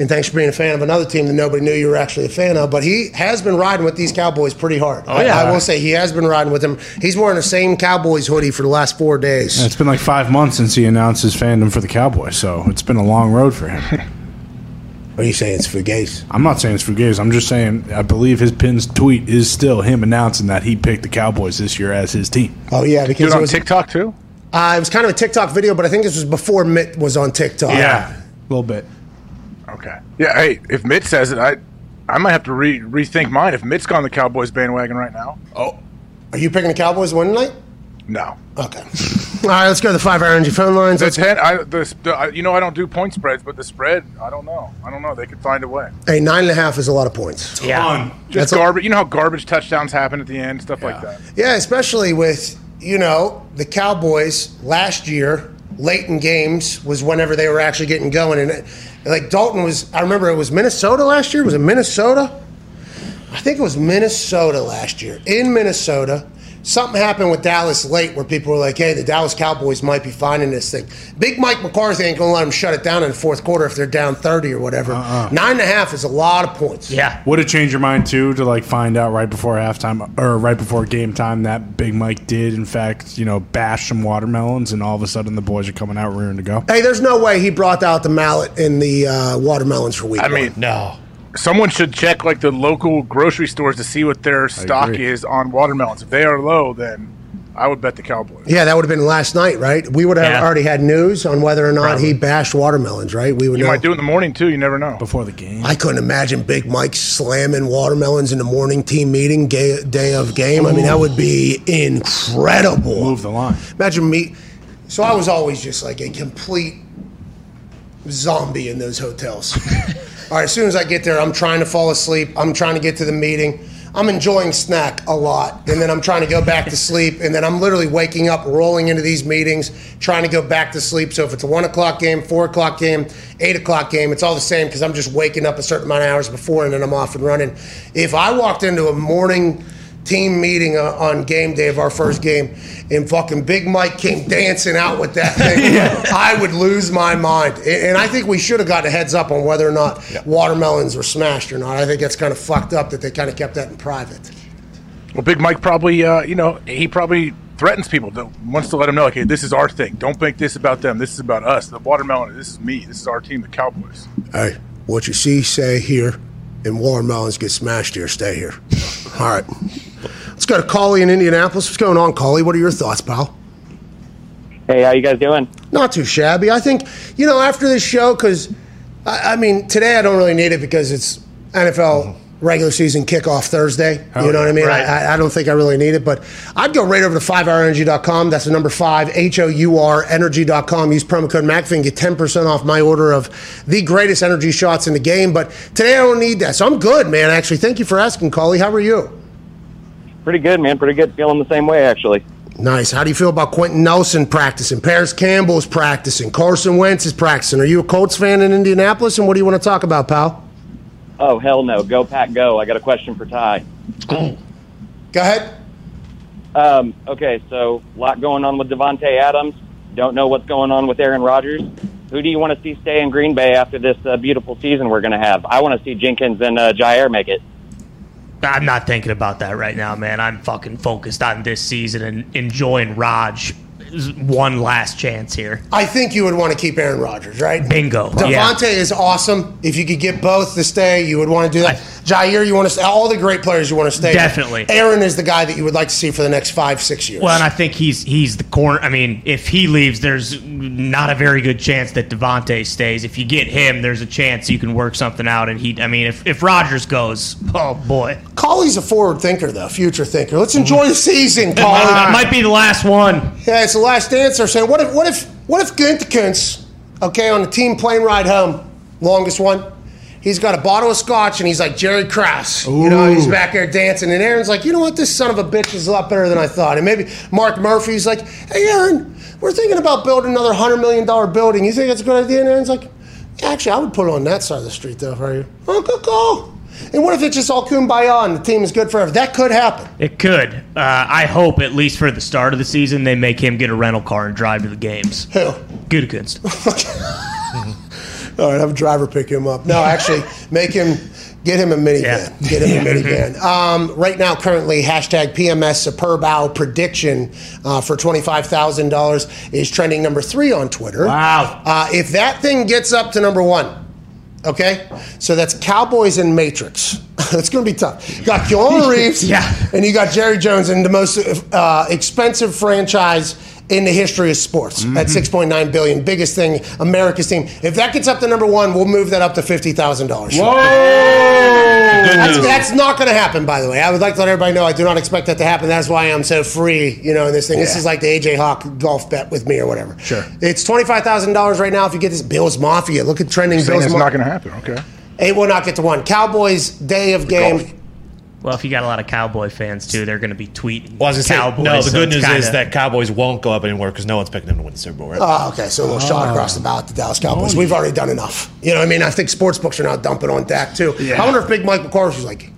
And thanks for being a fan of another team that nobody knew you were actually a fan of. But he has been riding with these Cowboys pretty hard. Oh, yeah. I, I will say he has been riding with them. He's wearing the same Cowboys hoodie for the last four days. It's been like five months since he announced his fandom for the Cowboys, so it's been a long road for him. Are you saying it's Fugazi? I'm not saying it's Fugazi. I'm just saying I believe his pin's tweet is still him announcing that he picked the Cowboys this year as his team. Oh, yeah, Do because it it on was, TikTok too? uh, it was kind of a TikTok video, but I think this was before Mitt was on TikTok. Yeah, a little bit. Okay. Yeah. Hey, if Mitt says it, I I might have to re- rethink mine. If Mitt's gone the Cowboys bandwagon right now, Oh, are you picking the Cowboys to win tonight? no. Okay. All right, let's go to the five hour energy phone lines. The Let's, ten, I, the, the, I, you know, I don't do point spreads, but the spread, I don't know. I don't know. They could find a way. hey, nine and a half is a lot of points. Yeah. Just That's a- garbage. You know how garbage touchdowns happen at the end, stuff like that. Yeah, especially with you know the Cowboys last year. Late in games was whenever they were actually getting going, and it, like Dalton was. I remember it was Minnesota last year. Was it Minnesota? I think it was Minnesota last year. In Minnesota, something happened with Dallas late where people were like, "Hey, the Dallas Cowboys might be finding this thing." Big Mike McCarthy ain't gonna let them shut it down in the fourth quarter if they're down thirty or whatever. Nine and a half is a lot of points. Yeah. Would it change your mind too to like find out right before halftime or right before game time that Big Mike did in fact you know bash some watermelons and all of a sudden the boys are coming out rearing to go? Hey, there's no way he brought out the mallet and the uh, watermelons for week I one. mean, No. Someone should check like the local grocery stores to see what their stock is on watermelons. If they are low, then I would bet the Cowboys. Yeah, that would have been last night, right? We would have Yeah. already had news on whether or not Probably. he bashed watermelons, right? We would You know. might do it in the morning too. You never know. Before the game. I couldn't imagine Big Mike slamming watermelons in the morning team meeting ga- day of game. I mean, that would be incredible. Move the line. Imagine me. So I was always just like a complete zombie in those hotels. All right, as soon as I get there, I'm trying to fall asleep. I'm trying to get to the meeting. I'm enjoying snack a lot, and then I'm trying to go back to sleep, and then I'm literally waking up, rolling into these meetings, trying to go back to sleep. So if it's a one o'clock game, four o'clock game, eight o'clock game, it's all the same because I'm just waking up a certain amount of hours before, and then I'm off and running. If I walked into a morning team meeting uh, on game day of our first game, and fucking Big Mike came dancing out with that thing, I would lose my mind. And I think we should have got a heads up on whether or not watermelons were smashed or not. I think that's kind of fucked up that they kind of kept that in private. Well, Big Mike probably, uh, you know, he probably threatens people. To, wants to let them know, like, hey, this is our thing. Don't make this about them. This is about us. The watermelon. This is me. This is our team, the Cowboys. Hey, what you see, say, here, and watermelons get smashed here, stay here. All right. Let's go to Collie in Indianapolis. What's going on, Collie? What are your thoughts, pal? Hey, how you guys doing? Not too shabby. I think, you know, after this show, because, I, I mean, today I don't really need it because it's NFL mm-hmm. regular season kickoff Thursday. Oh, you know what I mean? right. I, I don't think I really need it, but I'd go right over to 5hourenergy.com. That's the number 5, H O U R, energy.com. Use promo code McAfee and get 10% off my order of the greatest energy shots in the game. But today I don't need that. So I'm good, man, actually. Thank you for asking, Collie. How are you? Pretty good, man. Pretty good. Feeling the same way, actually. Nice. How do you feel about Quenton Nelson practicing? Parris Campbell's practicing. Carson Wentz is practicing. Are you a Colts fan in Indianapolis? And what do you want to talk about, pal? Oh hell no! Go Pack, go! I got a question for Ty. Go ahead. Um, okay, so a lot going on with Davante Adams. Don't know what's going on with Aaron Rodgers. Who do you want to see stay in Green Bay after this uh, beautiful season we're going to have? I want to see Jenkins and uh, Jair make it. I'm not thinking about that right now, man. I'm fucking focused on this season and enjoying Raj. One last chance here. I think you would want to keep Aaron Rodgers, right? Bingo. Davante Yeah. is awesome. If you could get both to stay, you would want to do that. Jair, you want to stay. All the great players you want to stay. Definitely. Aaron is the guy that you would like to see for the next five, six years. Well, and I think he's he's the corner. I mean, if he leaves, there's not a very good chance that Davante stays. If you get him, there's a chance you can work something out. And he, I mean, if if Rodgers goes, oh boy, Colley's a forward thinker, though, future thinker. Let's enjoy the season, Colley. Might be the last one. Yeah, it's the last dance. They're saying, what if, what if, what if Gutekunst, okay, on the team plane ride home, longest one, he's got a bottle of scotch and he's like Jerry Krause. You know, he's back there dancing, and Aaron's like, you know what, this son of a bitch is a lot better than I thought. And maybe Mark Murphy's like, hey, Aaron, we're thinking about building another hundred million dollar building. You think that's a good idea? And Aaron's like, actually, I would put it on that side of the street, though, for you. Oh, good call. And what if it's just all kumbaya and the team is good forever? That could happen. It could. Uh, I hope, at least for the start of the season, they make him get a rental car and drive to the games. Who? Gutekunst. All right, have a driver pick him up. No, actually, make him get him a minivan. Get him a minivan. Um, right now, currently, hashtag PMS Superb Owl prediction uh, for twenty five thousand dollars is trending number three on Twitter. Wow! Uh, if that thing gets up to number one, okay, so that's Cowboys and Matrix. It's going to be tough. You got Keanu Reeves, Yeah. and you got Jerry Jones in the most uh, expensive franchise in the history of sports Mm-hmm. at 6.9 billion. Biggest thing america's team. If that gets up to number one we'll move that up to $50000 Whoa! that's, that's not going to happen by the way. I would like to let everybody know i do not expect that to happen. That's why i'm so free you know in this thing. This is like the aj hawk golf bet with me or whatever. Sure. it's $25000 right now if you get this bills mafia. Look at trending Saying bills it's Ma- not going to happen. Okay. it will not get to one. Cowboys day of game Well, if you got a lot of Cowboy fans too, they're going to be tweeting. Well, I was gonna Cowboys, say, no, the so good news is kinda- that Cowboys won't go up anymore because no one's picking them to win the Super Bowl, right? Oh, okay. So a little shot across the bow at the Dallas oh, Cowboys. We've already done enough. You know what I mean? I think sports books are now dumping on Dak, too. Yeah. I wonder if Big Mike McCarthy's like,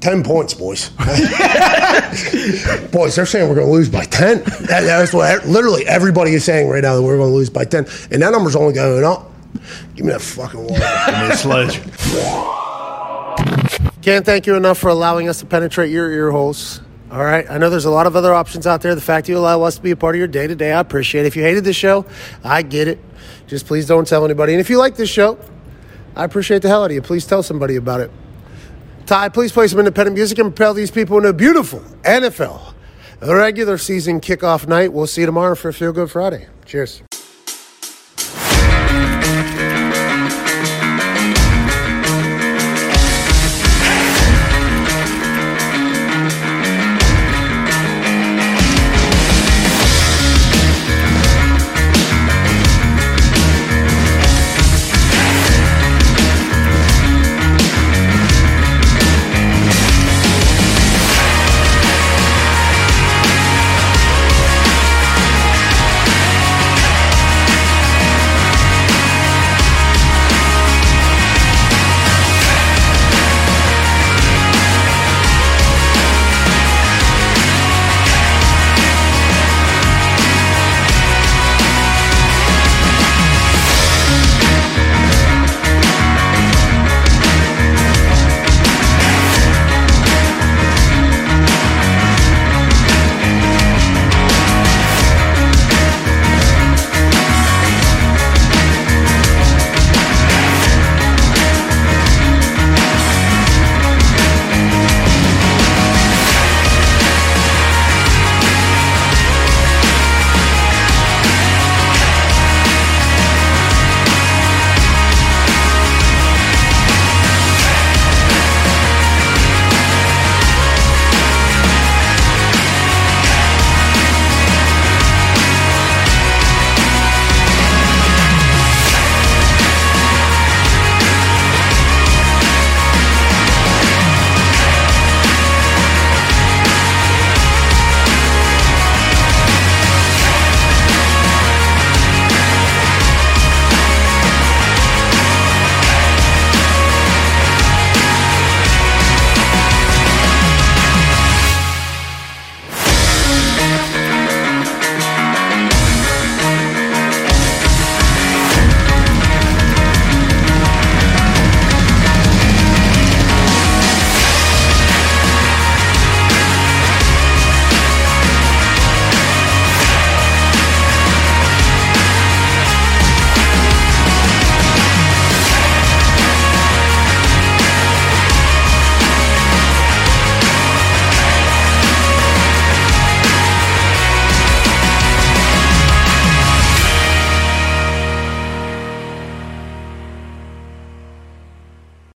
10 points, boys. boys, they're saying we're going to lose by 10. That- that's what literally everybody is saying right now that we're going to lose by 10. And that number's only going up. Give me that fucking water. Give me a sledge. Can't thank you enough for allowing us to penetrate your ear holes. All right. I know there's a lot of other options out there. The fact you allow us to be a part of your day to day, I appreciate it. If you hated this show, I get it. Just please don't tell anybody. And if you like this show, I appreciate the hell out of you. Please tell somebody about it. Ty, please play some independent music and propel these people into a beautiful NFL regular season kickoff night. We'll see you tomorrow for Feel Good Friday. Cheers.